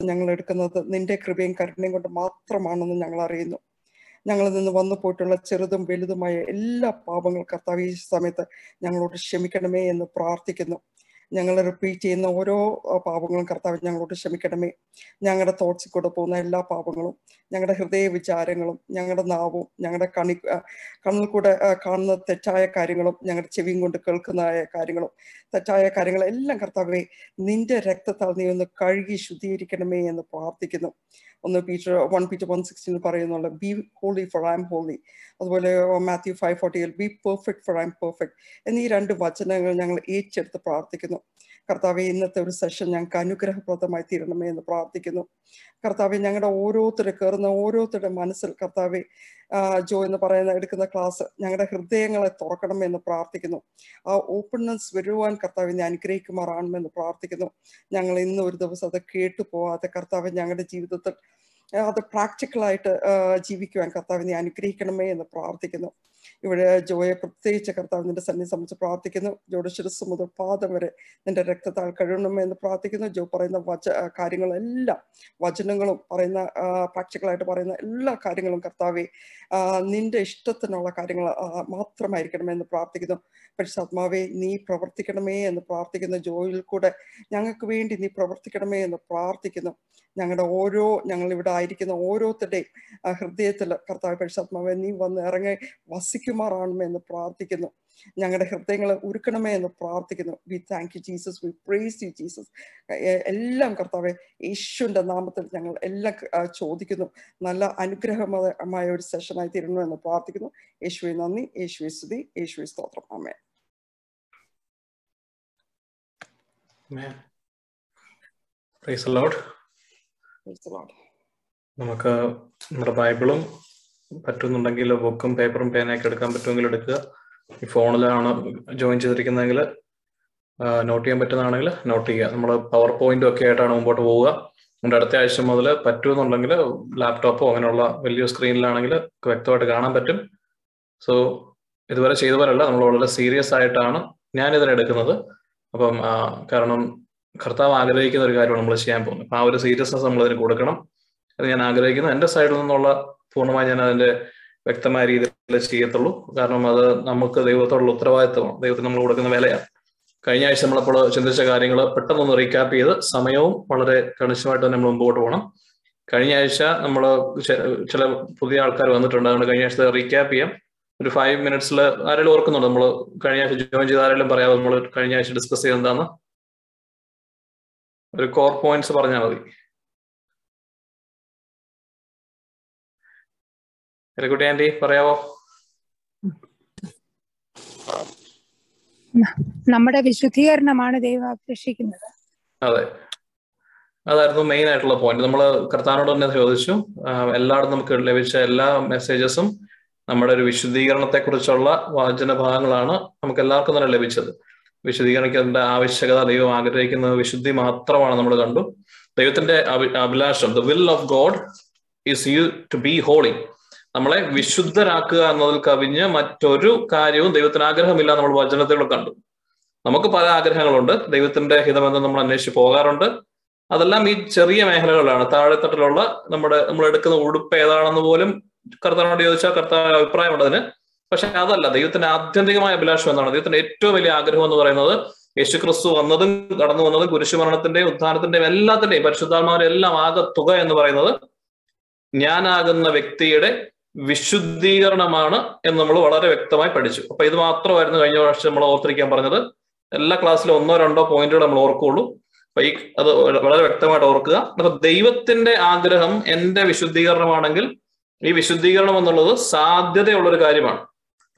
ഞങ്ങൾ എടുക്കുന്നത് നിന്റെ കൃപയും കരുണയും കൊണ്ട് മാത്രമാണെന്ന് ഞങ്ങൾ അറിയുന്നു ഞങ്ങളിൽ നിന്ന് വന്നു പോയിട്ടുള്ള ചെറുതും വലുതുമായ എല്ലാ പാപങ്ങൾ കർത്താവ് ഈ സമയത്ത് ഞങ്ങളോട് ക്ഷമിക്കണമേ എന്ന് പ്രാർത്ഥിക്കുന്നു. ഞങ്ങൾ റിപ്പീറ്റ് ചെയ്യുന്ന ഓരോ പാപങ്ങളും കർത്താവ് ഞങ്ങളോട് ക്ഷമിക്കണമേ. ഞങ്ങളുടെ തോട്ട്സിൽ കൂടെ പോകുന്ന എല്ലാ പാപങ്ങളും ഞങ്ങളുടെ ഹൃദയ വിചാരങ്ങളും ഞങ്ങളുടെ നാവും ഞങ്ങളുടെ കണി കണ്ണിൽ കൂടെ കാണുന്ന തെറ്റായ കാര്യങ്ങളും ഞങ്ങളുടെ ചെവിയും കൊണ്ട് കേൾക്കുന്നതായ കാര്യങ്ങളും തെറ്റായ കാര്യങ്ങളെല്ലാം കർത്താവെ നിന്റെ രക്തത്താൽ നീ ഒന്ന് കഴുകി ശുദ്ധീകരിക്കണമേ എന്ന് പ്രാർത്ഥിക്കുന്നു. ഒന്ന് Peter one Peter one sixteen പറയുന്നുള്ള. Be holy for I am holy അതുപോലെ Matthew five ഫോർട്ടിയിൽ be perfect for I am perfect എന്നീ രണ്ട് വചനങ്ങൾ ഞങ്ങൾ ഏറ്റെടുത്ത് പ്രാർത്ഥിക്കുന്നു. കർത്താവെ ഇന്നത്തെ ഒരു സെഷൻ ഞങ്ങൾക്ക് അനുഗ്രഹപ്രദമായി തീരണമേ എന്ന് പ്രാർത്ഥിക്കുന്നു. കർത്താവെ ഞങ്ങളുടെ ഓരോരുത്തരെ കയറുന്ന ഓരോരുത്തരുടെ മനസ്സിൽ കർത്താവെ ജോ എന്ന് പറയുന്ന എടുക്കുന്ന ക്ലാസ് ഞങ്ങളുടെ ഹൃദയങ്ങളെ തുറക്കണമെന്ന് പ്രാർത്ഥിക്കുന്നു. ആ ഓപ്പൺനെസ് വരുവാൻ കർത്താവിനെ അനുഗ്രഹിക്കുമാറാണെന്ന് പ്രാർത്ഥിക്കുന്നു. ഞങ്ങൾ ഇന്ന് ഒരു ദിവസം അത് കേട്ടു പോവാതെ കർത്താവ് ഞങ്ങളുടെ ജീവിതത്തിൽ അത് പ്രാക്ടിക്കലായിട്ട് ജീവിക്കുവാൻ കർത്താവിനെ അനുഗ്രഹിക്കണമേ എന്ന് പ്രാർത്ഥിക്കുന്നു. ഇവിടെ ജോയെ പ്രത്യേകിച്ച് കർത്താവ് നിന്റെ സന്നി സംബന്ധിച്ച് പ്രാർത്ഥിക്കുന്നു. ജോയുടെ ശിരസ് മുതൽ പാദം വരെ നിന്റെ രക്തത്താൽ കഴുകണമേ എന്ന് പ്രാർത്ഥിക്കുന്നു. ജോ പറയുന്ന വച കാര്യങ്ങളെല്ലാം വചനങ്ങളും പറയുന്ന പ്രാക്ടിക്കലായിട്ട് പറയുന്ന എല്ലാ കാര്യങ്ങളും കർത്താവെ നിന്റെ ഇഷ്ടത്തിനുള്ള കാര്യങ്ങൾ മാത്രമായിരിക്കണമേ എന്ന് പ്രാർത്ഥിക്കുന്നു. പരിശാത്മാവെ നീ പ്രവർത്തിക്കണമേ എന്ന് പ്രാർത്ഥിക്കുന്നു. ജോയിൽ കൂടെ ഞങ്ങൾക്ക് വേണ്ടി നീ പ്രവർത്തിക്കണമേ എന്ന് പ്രാർത്ഥിക്കുന്നു. ഞങ്ങളുടെ ഓരോ ഞങ്ങൾ ഇവിടെ ആയിരിക്കുന്ന ഓരോരുത്തരുടെയും ഹൃദയത്തിൽ കർത്താവ് പരിശാത്മാവെ നീ വന്ന് ഇറങ്ങി വസിക്കുമാറാണമേ എന്ന് പ്രാർത്ഥിക്കുന്നു. ഞങ്ങളുടെ ഹൃദയങ്ങളെ ഉരുക്കണമേ എന്ന് പ്രാർത്ഥിക്കുന്നു. We thank you Jesus we praise you Jesus എല്ലാം കർത്താവെ യേശുവിന്റെ നാമത്തിൽ ഞങ്ങൾ എല്ലാം ചോദിക്കുന്നു. നല്ല അനുഗ്രഹമായ ഒരു സെഷനായി തീരുന്നു എന്ന് പ്രാർത്ഥിക്കുന്നു. യേശുവെ നന്ദി. യേശുവെ സ്തുതി. യേശുവെ സ്തോത്രം. അമ്മേ the ലോഡ് നമുക്ക് നമ്മുടെ ബൈബിളും പറ്റുന്നുണ്ടെങ്കിൽ ബുക്കും പേപ്പറും പേനയൊക്കെ എടുക്കാൻ പറ്റുമെങ്കിൽ എടുക്കുക. ഈ ഫോണിലാണ് ജോയിൻ ചെയ്തിരിക്കുന്നതെങ്കിൽ നോട്ട് ചെയ്യാൻ പറ്റുന്നതാണെങ്കിൽ നോട്ട് ചെയ്യുക. നമ്മൾ പവർ പോയിന്റും ഒക്കെ ആയിട്ടാണ് മുമ്പോട്ട് പോവുക. നമ്മുടെ അടുത്ത ആഴ്ച മുതൽ പറ്റുമെന്നുണ്ടെങ്കിൽ ലാപ്ടോപ്പോ അങ്ങനെയുള്ള വലിയ സ്ക്രീനിലാണെങ്കിൽ വ്യക്തമായിട്ട് കാണാൻ പറ്റും. സോ ഇതുവരെ ചെയ്ത പോലല്ല നമ്മൾ വളരെ സീരിയസ് ആയിട്ടാണ് ഞാൻ ഇതിനെടുക്കുന്നത് അപ്പം കാരണം കർത്താവ് ആഗ്രഹിക്കുന്ന ഒരു കാര്യമാണ് നമ്മൾ ചെയ്യാൻ പോകുന്നത്. അപ്പം ആ ഒരു സീരിയസ്നെസ് നമ്മൾ അതിന് കൊടുക്കണം. അത് ഞാൻ ആഗ്രഹിക്കുന്നു. എന്റെ സൈഡിൽ നിന്നുള്ള പൂർണമായി ഞാൻ അതിന്റെ വ്യക്തമായ രീതിയിൽ ചെയ്യത്തുള്ളൂ. കാരണം അത് നമുക്ക് ദൈവത്തോടുള്ള ഉത്തരവാദിത്വമാണ്. ദൈവത്തിന് നമ്മൾ കൊടുക്കുന്ന വിലയാണ്. കഴിഞ്ഞ ആഴ്ച നമ്മളപ്പോൾ ചിന്തിച്ച കാര്യങ്ങൾ പെട്ടെന്നൊന്ന് റീക്യാപ്പ് ചെയ്ത് സമയവും വളരെ കണിശമായിട്ട് തന്നെ നമ്മൾ മുമ്പോട്ട് പോകണം. കഴിഞ്ഞ ആഴ്ച നമ്മൾ ചില പുതിയ ആൾക്കാർ വന്നിട്ടുണ്ട്. അതുകൊണ്ട് കഴിഞ്ഞ ആഴ്ച റീക്യാപ്പ് ചെയ്യാം. ഒരു ഫൈവ് മിനിറ്റ്സിൽ ആരെങ്കിലും ഓർക്കുന്നുണ്ട്? നമ്മൾ കഴിഞ്ഞ ആഴ്ച ജോയിൻ ചെയ്ത ആരെങ്കിലും പറയാമോ? നമ്മൾ കഴിഞ്ഞ ആഴ്ച ഡിസ്കസ് ചെയ്ത് എന്താന്ന്? ഒരു കോർ പോയിന്റ്സ് പറഞ്ഞാൽ മതി. എലക്കുട്ടി ആന്റി പറയാവോ? നമ്മുടെ വിശുദ്ധീകരണമാണ് ദൈവം അപേക്ഷിക്കുന്നത് അതെ. അതായിരുന്നു മെയിൻ ആയിട്ടുള്ള പോയിന്റ് നമ്മൾ കർത്താനോട് തന്നെ ചോദിച്ചു. എല്ലായിടത്തും നമുക്ക് ലഭിച്ച എല്ലാ മെസ്സേജസും നമ്മുടെ ഒരു വിശുദ്ധീകരണത്തെ കുറിച്ചുള്ള വാചന ഭാഗങ്ങളാണ് നമുക്ക് എല്ലാവർക്കും തന്നെ ലഭിച്ചത്. വിശുദ്ധീകരിക്കേണ്ട ആവശ്യകത ദൈവം ആഗ്രഹിക്കുന്നത് വിശുദ്ധി മാത്രമാണ് നമ്മൾ കണ്ടു. ദൈവത്തിന്റെ അഭിലാഷം the will of God is you to be holy നമ്മളെ വിശുദ്ധരാക്കുക എന്നതിൽ കവിഞ്ഞ് മറ്റൊരു കാര്യവും ദൈവത്തിന് ആഗ്രഹമില്ല നമ്മൾ വചനത്തിലൂടെ കണ്ടു. നമുക്ക് പല ആഗ്രഹങ്ങളുണ്ട്. ദൈവത്തിന്റെ ഹിതമെന്ന് നമ്മൾ അന്വേഷിച്ച് പോകാറുണ്ട്. അതെല്ലാം ഈ ചെറിയ മേഖലകളിലാണ്. താഴെത്തട്ടിലുള്ള നമ്മുടെ നമ്മൾ എടുക്കുന്ന ഉടുപ്പ് ഏതാണെന്ന് പോലും കർത്താവിനോട് ചോദിച്ചാൽ കർത്താവ് അഭിപ്രായമുണ്ട് അതിന്. പക്ഷെ അതല്ല ദൈവത്തിന്റെ ആത്യന്തികമായ അഭിലാഷം എന്നാണ് ദൈവത്തിന്റെ ഏറ്റവും വലിയ ആഗ്രഹം എന്ന് പറയുന്നത് യേശു ക്രിസ്തു വന്നതും കടന്നു വന്നതും കുരിശുമരണത്തിന്റെയും ഉദ്ധാനത്തിന്റെയും എല്ലാത്തിന്റെയും പരിശുദ്ധാത്മാവിന്റെ എല്ലാം ആകെ തുക എന്ന് പറയുന്നത് ഞാനാകുന്ന വ്യക്തിയുടെ വിശുദ്ധീകരണമാണ് എന്ന് നമ്മൾ വളരെ വ്യക്തമായി പഠിച്ചു. അപ്പൊ ഇത് മാത്രമായിരുന്നു കഴിഞ്ഞ വർഷം നമ്മൾ ഓർത്തിരിക്കാൻ പറഞ്ഞത്. എല്ലാ ക്ലാസ്സിലും ഒന്നോ രണ്ടോ പോയിന്റുകൾ നമ്മൾ ഓർക്കുള്ളൂ. അപ്പൊ ഈ അത് വളരെ വ്യക്തമായിട്ട് ഓർക്കുക. അപ്പൊ ദൈവത്തിന്റെ ആഗ്രഹം എന്റെ വിശുദ്ധീകരണമാണെങ്കിൽ ഈ വിശുദ്ധീകരണം എന്നുള്ളത് സാധ്യതയുള്ള ഒരു കാര്യമാണ്.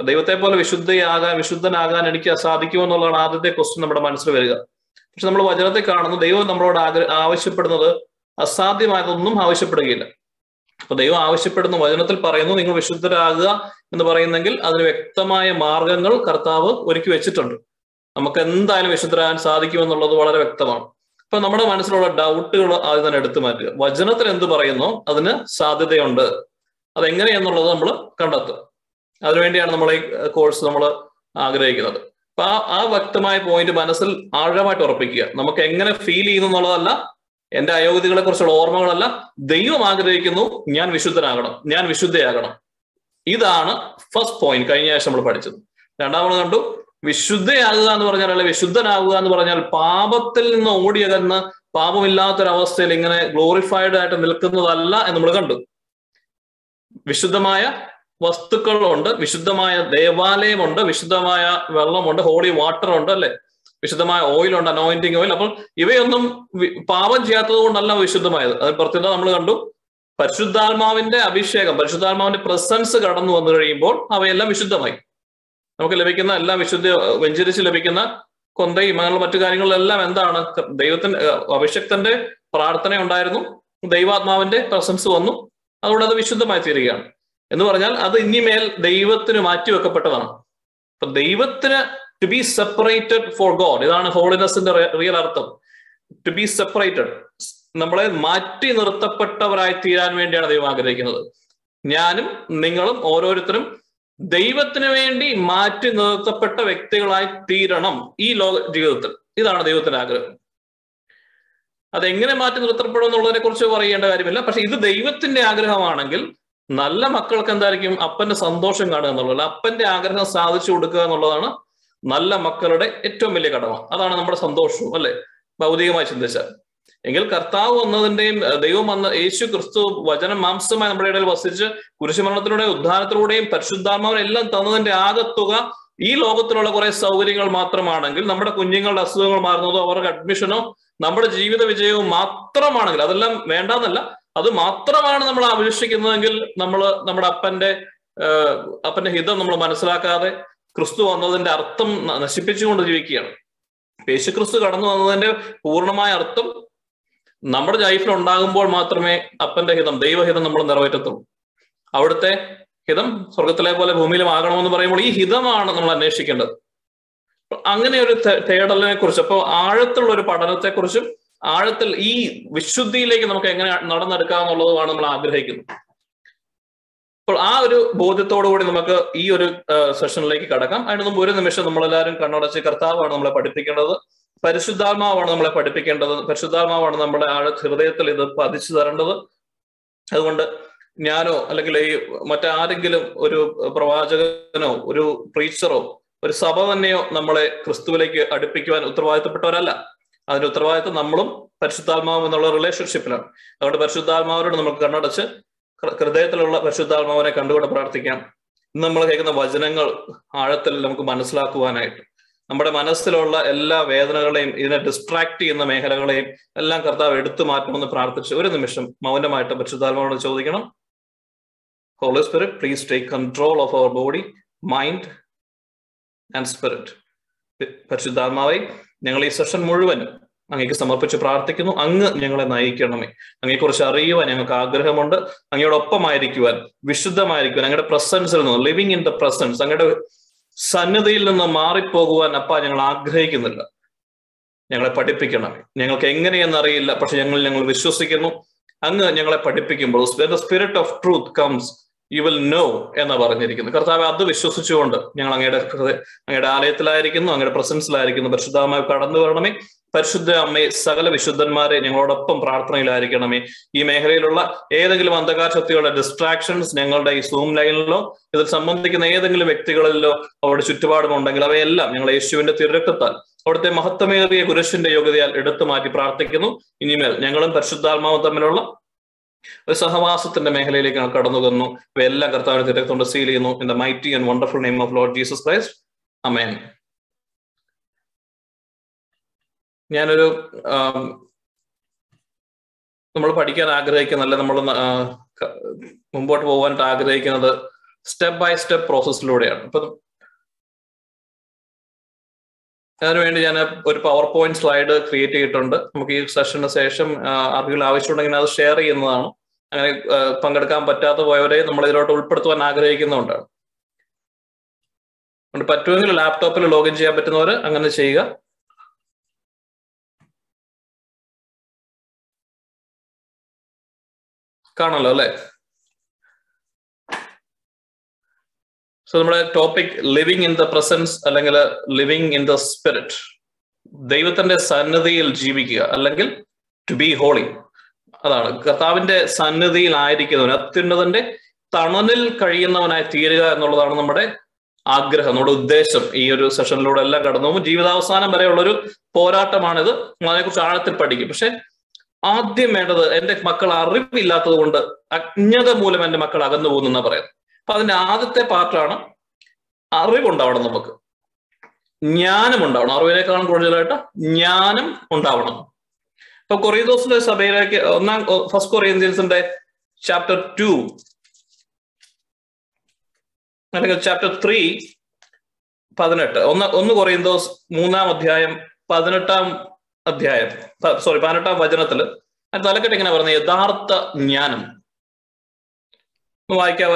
ദൈവത്തെ പോലെ വിശുദ്ധയാകാൻ വിശുദ്ധനാകാൻ എനിക്ക് സാധിക്കുമോ എന്നുള്ളതാണ് ആദ്യത്തെ ക്വസ്റ്റ്യൻ നമ്മുടെ മനസ്സിൽ വരിക. പക്ഷെ നമ്മൾ വചനത്തെ കാണുന്നു ദൈവം നമ്മളോട് ആവശ്യപ്പെടുന്നത് അസാധ്യമായതൊന്നും ആവശ്യപ്പെടുകയില്ല. അപ്പൊ ദൈവം ആവശ്യപ്പെടുന്ന വചനത്തിൽ പറയുന്നു നിങ്ങൾ വിശുദ്ധരാകുക എന്ന് പറയുന്നെങ്കിൽ അതിന് വ്യക്തമായ മാർഗങ്ങൾ കർത്താവ് ഒരുക്കി വെച്ചിട്ടുണ്ട്. നമുക്ക് എന്തായാലും വിശുദ്ധരാകാൻ സാധിക്കുമെന്നുള്ളത് വളരെ വ്യക്തമാണ്. അപ്പൊ നമ്മുടെ മനസ്സിലുള്ള ഡൗട്ടുകൾ ആദ്യം തന്നെ എടുത്തു മാറ്റുക. വചനത്തിൽ എന്ത് പറയുന്നു? അതിന് സാധ്യതയുണ്ട്. അതെങ്ങനെയെന്നുള്ളത് നമ്മൾ കണ്ടെത്തുക. അതിനുവേണ്ടിയാണ് നമ്മൾ ഈ കോഴ്സ് നമ്മൾ ആഗ്രഹിക്കുന്നത്. അപ്പൊ ആ ആ വ്യക്തമായ പോയിന്റ് മനസ്സിൽ ആഴമായിട്ട് ഉറപ്പിക്കുക. നമുക്ക് എങ്ങനെ ഫീൽ ചെയ്യുന്നു എന്നുള്ളതല്ല എന്റെ അയോഗ്യതകളെ കുറിച്ചുള്ള ഓർമ്മകളല്ല ദൈവം ആഗ്രഹിക്കുന്നു. ഞാൻ വിശുദ്ധനാകണം. ഞാൻ വിശുദ്ധയാകണം. ഇതാണ് ഫസ്റ്റ് പോയിന്റ് കഴിഞ്ഞ ആഴ്ച നമ്മൾ പഠിച്ചത്. രണ്ടാമത് കണ്ടു. വിശുദ്ധയാകുക എന്ന് പറഞ്ഞാൽ അല്ലെ വിശുദ്ധനാകുക എന്ന് പറഞ്ഞാൽ പാപത്തിൽ നിന്ന് ഓടിയകന്ന് പാപമില്ലാത്തൊരവസ്ഥയിൽ ഇങ്ങനെ ഗ്ലോറിഫൈഡ് ആയിട്ട് നിൽക്കുന്നതല്ല എന്ന് നമ്മൾ കണ്ടു. വിശുദ്ധമായ വസ്തുക്കളുണ്ട്. വിശുദ്ധമായ ദേവാലയമുണ്ട്. വിശുദ്ധമായ വെള്ളമുണ്ട്. ഹോളി വാട്ടർ ഉണ്ട് അല്ലെ? വിശുദ്ധമായ ഓയിൽ ഉണ്ട് അനോയിന്റിങ് ഓയിൽ അപ്പോൾ ഇവയൊന്നും പാപം ചെയ്യാത്തത് കൊണ്ടല്ല വിശുദ്ധമായത്. അത് പ്രത്യേകത നമ്മൾ കണ്ടു. പരിശുദ്ധാത്മാവിന്റെ അഭിഷേകം പരിശുദ്ധാത്മാവിന്റെ പ്രസൻസ് കടന്നു വന്നു കഴിയുമ്പോൾ അവയെല്ലാം വിശുദ്ധമായി. നമുക്ക് ലഭിക്കുന്ന എല്ലാ വിശുദ്ധ വെഞ്ചരിച്ച് ലഭിക്കുന്ന കൊന്തയും അങ്ങനെയുള്ള മറ്റു കാര്യങ്ങളെല്ലാം എന്താണ്? ദൈവത്തിന്റെ അഭിഷക്തന്റെ പ്രാർത്ഥന ഉണ്ടായിരുന്നു. ദൈവാത്മാവിന്റെ പ്രസൻസ് വന്നു. അതുകൊണ്ട് അത് വിശുദ്ധമായി തീരുകയാണ്. എന്ന് പറഞ്ഞാൽ അത് ഇനിമേൽ ദൈവത്തിന് മാറ്റിവെക്കപ്പെട്ടതാണ്. അപ്പൊ ദൈവത്തിന് to be separated for God ഇതാണ് ഹോളിനെസിന്റെ റിയൽ അർത്ഥം. ടു ബി സെപ്പറേറ്റഡ് നമ്മളെ മാറ്റി നിർത്തപ്പെട്ടവരായി തീരാൻ വേണ്ടിയാണ് ദൈവം ആഗ്രഹിക്കുന്നത്. ഞാനും നിങ്ങളും ഓരോരുത്തരും ദൈവത്തിന് വേണ്ടി മാറ്റി നിർത്തപ്പെട്ട വ്യക്തികളായി തീരണം ഈ ലോക ജീവിതത്തിൽ. ഇതാണ് ദൈവത്തിന്റെ ആഗ്രഹം. അതെങ്ങനെ മാറ്റി നിർത്തപ്പെടും എന്നുള്ളതിനെ കുറിച്ച് പറയേണ്ട കാര്യമില്ല. പക്ഷെ ഇത് ദൈവത്തിന്റെ ആഗ്രഹമാണെങ്കിൽ നല്ല മക്കൾക്ക് എന്തായിരിക്കും? അപ്പന്റെ സന്തോഷം കാണുക എന്നുള്ളത് അപ്പന്റെ ആഗ്രഹം സാധിച്ചു കൊടുക്കുക എന്നുള്ളതാണ് നല്ല മക്കളുടെ ഏറ്റവും വലിയ കടമ. അതാണ് നമ്മുടെ സന്തോഷവും അല്ലെ? ഭൗതികമായി ചിന്തിച്ചാൽ. എങ്കിൽ കർത്താവ് വന്നതിന്റെയും ദൈവം വന്ന യേശു ക്രിസ്തു വചനം മാംസമായി നമ്മുടെ ഇടയിൽ വസിച്ച് കുരിശുമരണത്തിലൂടെയും ഉദ്ധാനത്തിലൂടെയും പരിശുദ്ധാത്മാവിനെല്ലാം തന്നതിന്റെ ആകത്തുക ഈ ലോകത്തിലുള്ള കുറെ സൗകര്യങ്ങൾ മാത്രമാണെങ്കിൽ നമ്മുടെ കുഞ്ഞുങ്ങളുടെ അസുഖങ്ങൾ മാറുന്നതോ അവർക്ക് അഡ്മിഷനോ നമ്മുടെ ജീവിത വിജയവും മാത്രമാണെങ്കിൽ അതെല്ലാം വേണ്ടാന്നല്ല അത് മാത്രമാണ് നമ്മൾ അപേക്ഷിക്കുന്നതെങ്കിൽ നമ്മൾ നമ്മുടെ അപ്പന്റെ അപ്പന്റെ ഹിതം നമ്മൾ മനസ്സിലാക്കാതെ ക്രിസ്തു വന്നതിന്റെ അർത്ഥം നശിപ്പിച്ചുകൊണ്ട് ജീവിക്കുകയാണ്. യേശു ക്രിസ്തു കടന്നു വന്നതിന്റെ പൂർണമായ അർത്ഥം നമ്മുടെ ലൈഫിൽ ഉണ്ടാകുമ്പോൾ മാത്രമേ അപ്പന്റെ ഹിതം ദൈവഹിതം നമ്മൾ നിറവേറ്റത്തുള്ളൂ. അവിടുത്തെ ഹിതം സ്വർഗത്തിലെ പോലെ ഭൂമിയിലും ആകണമെന്ന് പറയുമ്പോൾ ഈ ഹിതമാണ് നമ്മൾ അന്വേഷിക്കേണ്ടത്. അങ്ങനെ ഒരു തേടലിനെ കുറിച്ച് അപ്പോൾ ആഴത്തുള്ള ഒരു പഠനത്തെക്കുറിച്ചും ആഴത്തിൽ ഈ വിശുദ്ധിയിലേക്ക് നമുക്ക് എങ്ങനെ നടന്നെടുക്കാം എന്നുള്ളതുമാണ് നമ്മൾ ആഗ്രഹിക്കുന്നത്. അപ്പോൾ ആ ഒരു ബോധ്യത്തോടു കൂടി നമുക്ക് ഈ ഒരു സെഷനിലേക്ക് കടക്കാം. അതിന് മുമ്പ് ഒരു നിമിഷം നമ്മളെല്ലാവരും കണ്ണടച്ച് കർത്താവാണ് നമ്മളെ പഠിപ്പിക്കേണ്ടത്. പരിശുദ്ധാത്മാവാണ് നമ്മളെ പഠിപ്പിക്കേണ്ടത്. പരിശുദ്ധാത്മാവാണ് നമ്മുടെ ആ ഹൃദയത്തിൽ ഇത് പതിച്ചു തരേണ്ടത്. അതുകൊണ്ട് ഞാനോ അല്ലെങ്കിൽ ഈ മറ്റാരെങ്കിലും ഒരു പ്രവാചകനോ ഒരു പ്രീച്ചറോ ഒരു സഭ തന്നെയോ നമ്മളെ ക്രിസ്തുവിലേക്ക് അടുപ്പിക്കുവാൻ ഉത്തരവാദിത്തപ്പെട്ടവരല്ല. അതിന്റെ ഉത്തരവാദിത്തം നമ്മളും പരിശുദ്ധാത്മാവും എന്നുള്ള റിലേഷൻഷിപ്പിലാണ് അതുകൊണ്ട് പരിശുദ്ധാത്മാവരോട് നമുക്ക് കണ്ണടച്ച് ഹൃദയത്തിലുള്ള പരിശുദ്ധാത്മാവിനെ കണ്ടുകൊണ്ട് പ്രാർത്ഥിക്കാം. ഇന്ന് നമ്മൾ കേൾക്കുന്ന വചനങ്ങൾ ആഴത്തിൽ നമുക്ക് മനസ്സിലാക്കുവാനായിട്ട്. നമ്മുടെ മനസ്സിലുള്ള എല്ലാ വേദനകളെയും ഇതിനെ ഡിസ്ട്രാക്ട് ചെയ്യുന്ന മേഖലകളെയും എല്ലാം കർത്താവ് എടുത്തു മാറ്റണമെന്ന് പ്രാർത്ഥിച്ച് ഒരു നിമിഷം മൗനമായിട്ട് പരിശുദ്ധാത്മാവോട് ചോദിക്കണം. Holy Spirit please take control of our body mind and spirit പരിശുദ്ധാത്മാവെ ഞങ്ങൾ ഈ സെഷൻ മുഴുവൻ അങ്ങേക്ക് സമർപ്പിച്ച് പ്രാർത്ഥിക്കുന്നു. അങ്ങ് ഞങ്ങളെ നയിക്കണമേ. അങ്ങയെക്കുറിച്ച് അറിയുവാൻ ഞങ്ങൾക്ക് ആഗ്രഹമുണ്ട്. അങ്ങയോടൊപ്പമായിരിക്കുവാൻ വിശുദ്ധമായിരിക്കുവാൻ അങ്ങയുടെ പ്രസൻസിൽ നിന്ന് ലിവിങ് ഇൻ ദ പ്രസൻസ് അങ്ങയുടെ സന്നദ്ധയിൽ നിന്ന് മാറിപ്പോകുവാൻ അപ്പ ഞങ്ങൾ ആഗ്രഹിക്കുന്നില്ല. ഞങ്ങളെ പഠിപ്പിക്കണമേ. ഞങ്ങൾക്ക് എങ്ങനെയെന്ന് അറിയില്ല പക്ഷെ ഞങ്ങൾ ഞങ്ങൾ വിശ്വസിക്കുന്നു. അങ്ങ് ഞങ്ങളെ പഠിപ്പിക്കുമ്പോൾ spirit of truth comes you will know എന്ന് പറഞ്ഞിരിക്കുന്നു. കർത്താവ് അത് വിശ്വസിച്ചുകൊണ്ട് ഞങ്ങൾ അങ്ങയുടെ അങ്ങയുടെ ആലയത്തിലായിരിക്കുന്നു അങ്ങയുടെ പ്രസൻസിലായിരിക്കുന്നു. പരിശുദ്ധമായി കടന്നു വരണമേ. പരിശുദ്ധ അമ്മയെ സകല വിശുദ്ധന്മാരെ ഞങ്ങളോടൊപ്പം പ്രാർത്ഥനയിലായിരിക്കണമേ. ഈ മേഖലയിലുള്ള ഏതെങ്കിലും അന്ധകാര ശക്തികളുടെ ഡിസ്ട്രാക്ഷൻസ് ഞങ്ങളുടെ ഈ സൂം ലൈനിലോ ഇതിൽ സംബന്ധിക്കുന്ന ഏതെങ്കിലും വ്യക്തികളിലോ അവരുടെ ചുറ്റുപാടുമുണ്ടെങ്കിൽ അവയെല്ലാം ഞങ്ങൾ യേശുവിന്റെ തിരക്കത്താൽ അവിടുത്തെ മഹത്വമേറിയ കുരിശിന്റെ യോഗ്യതയാൽ എടുത്തു മാറ്റി പ്രാർത്ഥിക്കുന്നു. ഇനിമേൽ ഞങ്ങളും പരിശുദ്ധാത്മാവും തമ്മിലുള്ള ഒരു സഹവാസത്തിന്റെ മേഖലയിലേക്ക് കടന്നു തന്നു ഇവയെല്ലാം കർത്താവിനെ തിരക്കൊണ്ട് സീൽ ചെയ്യുന്നു. In the mighty and wonderful name of Lord Jesus Christ amen ഞാനൊരു നമ്മൾ പഠിക്കാൻ ആഗ്രഹിക്കുന്ന അല്ലെ നമ്മൾ മുമ്പോട്ട് പോകാനായിട്ട് ആഗ്രഹിക്കുന്നത് സ്റ്റെപ്പ് ബൈ സ്റ്റെപ്പ് പ്രോസസ്സിലൂടെയാണ്. ഇപ്പൊ അതിനുവേണ്ടി ഞാൻ ഒരു പവർ പോയിന്റ് സ്ലൈഡ് ക്രിയേറ്റ് ചെയ്തിട്ടുണ്ട്. നമുക്ക് ഈ സെഷന് ശേഷം ആർക്കെങ്കിലും ആവശ്യമുണ്ടെങ്കിൽ അത് ഷെയർ ചെയ്യുന്നതാണ്. അങ്ങനെ പങ്കെടുക്കാൻ പറ്റാത്ത പോയവരെ നമ്മൾ ഇതിലോട്ട് ഉൾപ്പെടുത്തുവാൻ ആഗ്രഹിക്കുന്നുണ്ടാണ് അതുകൊണ്ട് പറ്റുമെങ്കിൽ ലാപ്ടോപ്പിൽ ലോഗിൻ ചെയ്യാൻ പറ്റുന്നവർ അങ്ങനെ ചെയ്യുക. കാണല്ലോ അല്ലെ? സോ നമ്മുടെ topic living in the presence അല്ലെങ്കിൽ ലിവിങ് ഇൻ ദ സ്പിരിറ്റ് ദൈവത്തിന്റെ സന്നദ്ധിയിൽ ജീവിക്കുക അല്ലെങ്കിൽ ടു ബി ഹോളി അതാണ്. കർത്താവിന്റെ സന്നിധിയിലായിരിക്കുന്നവൻ അത്യുന്നതന്റെ തണലിൽ കഴിയുന്നവനായി തീരുക എന്നുള്ളതാണ് നമ്മുടെ ആഗ്രഹം നമ്മുടെ ഉദ്ദേശം. ഈ ഒരു സെഷനിലൂടെ എല്ലാം കടന്നു പോകുമ്പോൾ ജീവിതാവസാനം വരെയുള്ള ഒരു പോരാട്ടമാണിത് അതിനെക്കുറിച്ച് ആഴത്തിൽ പഠിക്കും. പക്ഷെ ആദ്യം വേണ്ടത് എന്റെ മക്കൾ അറിവില്ലാത്തത് കൊണ്ട് അജ്ഞത മൂലം എന്റെ മക്കൾ അകന്നു പോകുന്നു എന്നാ പറയുന്നത്. അപ്പൊ അതിന്റെ ആദ്യത്തെ പാർട്ടാണ് അറിവുണ്ടാവണം നമുക്ക്. ജ്ഞാനം ഉണ്ടാവണം അറിവിനേക്കാളും കൂടുതലായിട്ട് ജ്ഞാനം ഉണ്ടാവണം. ഇപ്പൊ കൊറിയദോസിന്റെ സഭയിലേക്ക് ഒന്നാം ഫസ്റ്റ് കൊറിയൻസിന്റെ ചാപ്റ്റർ ടു അല്ലെങ്കിൽ ചാപ്റ്റർ ത്രീ പതിനെട്ട്. ഒന്ന് ഒന്ന് കൊറിയന്തോസ് മൂന്നാം അധ്യായം പതിനെട്ടാം അധ്യായം സോറി പതിനെട്ടാം വചനത്തിൽ തലക്കെട്ട് ഇങ്ങനെ പറഞ്ഞ യഥാർത്ഥ ജ്ഞാനം. വായിക്കാൻ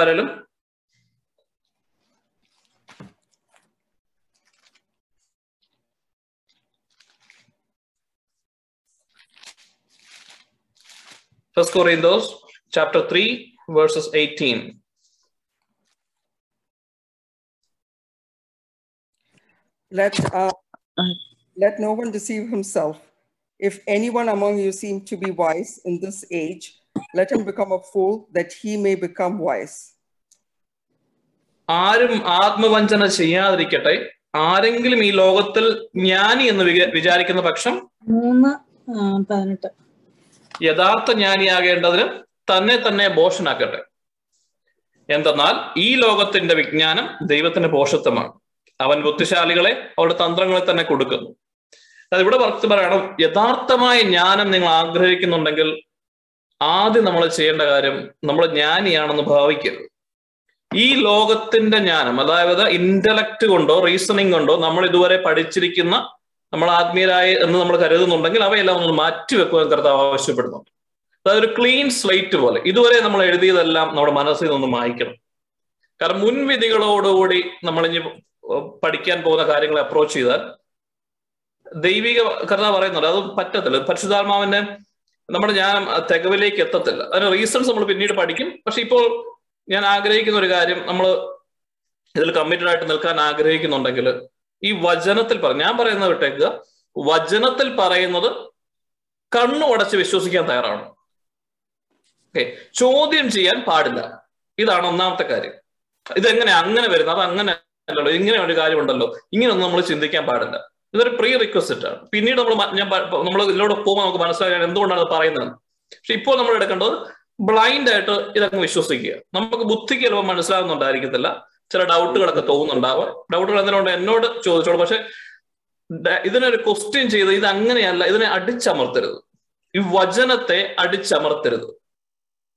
First Corinthians chapter 3 verses 18. Let, uh, let no one deceive himself. If anyone among you seem to be wise in this age, let him become a fool that he may become wise. ആരും ആത്മവഞ്ചന ചെയ്യാതിരിക്കട്ടെ ആരെങ്കിലും ഈ ലോകത്തിൽ ജ്ഞാനി എന്ന് വിചാരിക്കുന്ന പക്ഷം മൂന്ന് പതിനെട്ട് യഥാർത്ഥ ജ്ഞാനിയാകേണ്ടതിന് തന്നെ തന്നെ ബോഷനാക്കട്ടെ എന്തെന്നാൽ ഈ ലോകത്തിന്റെ വിജ്ഞാനം ദൈവത്തിന്റെ പോഷത്വമാണ്. അവൻ ബുദ്ധിശാലികളെ അവരുടെ തന്ത്രങ്ങളെ തന്നെ കൊടുക്കുന്നു. അത് ഇവിടെ വർക്ക് പറയണം. യഥാർത്ഥമായ ജ്ഞാനം നിങ്ങൾ ആഗ്രഹിക്കുന്നുണ്ടെങ്കിൽ ആദ്യം നമ്മൾ ചെയ്യേണ്ട കാര്യം നമ്മൾ ജ്ഞാനിയാണെന്ന് ഭാവിക്കരുത്. ഈ ലോകത്തിന്റെ ജ്ഞാനം അതായത് ഇന്റലക്ട് കൊണ്ടോ റീസണിങ് കൊണ്ടോ നമ്മൾ ഇതുവരെ പഠിച്ചിരിക്കുന്ന നമ്മൾ ആത്മീയരായി എന്ന് നമ്മൾ കരുതുന്നുണ്ടെങ്കിൽ അവയെല്ലാം ഒന്ന് മാറ്റിവെക്കുവാൻ കർത്താവ് ആവശ്യപ്പെടുന്നുണ്ട് അതായത് ഒരു ക്ലീൻ സ്ലൈറ്റ് പോലെ. ഇതുവരെ നമ്മൾ എഴുതിയതെല്ലാം നമ്മുടെ മനസ്സിൽ നിന്ന് മായ്ക്കണം. കാരണം മുൻവിധികളോടുകൂടി ഇനി പഠിക്കാൻ പോകുന്ന കാര്യങ്ങളെ അപ്രോച്ച് ചെയ്താൽ ദൈവിക കർത്താവ് പറയുന്നുണ്ട് അത് പറ്റത്തില്ല. പരിശുദ്ധാത്മാവിന്റെ നമ്മുടെ ഞാൻ തികവിലേക്ക് എത്തത്തില്ല. അതിന് റീസൺസ് നമ്മൾ പിന്നീട് പഠിക്കും. പക്ഷെ ഇപ്പോൾ ഞാൻ ആഗ്രഹിക്കുന്ന ഒരു കാര്യം നമ്മൾ ഇതിൽ കമ്മിറ്റഡ് ആയിട്ട് നിൽക്കാൻ ആഗ്രഹിക്കുന്നുണ്ടെങ്കിൽ ഈ വചനത്തിൽ പറ ഞാൻ പറയുന്നത് വിട്ടേക്കുക വചനത്തിൽ പറയുന്നത് കണ്ണു അടച്ച് വിശ്വസിക്കാൻ തയ്യാറാണ് ഓക്കെ ചോദ്യം ചെയ്യാൻ പാടില്ല. ഇതാണ് ഒന്നാമത്തെ കാര്യം. ഇതെങ്ങനെ അങ്ങനെ വരുന്നത് അത് അങ്ങനെ അല്ലല്ലോ. ഇങ്ങനെ ഒരു കാര്യമുണ്ടല്ലോ. ഇങ്ങനെയൊന്നും നമ്മൾ ചിന്തിക്കാൻ പാടില്ല. ഇതൊരു പ്രീ റിക്വസ്റ്റ് ആണ്. പിന്നീട് നമ്മൾ ഞാൻ നമ്മൾ ഇതിലൂടെ പോകുമ്പോൾ നമുക്ക് മനസ്സിലാക്കാൻ എന്തുകൊണ്ടാണ് പറയുന്നത്? പക്ഷെ ഇപ്പോൾ നമ്മൾ എടുക്കേണ്ടത് ബ്ലൈൻഡ് ആയിട്ട് ഇതങ്ങ് വിശ്വസിക്കുക. നമുക്ക് ബുദ്ധിക്ക് ചിലപ്പോൾ മനസ്സിലാകുന്നുണ്ടായിരിക്കത്തില്ല ചില ഡൗട്ടുകളൊക്കെ തോന്നുന്നുണ്ടാവാം. ഡൗട്ടുകൾ എന്തിനുണ്ട്? എന്നോട് ചോദിച്ചോളൂ. പക്ഷെ ഇതിനൊരു ക്വസ്റ്റ്യൻ ചെയ്ത് ഇത് അങ്ങനെയല്ല ഇതിനെ അടിച്ചമർത്തരുത്. ഈ വചനത്തെ അടിച്ചമർത്തരുത്.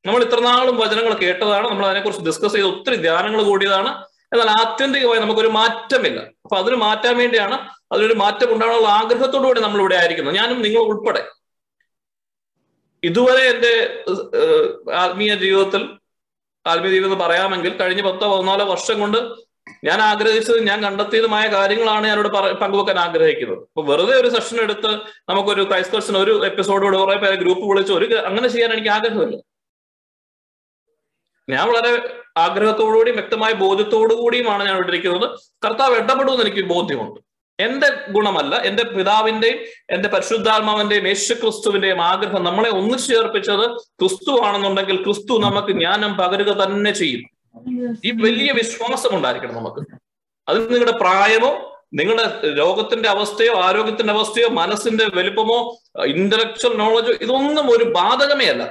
നമ്മൾ ഇത്രനാളും വചനങ്ങൾ കേട്ടതാണ്. നമ്മൾ അതിനെക്കുറിച്ച് ഡിസ്കസ് ചെയ്ത് ഒത്തിരി ധ്യാനങ്ങൾ കൂടിയതാണ്. എന്നാൽ ആത്യന്തികമായി നമുക്കൊരു മാറ്റമില്ല. അപ്പൊ അതിന് മാറ്റാൻ വേണ്ടിയാണ് അതിനൊരു മാറ്റം ഉണ്ടാകാനുള്ള ആഗ്രഹത്തോടു കൂടി നമ്മൾ ഇവിടെ ആയിരിക്കുന്നത്. ഞാനും നിങ്ങൾ ഉൾപ്പെടെ. ഇതുവരെ എന്റെ ആത്മീയ ജീവിതത്തിൽ ആത്മീയ ജീവിതം എന്ന് പറയാമെങ്കിൽ കഴിഞ്ഞ പത്തോ പതിനാലോ വർഷം കൊണ്ട് ഞാൻ ആഗ്രഹിച്ചത് ഞാൻ കണ്ടെത്തിയതുമായ കാര്യങ്ങളാണ് ഞാനിവിടെ പങ്കുവെക്കാൻ ആഗ്രഹിക്കുന്നത്. അപ്പൊ വെറുതെ ഒരു സെഷൻ എടുത്ത് നമുക്കൊരു ക്രൈസ്തവസിന് ഒരു എപ്പിസോഡോട് കുറെ പേരെ ഗ്രൂപ്പ് വിളിച്ച് ഒരു അങ്ങനെ ചെയ്യാൻ എനിക്ക് ആഗ്രഹമില്ല. ഞാൻ വളരെ ആഗ്രഹത്തോടുകൂടിയും വ്യക്തമായ ബോധ്യത്തോടു കൂടിയുമാണ് ഞാൻ ഇട്ടിരിക്കുന്നത് കർത്താവ് ഇടപെടുമെന്ന് എനിക്ക് ബോധ്യമുണ്ട്. എന്റെ ഗുണമല്ല എന്റെ പിതാവിന്റെയും എന്റെ പരിശുദ്ധാത്മാവിന്റെയും യേശു ക്രിസ്തുവിന്റെയും ആഗ്രഹം നമ്മളെ ഒന്നിച്ചു ചേർപ്പിച്ചത് ക്രിസ്തു ആണെന്നുണ്ടെങ്കിൽ ക്രിസ്തു നമുക്ക് ജ്ഞാനം പകരുക തന്നെ ചെയ്യും. ഈ വലിയ വിശ്വാസം ഉണ്ടായിരിക്കണം നമുക്ക്. അത് നിങ്ങളുടെ പ്രായമോ നിങ്ങളുടെ രോഗത്തിന്റെ അവസ്ഥയോ ആരോഗ്യത്തിന്റെ അവസ്ഥയോ മനസ്സിന്റെ വലുപ്പമോ ഇന്റലക്ച്വൽ നോളജോ ഇതൊന്നും ഒരു ബാധകമേ അല്ല.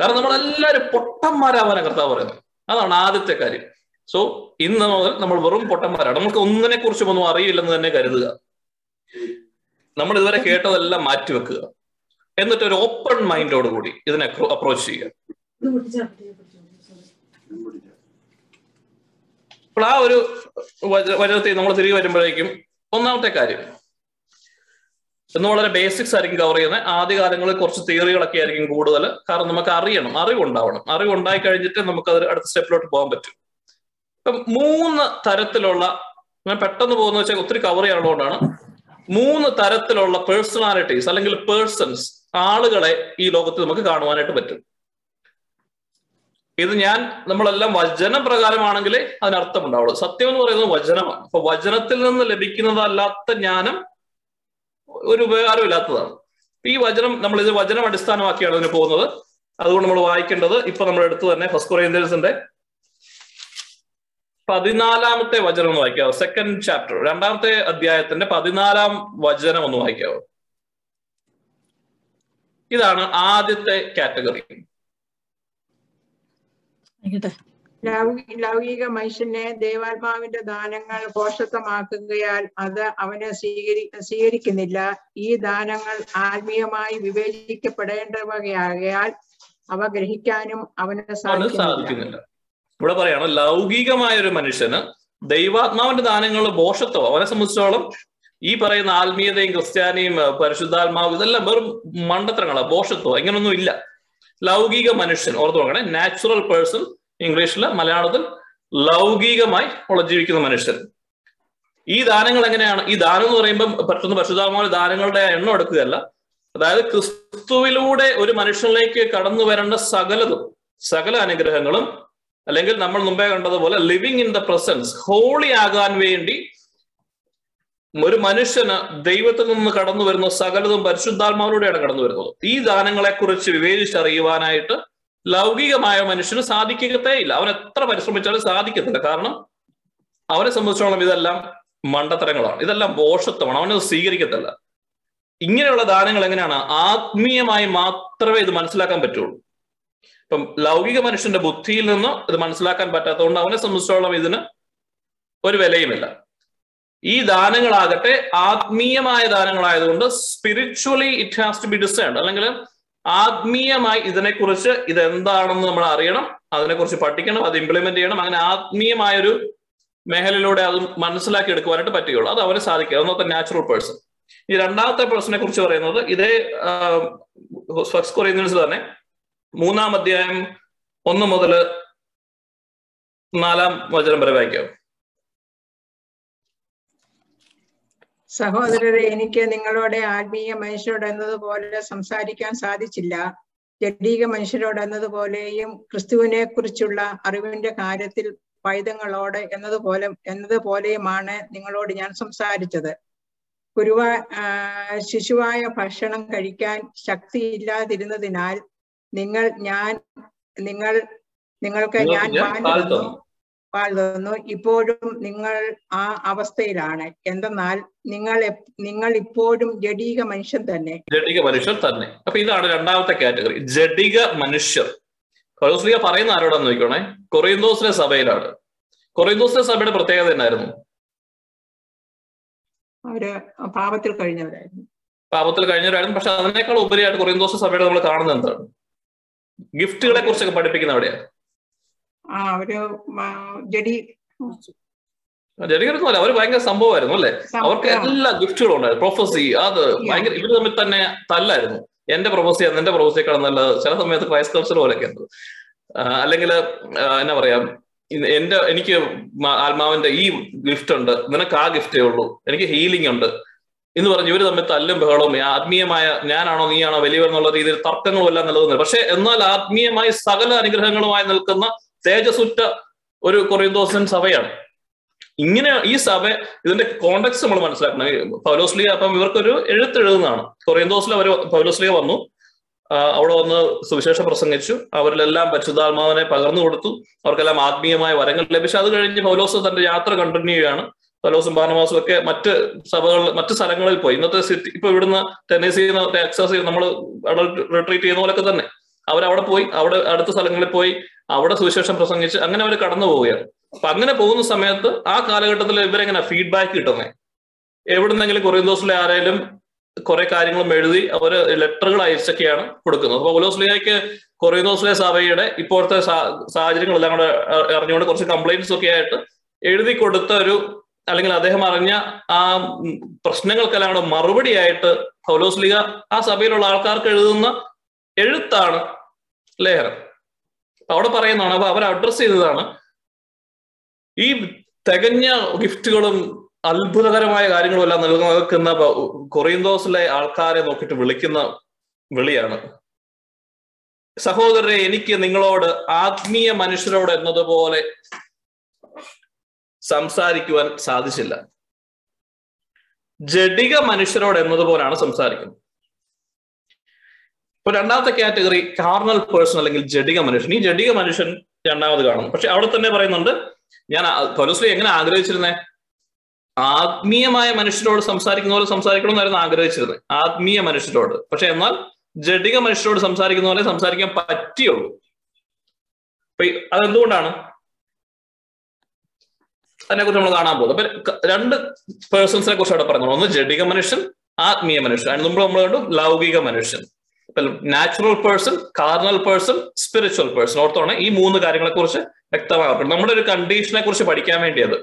കാരണം നമ്മളെല്ലാവരും പൊട്ടന്മാരാവാനാണ് കർത്താവ് പറയുന്നത്. അതാണ് ആദ്യത്തെ കാര്യം. സോ ഇന്ന് മുതൽ നമ്മൾ വെറും പൊട്ടന്മാരാണ്. നമുക്ക് ഒന്നിനെ കുറിച്ചും ഒന്നും അറിയില്ലെന്ന് തന്നെ കരുതുക. നമ്മൾ ഇതുവരെ കേട്ടതെല്ലാം മാറ്റിവെക്കുക എന്നിട്ട് ഒരു ഓപ്പൺ മൈൻഡോട് കൂടി ഇതിനെ അപ്രോച്ച് ചെയ്യുക. അപ്പോൾ ആ ഒരു വചനത്തിൽ നമ്മൾ തിരികെ വരുമ്പോഴേക്കും ഒന്നാമത്തെ കാര്യം. എന്ന് വളരെ ബേസിക്സ് ആയിരിക്കും കവർ ചെയ്യുന്നത്. ആദ്യകാലങ്ങളിൽ കുറച്ച് തിയറികളൊക്കെ ആയിരിക്കും കൂടുതൽ. കാരണം നമുക്ക് അറിയണം. അറിവുണ്ടാവണം. അറിവുണ്ടായി കഴിഞ്ഞിട്ട് നമുക്ക് അത് അടുത്ത സ്റ്റെപ്പിലോട്ട് പോകാൻ പറ്റും. മൂന്ന് തരത്തിലുള്ള ഞാൻ പെട്ടെന്ന് പോകുന്ന വെച്ചാൽ ഒത്തിരി കവർ ചെയ്യാനുള്ളതുകൊണ്ടാണ്. മൂന്ന് തരത്തിലുള്ള പേഴ്സണാലിറ്റീസ് അല്ലെങ്കിൽ പേഴ്സൺസ് ആളുകളെ ഈ ലോകത്ത് നമുക്ക് കാണുവാനായിട്ട് പറ്റും. ഇത് ഞാൻ നമ്മളെല്ലാം വചന പ്രകാരമാണെങ്കിൽ അതിനർത്ഥം ഉണ്ടാവുള്ളൂ. സത്യം എന്ന് പറയുന്നത് വചനമാണ്. അപ്പൊ വചനത്തിൽ നിന്ന് ലഭിക്കുന്നതല്ലാത്ത ജ്ഞാനം ഒരു ഉപകാരമില്ലാത്തതാണ് ഈ വചനം നമ്മൾ ഇത് വചനം അടിസ്ഥാനമാക്കിയാണ് ഇതിന് പോകുന്നത്. അതുകൊണ്ട് നമ്മൾ വായിക്കേണ്ടത് ഇപ്പൊ നമ്മൾ എടുത്തു തന്നെ ഫസ്റ്റ് കൊറിയന്ത്യൻസിന്റെ പതിനാലാമത്തെ വചനം ഒന്ന് വായിക്കാവോ? സെക്കൻഡ് ചാപ്റ്റർ രണ്ടാമത്തെ അധ്യായത്തിന്റെ പതിനാലാം വചനം ഒന്ന് വായിക്കാവോ? ഇതാണ് ആദ്യത്തെ കാറ്റഗറി. ലൗകിക മനുഷ്യനെ ദൈവാത്മാവിന്റെ ദാനങ്ങൾ പോഷത്വമാക്കുകയാൽ അത് അവനെ സ്വീകരി സ്വീകരിക്കുന്നില്ല. ഈ ദാനങ്ങൾ ആത്മീയമായി വിവേചിക്കപ്പെടേണ്ടവയാകയാൽ അവ ഗ്രഹിക്കാനും അവന് സാധിക്കുന്നില്ല. ഇവിടെ പറയാണ് ലൗകികമായ ഒരു മനുഷ്യന് ദൈവാത്മാവിന്റെ ദാനങ്ങൾ ബോഷത്വം അവനെ സംബന്ധിച്ചോളം ഈ പറയുന്ന ആത്മീയതയും ക്രിസ്ത്യാനിയും പരിശുദ്ധാത്മാവ് ഇതെല്ലാം വെറും മണ്ടത്തരങ്ങളാണ് ബോഷത്വം ഇങ്ങനൊന്നും ഇല്ല. ലൗകിക മനുഷ്യൻ ഓർത്തു നോക്കണേ നാച്ചുറൽ പേഴ്സൺ ഇംഗ്ലീഷിൽ മലയാളത്തിൽ ലൗകികമായി ഉള്ള ജീവിക്കുന്ന മനുഷ്യൻ. ഈ ദാനങ്ങൾ എങ്ങനെയാണ്? ഈ ദാനം എന്ന് പറയുമ്പോൾ പെട്ടെന്ന് പരിശുദ്ധാത്മാവിന്റെ ദാനങ്ങളുടെ എണ്ണം എടുക്കുകയല്ല. അതായത് ക്രിസ്തുവിലൂടെ ഒരു മനുഷ്യനിലേക്ക് കടന്നു വരേണ്ട സകലതും സകല അനുഗ്രഹങ്ങളും അല്ലെങ്കിൽ നമ്മൾ മുമ്പേ കണ്ടതുപോലെ living in the presence holy ആകാൻ വേണ്ടി ഒരു മനുഷ്യന് ദൈവത്തിൽ നിന്ന് കടന്നു വരുന്ന സകലതും പരിശുദ്ധാത്മാവിലൂടെയാണ് കടന്നു വരുന്നത്. ഈ ദാനങ്ങളെ കുറിച്ച് വിവേചിച്ചറിയുവാനായിട്ട് ലൗകികമായ മനുഷ്യന് സാധിക്കത്തേ ഇല്ല. അവൻ എത്ര പരിശ്രമിച്ചാലും സാധിക്കത്തില്ല. കാരണം അവനെ സംബന്ധിച്ചോളം ഇതെല്ലാം മണ്ടത്തരങ്ങളാണ്. ഇതെല്ലാം ബോഷത്വമാണ് അവനത് സ്വീകരിക്കത്തില്ല. ഇങ്ങനെയുള്ള ദാനങ്ങൾ എങ്ങനെയാണ്? ആത്മീയമായി മാത്രമേ ഇത് മനസ്സിലാക്കാൻ പറ്റുള്ളൂ. ഇപ്പം ലൗകിക മനുഷ്യന്റെ ബുദ്ധിയിൽ നിന്ന് ഇത് മനസ്സിലാക്കാൻ പറ്റാത്തതുകൊണ്ട് അവനെ സംബന്ധിച്ചോളം ഇതിന് ഒരു വിലയുമില്ല. ഈ ദാനങ്ങളാകട്ടെ ആത്മീയമായ ദാനങ്ങളായതുകൊണ്ട് spiritually it has to be discerned അല്ലെങ്കിൽ ആത്മീയമായി ഇതിനെക്കുറിച്ച് ഇതെന്താണെന്ന് നമ്മൾ അറിയണം അതിനെക്കുറിച്ച് പഠിക്കണം അത് ഇംപ്ലിമെന്റ് ചെയ്യണം അങ്ങനെ ആത്മീയമായ ഒരു മേഖലയിലൂടെ അത് മനസ്സിലാക്കി എടുക്കുവാനായിട്ട് പറ്റുകയുള്ളൂ. അത് അവന് സാധിക്കുക അതൊന്നത്തെ നാച്ചുറൽ പേഴ്സൺ ഈ രണ്ടാമത്തെ പേഴ്സണെ കുറിച്ച് പറയുന്നത് ഇതേ ഫസ്റ്റ് കൊറിയുന്നതിന് തന്നെ മൂന്നാം അധ്യായം ഒന്ന് മുതൽ നാലാം വചനം വരെ വായിക്കാം. സഹോദരരെ എനിക്ക് നിങ്ങളോട് ആത്മീയ മനുഷ്യരോട് എന്നതുപോലെ സംസാരിക്കാൻ സാധിച്ചില്ല. ജഡീക മനുഷ്യരോട് എന്നതുപോലെയും ക്രിസ്തുവിനെ കുറിച്ചുള്ള അറിവിന്റെ കാര്യത്തിൽ പൈതങ്ങളോട് എന്നതുപോലെ എന്നതുപോലെയുമാണ് നിങ്ങളോട് ഞാൻ സംസാരിച്ചത്. കുരുവ ശിശുവായ ഭക്ഷണം കഴിക്കാൻ ശക്തിയില്ലാതിരുന്നതിനാൽ നിങ്ങൾ ഞാൻ നിങ്ങൾ നിങ്ങൾക്ക് ഞാൻ പാൽ പാൽ തന്നു തന്നു. പാൽ തന്നു. ഇപ്പോഴും നിങ്ങൾ ആ അവസ്ഥയിലാണ്. എന്തെന്നാൽ നിങ്ങൾ നിങ്ങൾ ഇപ്പോഴും ജഡിക മനുഷ്യൻ തന്നെ. ജഡിക മനുഷ്യർ തന്നെ. അപ്പൊ ഇതാണ് രണ്ടാമത്തെ കാറ്റഗറി. ജഡിക മനുഷ്യർ. കൊറോസ്ലിക പറയുന്ന ആരോടാന്ന് നോക്കണേ കൊറിയന്തോസിലെ സഭയിലാണ്. കൊറിയന്തോസിലെ സഭയുടെ പ്രത്യേകത എന്നായിരുന്നു? അവർ പാപത്തിൽ കഴിഞ്ഞവരായിരുന്നു. പാപത്തിൽ കഴിഞ്ഞവരായിരുന്നു. പക്ഷെ അതിനേക്കാൾ ഉപരിയായിട്ട് കൊറിയന്തോസ് സഭയുടെ നമ്മൾ കാണുന്നത് എന്താണ്? ഗിഫ്റ്റുകളെ കുറിച്ചൊക്കെ പഠിപ്പിക്കുന്ന അവിടെയാ? ആ ജഡി. ജഡികരൊന്നുമല്ല അവർ ഭയങ്കര സംഭവമായിരുന്നു അല്ലെ? അവർക്ക് എല്ലാ ഗിഫ്റ്റുകളും ഉണ്ടായിരുന്നു പ്രൊഫസി അത് ഭയങ്കര ഇവർ തമ്മിൽ തന്നെ തല്ലായിരുന്നു. എന്റെ പ്രൊഫസി എന്റെ പ്രൊഫസിയേക്കാൾ നല്ലത്. ചില സമയത്ത് ക്രൈസ് കൗൺസിൽ പോലെയൊക്കെ അല്ലെങ്കിൽ എന്നാ പറയാ എന്റെ എനിക്ക് ആത്മാവിന്റെ ഈ ഗിഫ്റ്റ് ഉണ്ട് നിനക്ക് ആ ഗിഫ്റ്റേ ഉള്ളൂ. എനിക്ക് ഹീലിംഗ് ഉണ്ട്. എന്ന് പറഞ്ഞ് ഇവർ തമ്മിൽ തല്ലും ബഹളവും. ആത്മീയമായ ഞാനാണോ നീയാണോ വലിയവർ എന്നുള്ള രീതിയിൽ തർക്കങ്ങളും എല്ലാം നിലനിന്നത് പക്ഷെ എന്നാൽ ആത്മീയമായി സകല അനുഗ്രഹങ്ങളുമായി നിൽക്കുന്ന തേജസുറ്റ ഒരു കൊറിയന്തോസൻ സഭയാണ്. ഇങ്ങനെ ഈ സഭ ഇതിന്റെ കോണ്ടക്സ് നമ്മൾ മനസ്സിലാക്കണം. പൗലോസ്ലിയ അപ്പം ഇവർക്കൊരു എഴുത്തെഴുതുന്നതാണ് കൊറിയന്തോസിൽ അവർ പൗലോസ്ലിയ വന്നു. അവിടെ വന്ന് സുവിശേഷം പ്രസംഗിച്ചു. അവരിലെല്ലാം പരിശുദ്ധാത്മാവിനെ പകർന്നു കൊടുത്തു. അവർക്കെല്ലാം ആത്മീയമായ വരങ്ങൾ ലഭിച്ചു. അത് കഴിഞ്ഞ് പൗലോസ് തന്റെ യാത്ര കണ്ടിന്യൂ ചെയ്യാണ് പൗലോസും ബാനവാസും ഒക്കെ മറ്റ് സഭകളിൽ മറ്റ് സ്ഥലങ്ങളിൽ പോയി. ഇന്നത്തെ സിറ്റി ഇപ്പൊ ഇവിടുന്ന് ടെന്നീസിൽ നിന്ന് ടെക്സാസിൽ നമ്മൾ റിട്രീറ്റ് ചെയ്യുന്ന പോലൊക്കെ തന്നെ. അവരവിടെ പോയി അവിടെ അടുത്ത സ്ഥലങ്ങളിൽ പോയി അവിടെ സുവിശേഷം പ്രസംഗിച്ച് അങ്ങനെ അവർ കടന്നു പോവുകയാണ്. അപ്പൊ അങ്ങനെ പോകുന്ന സമയത്ത് ആ കാലഘട്ടത്തിൽ ഇവരെങ്ങനെ ഫീഡ്ബാക്ക് കിട്ടുന്നത് എവിടുന്നെങ്കിലും കൊറിയന്തോസിലെ ആരെങ്കിലും കുറെ കാര്യങ്ങളും എഴുതി അവർ ലെറ്ററുകൾ അയച്ചൊക്കെയാണ് കൊടുക്കുന്നത്. അപ്പൊ പൗലോസ്ലിയയ്ക്ക് കൊറിയന്തോസിലെ സഭയുടെ ഇപ്പോഴത്തെ സാഹചര്യങ്ങളെല്ലാം കൂടെ അറിഞ്ഞുകൊണ്ട് കുറച്ച് കംപ്ലൈന്റ്സ് ഒക്കെ ആയിട്ട് എഴുതി കൊടുത്ത ഒരു അല്ലെങ്കിൽ അദ്ദേഹം അറിഞ്ഞ ആ പ്രശ്നങ്ങൾക്കെല്ലാം കൂടെ പൗലോസ് ലീഗ ആ സഭയിലുള്ള ആൾക്കാർക്ക് എഴുതുന്ന എഴുത്താണ് ലേഖനം. അവിടെ പറയുന്നതാണ് അപ്പൊ അവർ അഡ്രസ് ചെയ്തതാണ്. ഈ തികഞ്ഞ ഗിഫ്റ്റുകളും അത്ഭുതകരമായ കാര്യങ്ങളും എല്ലാം നൽകുന്ന കൊറിയന്തോസിലെ ആൾക്കാരെ നോക്കിയിട്ട് വിളിക്കുന്ന വിളിയാണ്. സഹോദരരെ എനിക്ക് നിങ്ങളോട് ആത്മീയ മനുഷ്യരോട് എന്നതുപോലെ സംസാരിക്കുവാൻ സാധിച്ചില്ല. ജഡിക മനുഷ്യരോട് എന്നതുപോലാണ് സംസാരിക്കുന്നത്. ഇപ്പൊ രണ്ടാമത്തെ കാറ്റഗറി കാർണൽ പേഴ്സൺ അല്ലെങ്കിൽ ജഡിക മനുഷ്യൻ. ഈ ജഡിക മനുഷ്യൻ രണ്ടാമത് കാണുന്നു. പക്ഷെ അവിടെ തന്നെ പറയുന്നുണ്ട് ഞാൻ പൗലോസ്ലി എങ്ങനെ ആഗ്രഹിച്ചിരുന്നേ? ആത്മീയമായ മനുഷ്യരോട് സംസാരിക്കുന്ന പോലെ സംസാരിക്കണമെന്നായിരുന്നു ആഗ്രഹിച്ചിരുന്നത്. ആത്മീയ മനുഷ്യരോട്. പക്ഷെ എന്നാൽ ജഡിക മനുഷ്യരോട് സംസാരിക്കുന്ന പോലെ സംസാരിക്കാൻ പറ്റിയുള്ളൂ. അപ്പൊ ഈ- അതെന്തുകൊണ്ടാണ് അതിനെക്കുറിച്ച് നമ്മൾ കാണാൻ പോകുന്നത്. അപ്പൊ രണ്ട് പേഴ്സൺസിനെ കുറിച്ച് അവിടെ പറഞ്ഞു ഒന്ന് ജഡിക മനുഷ്യൻ ആത്മീയ മനുഷ്യൻ. അതിന് മുമ്പ് നമ്മൾ കണ്ടു ലൗകിക മനുഷ്യൻ. Natural person carnal person spiritual person ഓർത്തോണെ ഈ മൂന്ന് കാര്യങ്ങളെ കുറിച്ച് വ്യക്തമാക്കണം നമ്മുടെ ഒരു കണ്ടീഷനെ കുറിച്ച് പഠിക്കാൻ വേണ്ടിയത്.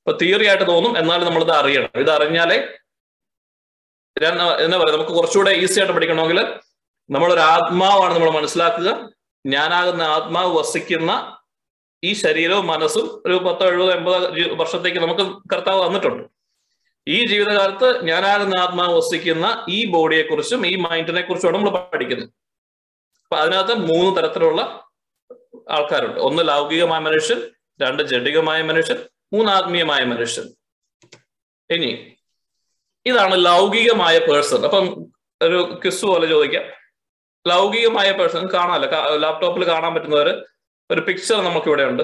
ഇപ്പൊ തിയറി ആയിട്ട് തോന്നും എന്നാലും നമ്മളിത് അറിയണം. ഇത് അറിഞ്ഞാലേ എന്താ പറയുക നമുക്ക് കുറച്ചുകൂടെ ഈസി ആയിട്ട് പഠിക്കണമെങ്കിൽ നമ്മളൊരു ആത്മാവാണ് നമ്മൾ മനസ്സിലാക്കുക. ഞാനാകുന്ന ആത്മാവ് വസിക്കുന്ന ഈ ശരീരവും മനസ്സും ഒരു പത്തോ എഴുപതോ എൺപതോ വർഷത്തേക്ക് നമുക്ക് കർത്താവ് തന്നിട്ടുണ്ട്. ഈ ജീവിതകാലത്ത് ഞാനാകുന്ന ആത്മാവ് വസിക്കുന്ന ഈ ബോഡിയെ കുറിച്ചും ഈ മൈൻഡിനെ കുറിച്ചുമാണ് നമ്മൾ പഠിക്കുന്നത്. അപ്പൊ അതിനകത്ത് മൂന്ന് തരത്തിലുള്ള ആൾക്കാരുണ്ട്. ഒന്ന് ലൗകികമായ മനുഷ്യൻ രണ്ട് ജഡികമായ മനുഷ്യൻ മൂന്ന് ആത്മീയമായ മനുഷ്യൻ. ഇനി ഇതാണ് ലൗകികമായ പേഴ്സൺ. അപ്പം ഒരു ക്വിസ് പോലെ ചോദിക്കാം. ലൗകികമായ പേഴ്സൺ കാണാമല്ലോ. ലാപ്ടോപ്പിൽ കാണാൻ പറ്റുന്നവര് ഒരു പിക്ചർ നമുക്ക് ഇവിടെ ഉണ്ട്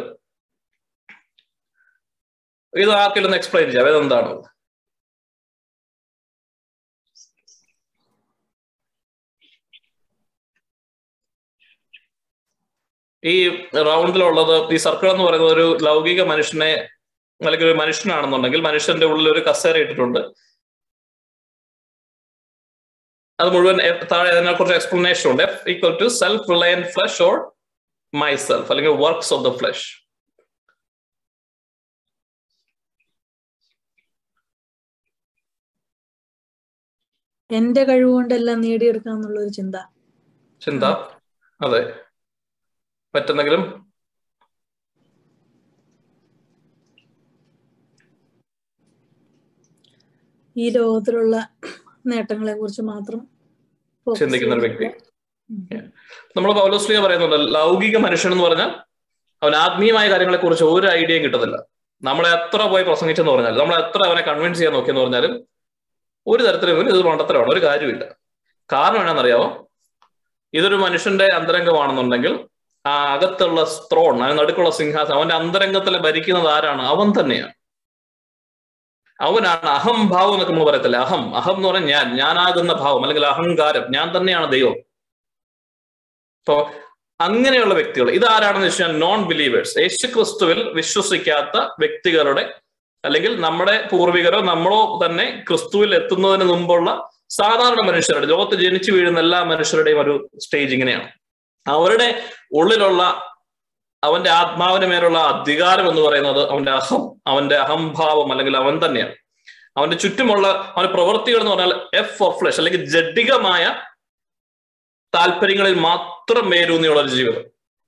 ഇത് ആർക്കെങ്കിലും എക്സ്പ്ലെയിൻ ചെയ്യാം. ഇതെന്താണ്? ഈ റൗണ്ടിലുള്ളത് ഈ സർക്കിൾ എന്ന് പറയുന്നത് ഒരു ലൗകിക മനുഷ്യനെ അല്ലെങ്കിൽ ഒരു മനുഷ്യനാണെന്നുണ്ടെങ്കിൽ മനുഷ്യന്റെ ഉള്ളിൽ ഒരു കസേര ഇട്ടിട്ടുണ്ട്. അത് മുഴുവൻ താഴെ അതിനെ കുറിച്ച് എക്സ്പ്ലനേഷൻ ഉണ്ട്. F equal to self reliance flesh my self അല്ലെങ്കിൽ വർക്ക്സ് ഓഫ് ദ ഫ്ലഷ് എന്റെ കഴിവുകൊണ്ടെല്ലാം നേടിയെടുക്കാം എന്നുള്ള ഒരു ചിന്ത. ചിന്ത അതെ. മറ്റെന്തെങ്കിലും? ഈ ലോകത്തിലുള്ള നേട്ടങ്ങളെ കുറിച്ച് മാത്രം ചിന്തിക്കുന്ന ഒരു വ്യക്തി. നമ്മൾ പൗലോസ്ലിയ പറയുന്നുണ്ട് ലൗകിക മനുഷ്യൻ എന്ന് പറഞ്ഞാൽ അവൻ ആത്മീയമായ കാര്യങ്ങളെ കുറിച്ച് ഒരു ഐഡിയയും കിട്ടത്തില്ല നമ്മളെ എത്ര പോയി പ്രസംഗിച്ചെന്ന് പറഞ്ഞാൽ നമ്മളെ എത്ര അവനെ കൺവിൻസ് ചെയ്യാൻ നോക്കിയെന്ന് പറഞ്ഞാലും ഒരു തരത്തിലും ഇത് മണ്ടത്തരമാണ് ഒരു കാര്യമില്ല കാരണം എന്നാണെന്നറിയാമോ ഇതൊരു മനുഷ്യന്റെ അന്തരംഗമാണെന്നുണ്ടെങ്കിൽ ആ അകത്തുള്ള സ്ത്രോൺ അതിന് നടുക്കുള്ള സിംഹാസനം അവന്റെ അന്തരംഗത്തിലെ ഭരിക്കുന്നത് ആരാണ്? അവൻ തന്നെയാണ്. അവനാണ് അഹംഭാവം എന്നൊക്കെ നമ്മൾ പറയത്തില്ല? അഹം. അഹം എന്ന് പറഞ്ഞാൽ ഞാൻ ഞാനാകുന്ന ഭാവം അല്ലെങ്കിൽ അഹങ്കാരം ഞാൻ തന്നെയാണ് ദൈവം. ഇപ്പോ അങ്ങനെയുള്ള വ്യക്തികൾ ഇതാരാണെന്ന് വെച്ചാൽ നോൺ ബിലീവേഴ്സ് യേശു ക്രിസ്തുവിൽ വിശ്വസിക്കാത്ത വ്യക്തികളുടെ അല്ലെങ്കിൽ നമ്മുടെ പൂർവികരോ നമ്മളോ തന്നെ ക്രിസ്തുവിൽ എത്തുന്നതിന് മുമ്പുള്ള സാധാരണ മനുഷ്യരുടെ ലോകത്ത് ജനിച്ചു വീഴുന്ന എല്ലാ മനുഷ്യരുടെയും ഒരു സ്റ്റേജ് ഇങ്ങനെയാണ്. അവരുടെ ഉള്ളിലുള്ള അവന്റെ ആത്മാവിന് മേലുള്ള അധികാരം എന്ന് പറയുന്നത് അവന്റെ അഹം അവന്റെ അഹംഭാവം അല്ലെങ്കിൽ അവൻ തന്നെയാണ്. അവന്റെ ചുറ്റുമുള്ള അവന്റെ പ്രവൃത്തികൾ എന്ന് പറഞ്ഞാൽ എഫ് ഓഫ് ഫ്ലഷ് അല്ലെങ്കിൽ ജഡികമായ താല്പര്യങ്ങളിൽ മാത്രം മേരൂന്നിയുള്ള ഒരു ജീവിതം.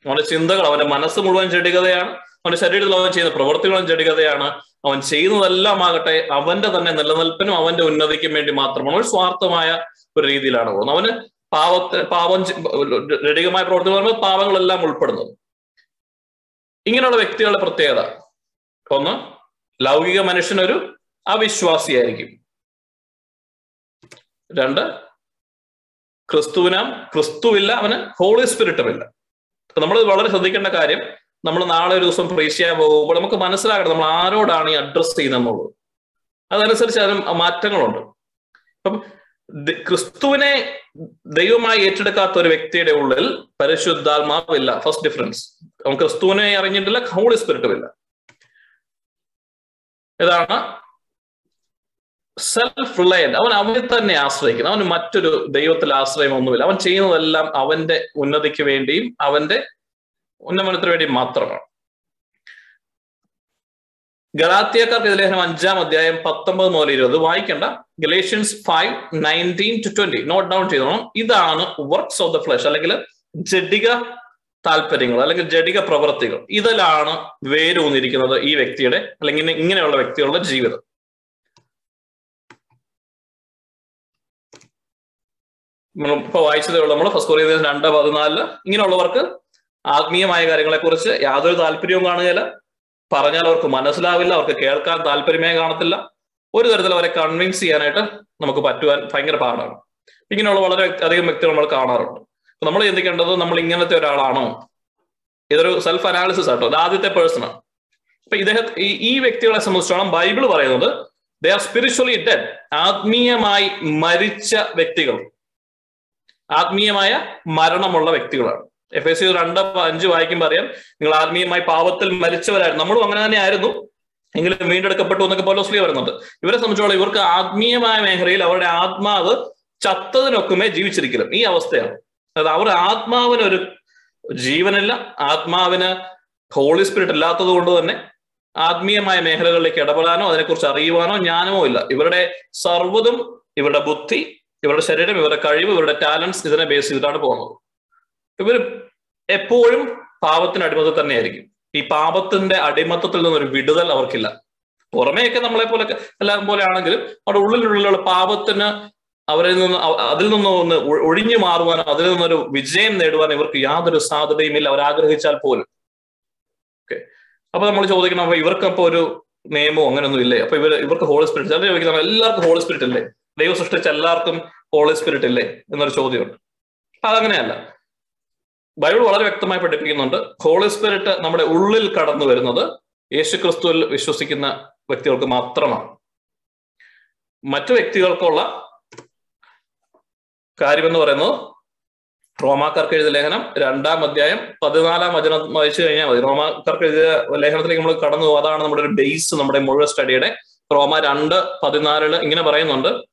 അവന്റെ ചിന്തകൾ അവന്റെ മനസ്സ് മുഴുവൻ ജടികതയാണ്. അവന്റെ ശരീരത്തിൽ അവൻ ചെയ്യുന്ന പ്രവൃത്തികളും ജടികതയാണ്. അവൻ ചെയ്യുന്നതെല്ലാം ആകട്ടെ അവന്റെ തന്നെ നിലനിൽപ്പിനും അവന്റെ ഉന്നതിക്കും വേണ്ടി മാത്രമാണ്. ഒരു സ്വാർത്ഥമായ ഒരു രീതിയിലാണ് പോകുന്നത് അവന് പാവത്തെ പാവം ചെ- പ്രവർത്തികൾ പറയുമ്പോൾ പാവങ്ങളെല്ലാം ഉൾപ്പെടുന്നത്. ഇങ്ങനെയുള്ള വ്യക്തികളുടെ പ്രത്യേകത. ഒന്ന് ലൗകിക മനുഷ്യനൊരു അവിശ്വാസിയായിരിക്കും. രണ്ട് ക്രിസ്തുവിനാം ക്രിസ്തുവില്ല അവന് ഹോളി സ്പിരിറ്റുമില്ല നമ്മൾ വളരെ ശ്രദ്ധിക്കേണ്ട കാര്യം നമ്മൾ നാളെ ഒരു ദിവസം പ്രീസ് ചെയ്യാൻ പോകുമ്പോൾ നമുക്ക് മനസ്സിലാകണം നമ്മൾ ആരോടാണ് ഈ അഡ്രസ് ചെയ്യുന്നത് അതനുസരിച്ച് അതിന് മാറ്റങ്ങളുണ്ട്. അപ്പം ക്രിസ്തുവിനെ ദൈവമായി ഏറ്റെടുക്കാത്ത ഒരു വ്യക്തിയുടെ ഉള്ളിൽ പരിശുദ്ധാത്മാവില്ല ഫസ്റ്റ് ഡിഫറൻസ് അവൻ ക്രിസ്തുവിനെ അറിഞ്ഞിട്ടില്ല ഹോളി സ്പിരിറ്റും ഇല്ല. ഇതാണ് സെൽഫ് റിലയന്റ് അവൻ അവനെ തന്നെ ആശ്രയിക്കുന്നു. അവന് മറ്റൊരു ദൈവത്തിൽ ആശ്രയം ഒന്നുമില്ല അവൻ ചെയ്യുന്നതെല്ലാം അവന്റെ ഉന്നതിക്ക് വേണ്ടിയും അവന്റെ ഉന്നമനത്തിന് വേണ്ടിയും മാത്രമാണ്. ഗലാത്തിയക്കാർക്ക് ലേഖനം അഞ്ചാം അധ്യായം പത്തൊമ്പത് മുതൽ ഇരുപത്. വായിക്കേണ്ട. Galatians five nineteen to twenty note down ചെയ്തോണം. ഇതാണ് വർക്ക്സ് ഓഫ് ദ ഫ്ലഷ് അല്ലെങ്കിൽ ജഡിക താല്പര്യങ്ങൾ അല്ലെങ്കിൽ ജഡിക പ്രവൃത്തികൾ. ഇതിലാണ് വേരൂന്നിരിക്കുന്നത് ഈ വ്യക്തിയുടെ അല്ലെങ്കിൽ ഇങ്ങനെയുള്ള വ്യക്തികളുടെ ജീവിതം. നമ്മൾ ഇപ്പൊ വായിച്ചതേ ഉള്ളൂ. നമ്മൾ ഫസ്റ്റ് കൊറിയ രണ്ട് പതിനാലിൽ ഇങ്ങനെയുള്ളവർക്ക് ആത്മീയമായ കാര്യങ്ങളെ കുറിച്ച് യാതൊരു താല്പര്യവും കാണുകയില്ല. പറഞ്ഞാൽ അവർക്ക് മനസ്സിലാവില്ല അവർക്ക് കേൾക്കാൻ താല്പര്യമേ കാണത്തില്ല. ഒരു തരത്തിൽ അവരെ കൺവിൻസ് ചെയ്യാനായിട്ട് നമുക്ക് പറ്റുവാൻ ഭയങ്കര പാടാണ്. ഇങ്ങനെയുള്ള വളരെ അധികം വ്യക്തികൾ നമ്മൾ കാണാറുണ്ട്. നമ്മൾ ചിന്തിക്കേണ്ടത് നമ്മൾ ഇങ്ങനത്തെ ഒരാളാണോ? ഇതൊരു സെൽഫ് അനാലിസിസ് ആട്ടോ. അത് ആദ്യത്തെ പേഴ്സൺ ആണ്. അപ്പൊ ഇദ്ദേഹത്തെ ഈ വ്യക്തികളെ സംബന്ധിച്ചോളം ബൈബിൾ പറയുന്നത് ദേ ആർ സ്പിരിച്വലി ഡെഡ് ആത്മീയമായി മരിച്ച വ്യക്തികൾ. ആത്മീയമായ മരണമുള്ള വ്യക്തികളാണ്. എഫ് എസ് സി രണ്ട് അഞ്ച് വായിക്കുമ്പോൾ അറിയാം നിങ്ങൾ ആത്മീയമായി പാപത്തിൽ മരിച്ചവരായിരുന്നു. നമ്മളും അങ്ങനെ തന്നെ ആയിരുന്നു. എങ്കിലും വീണ്ടെടുക്കപ്പെട്ടു എന്നൊക്കെ പോലോസ്ലി വരുന്നുണ്ട് ഇവരെ സംബന്ധിച്ചോളം ഇവർക്ക് ആത്മീയമായ മേഖലയിൽ അവരുടെ ആത്മാവ് ചത്തതിനൊക്കുമേ ജീവിച്ചിരിക്കലും. ഈ അവസ്ഥയാണ്. അതായത് അവരുടെ ആത്മാവിനൊരു ജീവനല്ല ആത്മാവിന് ഹോളി സ്പിരിറ്റ് ഇല്ലാത്തത് കൊണ്ട് തന്നെ ആത്മീയമായ മേഖലകളിലേക്ക് ഇടപെടാനോ അതിനെക്കുറിച്ച് അറിയുവാനോ ജ്ഞാനമോ ഇല്ല. ഇവരുടെ സർവതും ഇവരുടെ ബുദ്ധി ഇവരുടെ ശരീരം ഇവരുടെ കഴിവ് ഇവരുടെ ടാലൻസ് ഇതിനെ ബേസ് ചെയ്തിട്ടാണ് പോകുന്നത്. ഇവർ എപ്പോഴും പാപത്തിന് അടിമത്തം തന്നെയായിരിക്കും. ഈ പാപത്തിന്റെ അടിമത്തത്തിൽ നിന്നൊരു വിടുതൽ അവർക്കില്ല. പുറമേയൊക്കെ നമ്മളെ പോലെ എല്ലാവരും പോലെ ആണെങ്കിലും അവിടെ ഉള്ളിലുള്ള പാപത്തിന് അവരിൽ നിന്ന് അതിൽ നിന്ന് ഒന്ന് ഒഴിഞ്ഞു മാറുവാനോ അതിൽ നിന്നൊരു വിജയം നേടുവാനോ ഇവർക്ക് യാതൊരു സാധ്യതയും ഇല്ല. അവർ ആഗ്രഹിച്ചാൽ പോലും. ഓക്കെ അപ്പൊ നമ്മൾ ചോദിക്കണം അപ്പൊ ഇവർക്ക് അപ്പൊ ഒരു നിയമവും അങ്ങനെയൊന്നും ഇല്ലേ? അപ്പൊ ഇവർ ഇവർക്ക് ഹോളി സ്പിരിറ്റ് ചിലർ എല്ലാവർക്കും ഹോളി സ്പിരിറ്റ് ഇല്ലേ? ദൈവം സൃഷ്ടിച്ച എല്ലാവർക്കും ഹോളി സ്പിരിറ്റ് ഇല്ലേ എന്നൊരു ചോദ്യമുണ്ട്. അതങ്ങനെയല്ല. ബൈബിൾ വളരെ വ്യക്തമായി പഠിപ്പിക്കുന്നുണ്ട്. ഹോളി സ്പിരിറ്റ് നമ്മുടെ ഉള്ളിൽ കടന്നു വരുന്നത് യേശു ക്രിസ്തുവിൽ വിശ്വസിക്കുന്ന വ്യക്തികൾക്ക് മാത്രമാണ്. മറ്റു വ്യക്തികൾക്കുള്ള കാര്യമെന്ന് പറയുന്നത് റോമാക്കാർക്ക് എഴുതിയ ലേഖനം രണ്ടാം അധ്യായം പതിനാലാം വചനം വായിച്ചു കഴിഞ്ഞാൽ മതി. റോമാക്കാർക്ക് എഴുതിയ ലേഖനത്തിലേക്ക് നമ്മൾ കടന്നു അതാണ് നമ്മുടെ ഒരു ബേസ് നമ്മുടെ മുഴുവൻ സ്റ്റഡിയുടെ റോമ രണ്ട് പതിനാലിൽ ഇങ്ങനെ പറയുന്നുണ്ട്.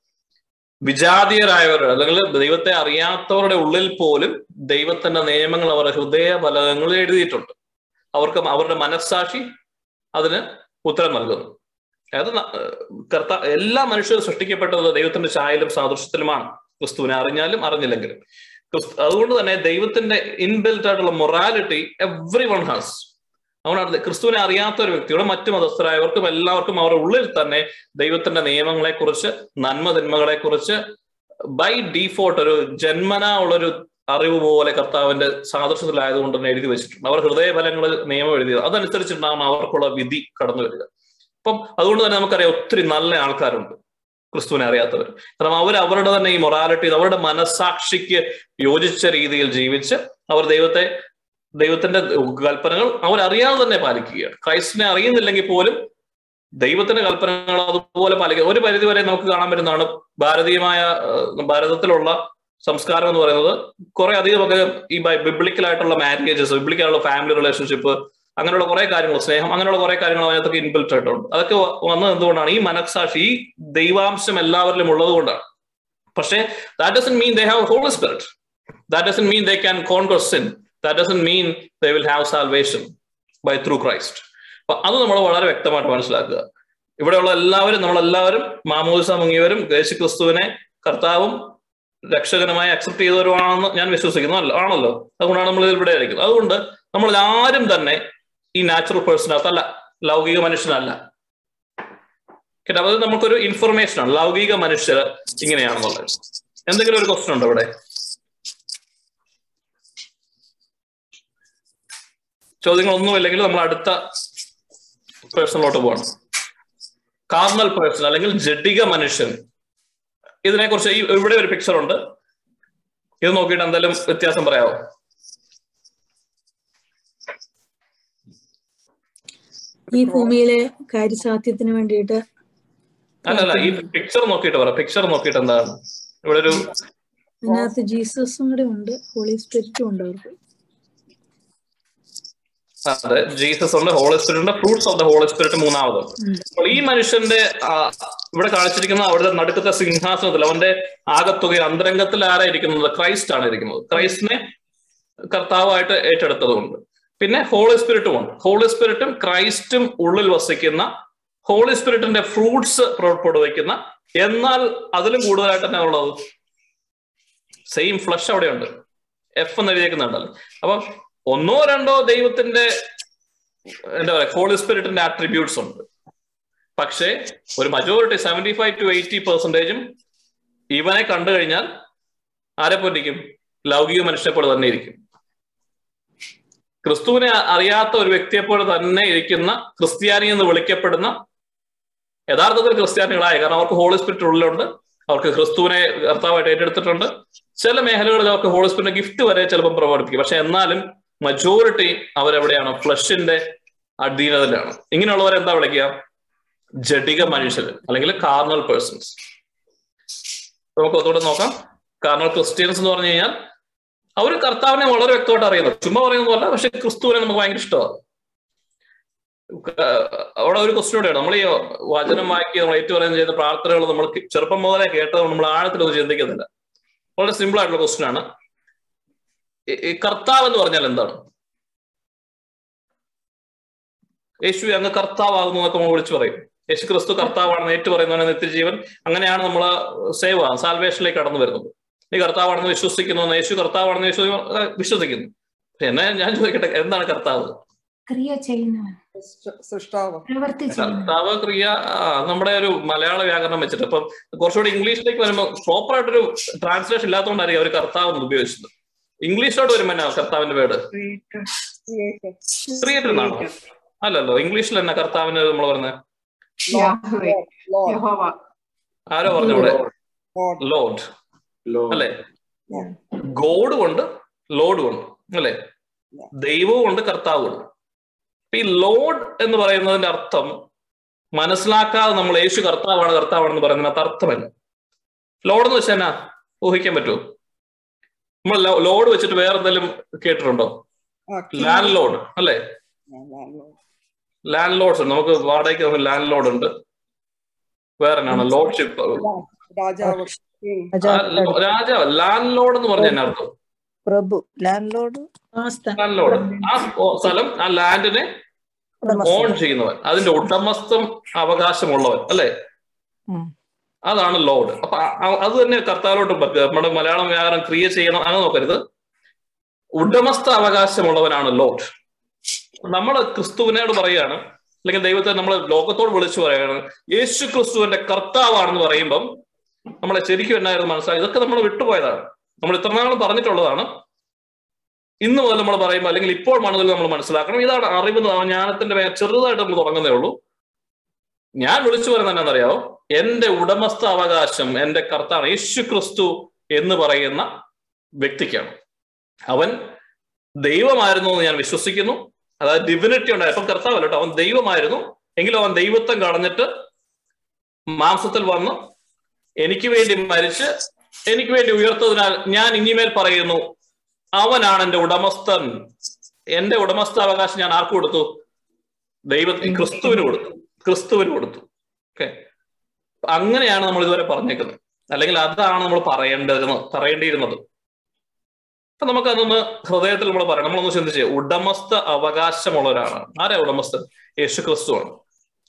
വിജാതീയരായവർ അല്ലെങ്കിൽ ദൈവത്തെ അറിയാത്തവരുടെ ഉള്ളിൽ പോലും ദൈവത്തിന്റെ നിയമങ്ങൾ അവരുടെ ഹൃദയ ഫലകങ്ങളിൽ എഴുതിയിട്ടുണ്ട്. അവർക്ക് അവരുടെ മനസ്സാക്ഷി അതിന് ഉത്തരം നൽകുന്നു. അതായത് കർത്ത എല്ലാ മനുഷ്യരും സൃഷ്ടിക്കപ്പെട്ടത് ദൈവത്തിന്റെ ചായലും സാദൃശ്യത്തിലുമാണ്. ക്രിസ്തുവിനെ അറിഞ്ഞാലും അറിഞ്ഞില്ലെങ്കിലും. അതുകൊണ്ട് തന്നെ ദൈവത്തിന്റെ ഇൻബിൽറ്റ് ആയിട്ടുള്ള മൊറാലിറ്റി എവ്രി വൺ ഹാസ് അതുകൊണ്ടാണ് ക്രിസ്തുവിനെ അറിയാത്ത ഒരു വ്യക്തിയോട് മറ്റു മതസ്ഥരായവർക്കും എല്ലാവർക്കും അവരുടെ ഉള്ളിൽ തന്നെ ദൈവത്തിന്റെ നിയമങ്ങളെ കുറിച്ച് നന്മ കുറിച്ച് ബൈ ഡീഫോൾട്ട് ഒരു ജന്മന ഉള്ളൊരു അറിവ് പോലെ കർത്താവിന്റെ സാദൃശ്യത്തിലായതുകൊണ്ട് തന്നെ എഴുതി വെച്ചിട്ടുണ്ട്. അവർ ഹൃദയഫലങ്ങൾ നിയമം എഴുതിയത്. അതനുസരിച്ചിട്ടാണ് അവർക്കുള്ള വിധി കടന്നു വരിക. അപ്പം അതുകൊണ്ട് തന്നെ നമുക്കറിയാം ഒത്തിരി നല്ല ആൾക്കാരുണ്ട് ക്രിസ്തുവിനെ അറിയാത്തവർ. കാരണം അവർ അവരുടെ തന്നെ ഈ മൊറാലിറ്റി അവരുടെ മനസാക്ഷിക്ക് യോജിച്ച രീതിയിൽ ജീവിച്ച് അവർ ദൈവത്തെ ദൈവത്തിന്റെ കൽപ്പനകൾ അവരറിയാതെ തന്നെ പാലിക്കുകയാണ്. ക്രൈസ്റ്റിനെ അറിയുന്നില്ലെങ്കിൽ പോലും ദൈവത്തിന്റെ കൽപ്പനകൾ അതുപോലെ പാലിക്കുക. ഒരു പരിധി വരെ നമുക്ക് കാണാൻ പറ്റുന്നതാണ് ഭാരതീയമായ ഭാരതത്തിലുള്ള സംസ്കാരം എന്ന് പറയുന്നത് കുറെ അധികം ഒക്കെ ഈ ബിബ്ലിക്കലായിട്ടുള്ള മാരേജസ് ബിബ്ലിക്കലായിട്ടുള്ള ഫാമിലി റിലേഷൻഷിപ്പ് അങ്ങനെയുള്ള കുറെ കാര്യങ്ങൾ സ്നേഹം അങ്ങനെയുള്ള കുറെ കാര്യങ്ങൾ അതിനകത്തൊക്കെ ഇൻബിൽറ്റ് ആയിട്ടുണ്ട് അതൊക്കെ വന്നത് എന്തുകൊണ്ടാണ്? ഈ മനസാക്ഷി ഈ ദൈവാംശം എല്ലാവരിലും ഉള്ളത് കൊണ്ടാണ്. പക്ഷേ that doesn't mean they have Holy Spirit that doesn't mean they can conquer sin that doesn't mean they will have salvation by through Christ അപ്പൊ അത് നമ്മൾ വളരെ വ്യക്തമായിട്ട് മനസ്സിലാക്കുക. ഇവിടെയുള്ള എല്ലാവരും നമ്മളെല്ലാവരും മാമോദിസ മുങ്ങിയവരും യേശു ക്രിസ്തുവിനെ കർത്താവും രക്ഷകനുമായി അക്സെപ്റ്റ് ചെയ്തവരുമാണെന്ന് ഞാൻ വിശ്വസിക്കുന്നു അല്ല ആണല്ലോ? അതുകൊണ്ടാണ് നമ്മൾ ഇവിടെ ആയിരിക്കുന്നത് അതുകൊണ്ട് നമ്മൾ ആരും തന്നെ ഈ നാച്ചുറൽ പേഴ്സണകത്തല്ല ലൗകിക മനുഷ്യനല്ല. കേട്ടോ? അത് നമുക്കൊരു ഇൻഫർമേഷൻ ആണ്. ലൗകിക മനുഷ്യർ ഇങ്ങനെയാണെന്നുള്ളത്. എന്തെങ്കിലും ഒരു ക്വസ്റ്റൻ ഉണ്ടോ ഇവിടെ? ചോദ്യങ്ങളൊന്നുമില്ലെങ്കിൽ നമ്മൾ അടുത്ത പേഴ്സണിലോട്ട് പോകണം. കാർണൽ പേഴ്സൺ അല്ലെങ്കിൽ ജഡിക മനുഷ്യൻ. ഇതിനെക്കുറിച്ച് ഈ ഇവിടെ ഒരു പിക്ചർ ഉണ്ട്. ഇത് നോക്കിയിട്ട് എന്തെങ്കിലും വ്യത്യാസം പറയാമോ ഈ ഭൂമിയിലെ കാര്യസാധ്യത്തിന് വേണ്ടിയിട്ട് അല്ലല്ല ഈ പിക്ചർ നോക്കിയിട്ട് പറ. പിക്ചർ നോക്കിയിട്ട് എന്താണ്? ഇവിടെ ഒരു അതിനകത്ത് ജീസസും കൂടെ ഉണ്ട്. ഹോളി സ്പിരിറ്റും ഉണ്ട് അവർക്ക്. അതെ ജീസസ് ഉണ്ട് Holy Spirit fruits of the Holy Spirit മൂന്നാമത്. അപ്പോൾ ഈ മനുഷ്യന്റെ ഇവിടെ കാണിച്ചിരിക്കുന്ന അവരുടെ നടുക്കത്തെ സിംഹാസനത്തിൽ അവന്റെ ആകത്തുക അന്തരംഗത്തിൽ ആരാ ഇരിക്കുന്നത് ക്രൈസ്റ്റ് ആണ് ഇരിക്കുന്നത്. ക്രൈസ്റ്റിനെ കർത്താവായിട്ട് ഏറ്റെടുത്തതുകൊണ്ട്. പിന്നെ ഹോളി സ്പിരിറ്റും ഉണ്ട്. ഹോളി സ്പിരിറ്റും ക്രൈസ്റ്റും ഉള്ളിൽ വസിക്കുന്ന ഹോളി സ്പിരിറ്റിന്റെ ഫ്രൂട്ട്സ് പുറപ്പെടുവിക്കുന്ന എന്നാൽ അതിലും കൂടുതലായിട്ട് തന്നെ ഉള്ളത്? സെയിം ഫ്ലഷ് അവിടെയുണ്ട്. എഫ് എന്ന് എഴുതിയേക്കുന്നുണ്ടല്ലോ. അപ്പൊ ഒന്നോ രണ്ടോ ദൈവത്തിന്റെ എന്താ പറയുക ഹോളി സ്പിരിറ്റിന്റെ ആട്രിബ്യൂട്ട്സ് ഉണ്ട്. പക്ഷേ ഒരു majority seventy five to eighty പെർസെന്റേജും ഇവനെ കണ്ടു കഴിഞ്ഞാൽ ആരെ പോലിരിക്കും ലൗകിക മനുഷ്യനെ പോലെ തന്നെ ഇരിക്കും. ക്രിസ്തുവിനെ അറിയാത്ത ഒരു വ്യക്തിയെ പോലെ തന്നെ ഇരിക്കുന്ന ക്രിസ്ത്യാനി എന്ന് വിളിക്കപ്പെടുന്ന യഥാർത്ഥത്തിൽ ക്രിസ്ത്യാനികളായ കാരണം അവർക്ക് ഹോളി സ്പിരിറ്റ് ഉള്ളിലുണ്ട് അവർക്ക് ക്രിസ്തുവിനെ കർത്താവായിട്ട് ഏറ്റെടുത്തിട്ടുണ്ട്. ചില മേഖലകളിൽ അവർക്ക് ഹോളി സ്പിരിറ്റിന്റെ ഗിഫ്റ്റ് വരെ ചിലപ്പോൾ പ്രകടിപ്പിക്കും. പക്ഷെ എന്നാലും മജോറിറ്റി അവരെവിടെയാണ്? ഫ്ലഷിന്റെ അധീനതയിലാണ്. ഇങ്ങനെയുള്ളവരെ എന്താ വിളിക്കുക? ജഡിക മനുഷ്യർ അല്ലെങ്കിൽ കാർണൽ പേഴ്സൺസ് നമുക്ക് ഒന്നുകൂടെ നോക്കാം. കാർണൽ ക്രിസ്ത്യൻസ് എന്ന് പറഞ്ഞു കഴിഞ്ഞാൽ അവർ കർത്താവിനെ വളരെ വ്യക്തമായിട്ട് അറിയുന്നു. ചുമ്മാ പറയുന്നതല്ല പക്ഷെ ക്രിസ്തുവിനെ നമുക്ക് ഭയങ്കര ഇഷ്ടമാണ്. അവിടെ ഒരു ക്വസ്റ്റ്യൻ കൂടെയാണ് നമ്മൾ ഈ വചനം വായിക്കുക നമ്മൾ ഏറ്റവും പറയുന്ന ചെയ്യുന്ന പ്രാർത്ഥനകൾ നമ്മൾ ചെറുപ്പം മുതലേ കേട്ടത് നമ്മൾ ആഴത്തിലൊന്നും ചിന്തിക്കുന്നില്ല. വളരെ സിമ്പിൾ ആയിട്ടുള്ള ക്വസ്റ്റ്യൻ ആണ്. കർത്താവ് എന്ന് പറഞ്ഞാൽ എന്താണ്? യേശു അങ്ങ് കർത്താവാകുന്നു എന്നൊക്കെ നമ്മൾ വിളിച്ചു പറയും. യേശു ക്രിസ്തു കർത്താവാണെന്ന് ഏറ്റു പറയുന്നവനെ നിത്യജീവൻ. അങ്ങനെയാണ് നമ്മൾ സേവ സാൽവേഷനിലേക്ക് കടന്നു വരുന്നത്. നീ കർത്താവാണെന്ന് വിശ്വസിക്കുന്നു യേശു കർത്താവാണെന്ന് യേശു വിശ്വസിക്കുന്നു. എന്നെ ഞാൻ ചോദിക്കട്ടെ എന്താണ് കർത്താവ്? ക്രിയ ചെയ്യുന്നവൻ. കർത്താവ് ക്രിയ നമ്മുടെ ഒരു മലയാള വ്യാകരണം വെച്ചിട്ട് ഇപ്പം കുറച്ചുകൂടി ഇംഗ്ലീഷിലേക്ക് വരുമ്പോൾ പ്രോപ്പർ ആയിട്ടൊരു ട്രാൻസ്ലേഷൻ ഇല്ലാത്തതുകൊണ്ടായിരിക്കും അവർ കർത്താവ് എന്ന് ഉപയോഗിച്ചത്. ഇംഗ്ലീഷിലോട്ട് വരുമ്പോ എന്നാ കർത്താവിന്റെ വേർഡ് ക്രിയേറ്റർ എന്നാണോ അല്ലല്ലോ ഇംഗ്ലീഷിൽ തന്നെ കർത്താവിന് നമ്മൾ പറഞ്ഞത് യാഹ്വേ, യഹോവ. ആരോ പറഞ്ഞു ഇവിടെ Lord. Lord Lord. അല്ലെ? ഗോഡ് കൊണ്ട് ലോഡ് കൊണ്ട് അല്ലെ? ദൈവവും ഉണ്ട് കർത്താവും ഉണ്ട്. ഈ ലോഡ് എന്ന് പറയുന്നതിന്റെ അർത്ഥം മനസ്സിലാക്കാതെ നമ്മൾ യേശു കർത്താവാണ് കർത്താവാണെന്ന് പറയുന്നതിനകത്ത് അർത്ഥമല്ല. ലോഡ് എന്ന് വെച്ചാൽ എന്നാ? ഊഹിക്കാൻ പറ്റുമോ നമ്മൾ ലോഡ് വെച്ചിട്ട് വേറെ എന്തെങ്കിലും കേട്ടിട്ടുണ്ടോ. ലാൻഡ് ലോഡ് അല്ലെ. ലാൻഡ് ലോഡ്സ് നമുക്ക് വാടകയ്ക്ക് നമുക്ക് ലാൻഡ് ലോഡ് ഉണ്ട്. വേറെ എന്നാണ് ലോഡ്ഷിപ്പ് രാജാവ്. ലാൻഡ് ലോഡ് എന്ന് പറഞ്ഞ എന്നാ അർത്ഥം? പ്രഭു. ലാൻഡ് ലോഡ് ലാൻഡ് ലോഡ് ആ സ്ഥലം ആ ലാൻഡിനെ ഓൺ ചെയ്യുന്നവൻ. അതിന്റെ ഉടമസ്ഥം അവകാശമുള്ളവൻ അല്ലെ. അതാണ് ലോഡ്. അപ്പൊ അത് തന്നെ കർത്താവിലോട്ട് നമ്മുടെ മലയാളം വ്യാകരണം ക്രിയ ചെയ്യണം അങ്ങനെ നോക്കരുത്. ഉടമസ്ഥ അവകാശമുള്ളവനാണ് ലോഡ്. നമ്മൾ ക്രിസ്തുവിനോട് പറയുകയാണ് അല്ലെങ്കിൽ ദൈവത്തെ നമ്മൾ ലോകത്തോട് വിളിച്ചു പറയുകയാണ് യേശു ക്രിസ്തുവിന്റെ കർത്താവാണെന്ന് പറയുമ്പം നമ്മളെ ശരിക്കും എന്നായിരുന്നു മനസ്സിലായി? ഇതൊക്കെ നമ്മൾ വിട്ടുപോയതാണ്. നമ്മൾ ഇത്ര നാളും പറഞ്ഞിട്ടുള്ളതാണ്. ഇന്ന് മുതൽ നമ്മൾ പറയുമ്പോൾ അല്ലെങ്കിൽ ഇപ്പോൾ മണതിൽ നമ്മൾ മനസ്സിലാക്കണം. ഇതാണ് അറിവ് ജ്ഞാനത്തിന്റെ ചെറുതായിട്ട് നമ്മൾ തുടങ്ങുന്നേ ഉള്ളൂ. ഞാൻ വിളിച്ചു പറയുന്നത് എന്നാണെന്നറിയാവോ എന്റെ ഉടമസ്ഥ അവകാശം എന്റെ കർത്താവ് യേശു ക്രിസ്തു എന്ന് പറയുന്ന വ്യക്തിക്കാണ്. അവൻ ദൈവമായിരുന്നു എന്ന് ഞാൻ വിശ്വസിക്കുന്നു. അതായത് ഡിവിനിറ്റി ഉണ്ടായി. അപ്പം കർത്താവല്ല അവൻ ദൈവമായിരുന്നു. എങ്കിലും അവൻ ദൈവത്വം കളഞ്ഞിട്ട് മാംസത്തിൽ വന്ന് എനിക്ക് വേണ്ടി മരിച്ച് എനിക്ക് വേണ്ടി ഉയർത്തതിനാൽ ഞാൻ ഇനിമേൽ പറയുന്നു അവനാണ് എന്റെ ഉടമസ്ഥൻ. എന്റെ ഉടമസ്ഥാവകാശം ഞാൻ ആർക്ക് കൊടുത്തു? ദൈവത്തിന് ക്രിസ്തുവിന് കൊടുത്തു. ക്രിസ്തുവിന് കൊടുത്തു. ഓക്കെ? അങ്ങനെയാണ് നമ്മൾ ഇതുവരെ പറഞ്ഞേക്കുന്നത്. അല്ലെങ്കിൽ അതാണ് നമ്മൾ പറയേണ്ടിരുന്നത് പറയേണ്ടിയിരുന്നത്. അപ്പൊ നമുക്ക് അതൊന്ന് ഹൃദയത്തിൽ നമ്മൾ പറയാം നമ്മളൊന്ന് ചിന്തിച്ചേ ഉടമസ്ഥ അവകാശമുള്ള ഒരാളാണ് ആരാ ഉടമസ്ഥൻ? യേശു ക്രിസ്തുവാണ്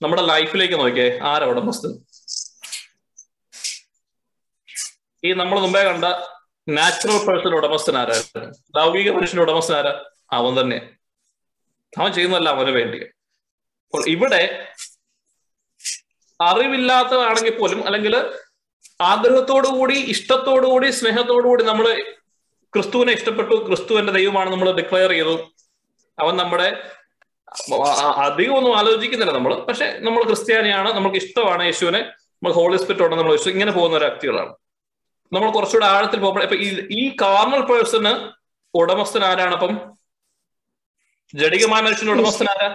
നമ്മുടെ ലൈഫിലേക്ക് നോക്കിയേ ആരാ ഉടമസ്ഥൻ? ഈ നമ്മൾ മുമ്പേ കണ്ട നാച്ചുറൽ പേഴ്സൺ ഉടമസ്ഥൻ ആരായിരുന്നു? ലൗകിക മനുഷ്യന്റെ ഉടമസ്ഥൻ ആരാ? അവൻ തന്നെ. അവൻ ചെയ്യുന്നതല്ല അവന് വേണ്ടി. അപ്പോൾ ഇവിടെ അറിവില്ലാത്തതാണെങ്കിൽ പോലും അല്ലെങ്കിൽ ആഗ്രഹത്തോടുകൂടി ഇഷ്ടത്തോടുകൂടി സ്നേഹത്തോടുകൂടി നമ്മൾ ക്രിസ്തുവിനെ ഇഷ്ടപ്പെട്ടു ക്രിസ്തു എന്റെ ദൈവമാണ് നമ്മൾ ഡിക്ലെയർ ചെയ്തു അവൻ നമ്മുടെ അധികം ഒന്നും ആലോചിക്കുന്നില്ല നമ്മൾ. പക്ഷെ നമ്മൾ ക്രിസ്ത്യാനിയാണ് നമുക്ക് ഇഷ്ടമാണ് യേശുവിനെ. നമ്മൾ ഹോളി സ്പിരിറ്റ് ഉണ്ടെന്ന് നമ്മൾ യേശു ഇങ്ങനെ പോകുന്ന ഒരു വ്യക്തികളാണ്. നമ്മൾ കുറച്ചുകൂടെ ആഴത്തിൽ പോകുമ്പോൾ ഇപ്പൊ ഈ- കാർണൽ പേഴ്സണ് ഉടമസ്ഥൻ ആരാണ് അപ്പം? ജഡികമായ മനുഷ്യന്റെ ഉടമസ്ഥൻ ആരാ.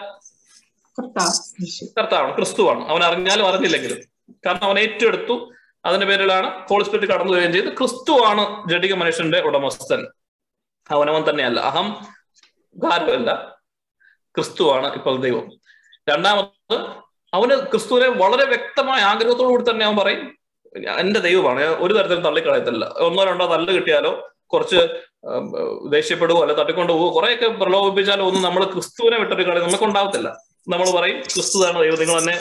കർത്താവാണ് ക്രിസ്തുവാണ്. അവൻ അറിഞ്ഞാലും അറിഞ്ഞില്ലെങ്കിലും. കാരണം അവൻ ഏറ്റെടുത്തു. അതിന്റെ പേരിലാണ് ഹോളി സ്പിരിറ്റ് കടന്നു വരികയും ചെയ്ത് ക്രിസ്തുവാണ് ജഡിക മനുഷ്യന്റെ ഉടമസ്ഥൻ. അവനവൻ തന്നെയല്ല. അഹം ഗാരമല്ല ക്രിസ്തുവാണ് ഇപ്പോൾ ദൈവം. രണ്ടാമത് അവന് ക്രിസ്തുവിനെ വളരെ വ്യക്തമായ ആഗ്രഹത്തോടു കൂടി തന്നെ അവൻ പറയും എന്റെ ദൈവമാണ്. ഒരു തരത്തിലും തള്ളിക്കളയത്തില്ല. ഒന്നോ രണ്ടോ തല്ല് കിട്ടിയാലോ കുറച്ച് ദേഷ്യപ്പെടുവോ അല്ലെ തട്ടിക്കൊണ്ടു പോവോ കുറെയൊക്കെ പ്രലോഭിപ്പിച്ചാലോ ഒന്നും നമ്മൾ ക്രിസ്തുവിനെ വിട്ടൊരു കളി നമുക്ക് ഉണ്ടാവത്തില്ല നമ്മൾ പറയും ക്രിസ്തു തന്നെ ദൈവം. നിങ്ങൾ എന്നെ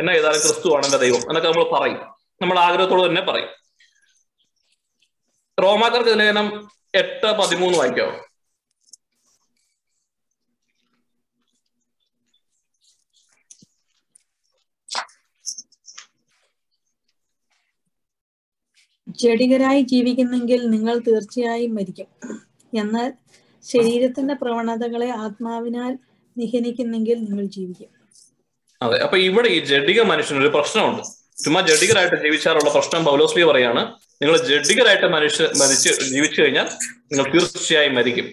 എന്നെ ചെയ്താലും ക്രിസ്തുവാണ് എന്റെ ദൈവം എന്നൊക്കെ നമ്മൾ പറയും. നമ്മൾ ആഗ്രഹത്തോട് തന്നെ പറയും. റോമാക്കർക്ക് ലേഖനം എട്ട് പതിമൂന്ന് വായിക്കാവോ ജഡികരായി ജീവിക്കുന്നെങ്കിൽ നിങ്ങൾ തീർച്ചയായും മരിക്കും. എന്നാൽ ശരീരത്തിന്റെ പ്രവണതകളെ ആത്മാവിനാൽ നിഹനിക്കുന്നെങ്കിൽ നിങ്ങൾ ജീവിക്കും. അതെ അപ്പൊ ഇവിടെ ഈ ജഡിക മനുഷ്യനൊരു പ്രശ്നമുണ്ട്. ചുമ്മാ ജഡികരായിട്ട് ജീവിച്ചാലുള്ള പ്രശ്നം പൗലോസ്ലി പറയാണ്. നിങ്ങൾ ജഡികരായിട്ട് മനുഷ്യ മരിച്ച് ജീവിച്ചു കഴിഞ്ഞാൽ നിങ്ങൾ തീർച്ചയായും മരിക്കും.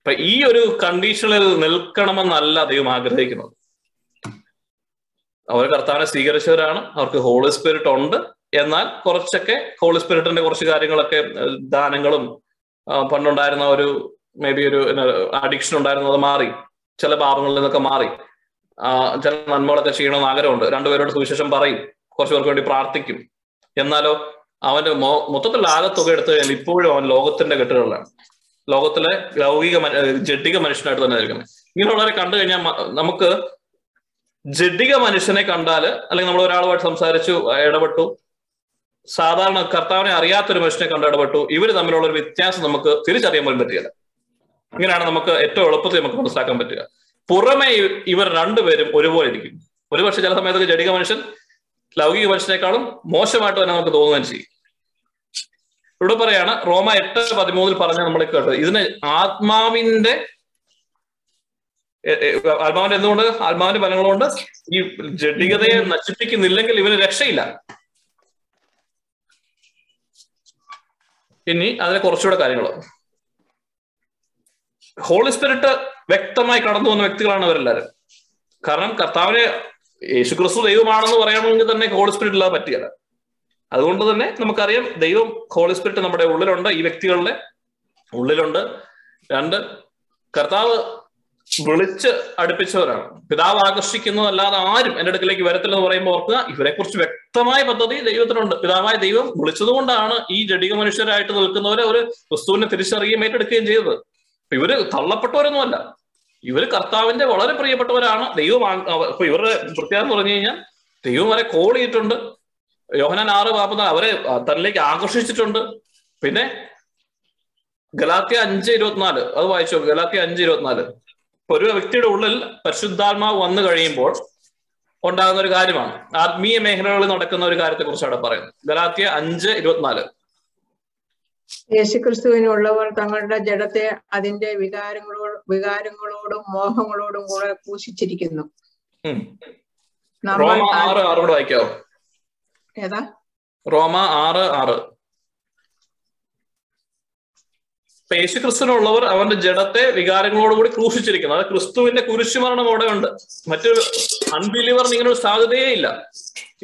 അപ്പൊ ഈ ഒരു കണ്ടീഷനിൽ നിൽക്കണമെന്നല്ല ദൈവം ആഗ്രഹിക്കുന്നത്. അവർ കർത്താവിനെ സ്വീകരിച്ചവരാണ്. അവർക്ക് ഹോളി സ്പിരിറ്റ് ഉണ്ട്. എന്നാൽ കുറച്ചൊക്കെ ഹോളി സ്പിരിറ്റിന്റെ കുറച്ച് കാര്യങ്ങളൊക്കെ ദാനങ്ങളും പണ്ടുണ്ടായിരുന്ന ഒരു മേ ബി ഒരു അഡിക്ഷൻ ഉണ്ടായിരുന്നത് മാറി. ചില പാപങ്ങളിൽ നിന്നൊക്കെ മാറി. ചില നന്മകളൊക്കെ ചെയ്യണമെന്ന് ആഗ്രഹമുണ്ട്. രണ്ടുപേരോട് സുവിശേഷം പറയും. കുറച്ചു പേർക്ക് വേണ്ടി പ്രാർത്ഥിക്കും. എന്നാലോ അവന്റെ മൊ- മൊത്തത്തിലുള്ള ആകെ തുക എടുത്തു കഴിഞ്ഞാൽ ഇപ്പോഴും അവൻ ലോകത്തിന്റെ കെട്ടുകളിലാണ്. ലോകത്തിലെ ലൗകിക ജഡിക മനുഷ്യനായിട്ട് തന്നെ ഇരിക്കുന്നത് ഇങ്ങനെയുള്ളവരെ കണ്ടു കഴിഞ്ഞാൽ നമുക്ക് ജഡിക മനുഷ്യനെ കണ്ടാൽ അല്ലെങ്കിൽ നമ്മൾ ഒരാളുമായിട്ട് സംസാരിച്ചു ഇടപെട്ടു. സാധാരണ കർത്താവിനെ അറിയാത്തൊരു മനുഷ്യനെ കണ്ട് ഇടപെട്ടു. ഇവർ തമ്മിലുള്ള ഒരു വ്യത്യാസം നമുക്ക് തിരിച്ചറിയാൻ പോലും പറ്റുകയില്ല ഇങ്ങനെയാണ് നമുക്ക് ഏറ്റവും എളുപ്പത്തിൽ നമുക്ക് മനസ്സിലാക്കാൻ പറ്റുക. പുറമെ ഇവർ രണ്ടുപേരും ഒരുപോലെ ഇരിക്കും. ഒരുപക്ഷെ ചില സമയത്തൊക്കെ ജടിക മനുഷ്യൻ ലൗകിക മനുഷ്യനേക്കാളും മോശമായിട്ട് തന്നെ നമുക്ക് തോന്നുകയും ചെയ്യും. ഇവിടെ പറയാണ് റോമ എട്ട് പതിമൂന്നിൽ പറഞ്ഞ നമ്മൾ കേട്ടത്. ഇതിന് ആത്മാവിന്റെ ആത്മാവിന്റെ എന്തുകൊണ്ട്? ആത്മാവിന്റെ ഫലങ്ങളുകൊണ്ട് ഈ ജഡികതയെ നശിപ്പിക്കുന്നില്ലെങ്കിൽ ഇവന് രക്ഷയില്ല. ഇനി അതിനെ കുറച്ചുകൂടെ കാര്യങ്ങൾ ഹോളി സ്പിരിറ്റ് വ്യക്തമായി കടന്നു വന്ന വ്യക്തികളാണ് അവരെല്ലാവരും. കാരണം കർത്താവിനെ യേശു ക്രിസ്തു ദൈവമാണെന്ന് പറയണമെങ്കിൽ തന്നെ ഹോളി സ്പിരിറ്റ് ഇല്ലാതെ പറ്റിയല്ല. അതുകൊണ്ട് തന്നെ നമുക്കറിയാം ദൈവം ഹോളി സ്പിരിറ്റ് നമ്മുടെ ഉള്ളിലുണ്ട് ഈ വ്യക്തികളുടെ ഉള്ളിലുണ്ട്. രണ്ട് കർത്താവ് വിളിച്ച് അടുപ്പിച്ചവരാണ്. പിതാവ് ആകർഷിക്കുന്നതല്ലാതെ ആരും എന്റെ അടുക്കിലേക്ക് വരത്തില്ലെന്ന് പറയുമ്പോൾ ഓർക്കുക ഇവരെ കുറിച്ച് വ്യക്തമായ പദ്ധതി ദൈവത്തിനുണ്ട്. പിതാവായ ദൈവം വിളിച്ചതുകൊണ്ടാണ് ഈ ജഡിക മനുഷ്യരായിട്ട് നിൽക്കുന്നവരെ ഒരു ക്രിസ്തുവിനെ തിരിച്ചറിയുകയും ഏറ്റെടുക്കുകയും ചെയ്തത്. ഇവർ തള്ളപ്പെട്ടവരൊന്നുമല്ല. ഇവർ കർത്താവിന്റെ വളരെ പ്രിയപ്പെട്ടവരാണ്. ദൈവം അപ്പൊ ഇവരുടെ പ്രത്യേകത എന്ന് പറഞ്ഞു കഴിഞ്ഞാൽ ദൈവം വരെ കോൾ ചെയ്തിട്ടുണ്ട്. യോഹനാൻ ആറ് പാപ്പുന്ന അവരെ തന്നിലേക്ക് ആകർഷിച്ചിട്ടുണ്ട്. പിന്നെ ഗലാത്യ അഞ്ച് ഇരുപത്തിനാല് അത് വായിച്ചു ഗലാത്യ അഞ്ച് ഇരുപത്തിനാല്. ഒരു വ്യക്തിയുടെ ഉള്ളിൽ പരിശുദ്ധാത്മാവ് വന്നു കഴിയുമ്പോൾ ഉണ്ടാകുന്ന ഒരു കാര്യമാണ്. ആത്മീയ മേഖലകളിൽ നടക്കുന്ന ഒരു കാര്യത്തെ കുറിച്ചാണ് പറയുന്നത് ഗലാത്യ അഞ്ച് ഇരുപത്തിനാല്. യേശുക്രിസ്തുവിനുള്ളവർ തങ്ങളുടെ ജഡത്തെ അതിന്റെ വികാരങ്ങളോ വികാരങ്ങളോടും മോഹങ്ങളോടും കൂടെ പൂശിച്ചിരിക്കുന്നു. റോമ ആറ് ആറ് കൂടെ വായിക്കാവോ? ഏതാ? റോമ ആറ് ആറ് ഇപ്പൊ യേശു ക്രിസ്തുവിനുള്ളവർ അവന്റെ ജഡത്തെ വികാരങ്ങളോടുകൂടി ക്രൂശിച്ചിരിക്കുന്നു. അത് ക്രിസ്തുവിന്റെ കുരിശുമരണം അവിടെ ഉണ്ട് മറ്റൊരു അൺബിലീവറിന് ഇങ്ങനെ ഒരു സാധ്യതയേ ഇല്ല.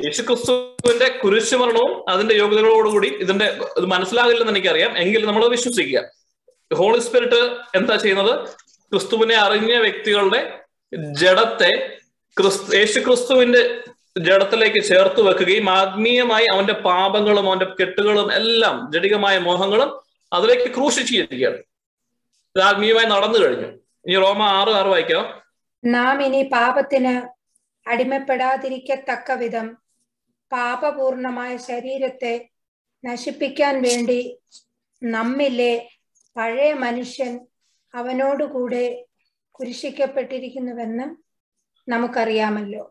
യേശു ക്രിസ്തുവിന്റെ കുരിശുമരണവും അതിന്റെ യോഗ്യതകളോടുകൂടി ഇതിന്റെ ഇത് മനസ്സിലാകില്ലെന്ന് എനിക്കറിയാം. എങ്കിലും നമ്മൾ വിശ്വസിക്കുക. ഹോളി സ്പിരിറ്റ് എന്താ ചെയ്യുന്നത്? ക്രിസ്തുവിനെ അറിഞ്ഞ വ്യക്തികളുടെ ജഡത്തെ ക്രിസ്തു യേശു ക്രിസ്തുവിന്റെ ജഡത്തിലേക്ക് ചേർത്ത് വെക്കുകയും ആത്മീയമായി അവന്റെ പാപങ്ങളും അവന്റെ കെട്ടുകളും എല്ലാം ജടികമായ മോഹങ്ങളും അതിലേക്ക് ക്രൂശിച്ചിരിക്കുകയാണ്. ഇത് ആത്മീയമായി നടന്നു കഴിഞ്ഞു. ഇനി റോമ ആറ് ആറ് വായിക്കാം. നാം ഇനി പാപത്തിന് അടിമപ്പെടാതിരിക്കത്തക്ക വിധം പാപപൂർണമായ ശരീരത്തെ നശിപ്പിക്കാൻ വേണ്ടി നമ്മിലെ പഴയ മനുഷ്യൻ അവനോടുകൂടെ കുരിശിക്കപ്പെട്ടിരിക്കുന്നുവെന്ന് നമുക്കറിയാമല്ലോ.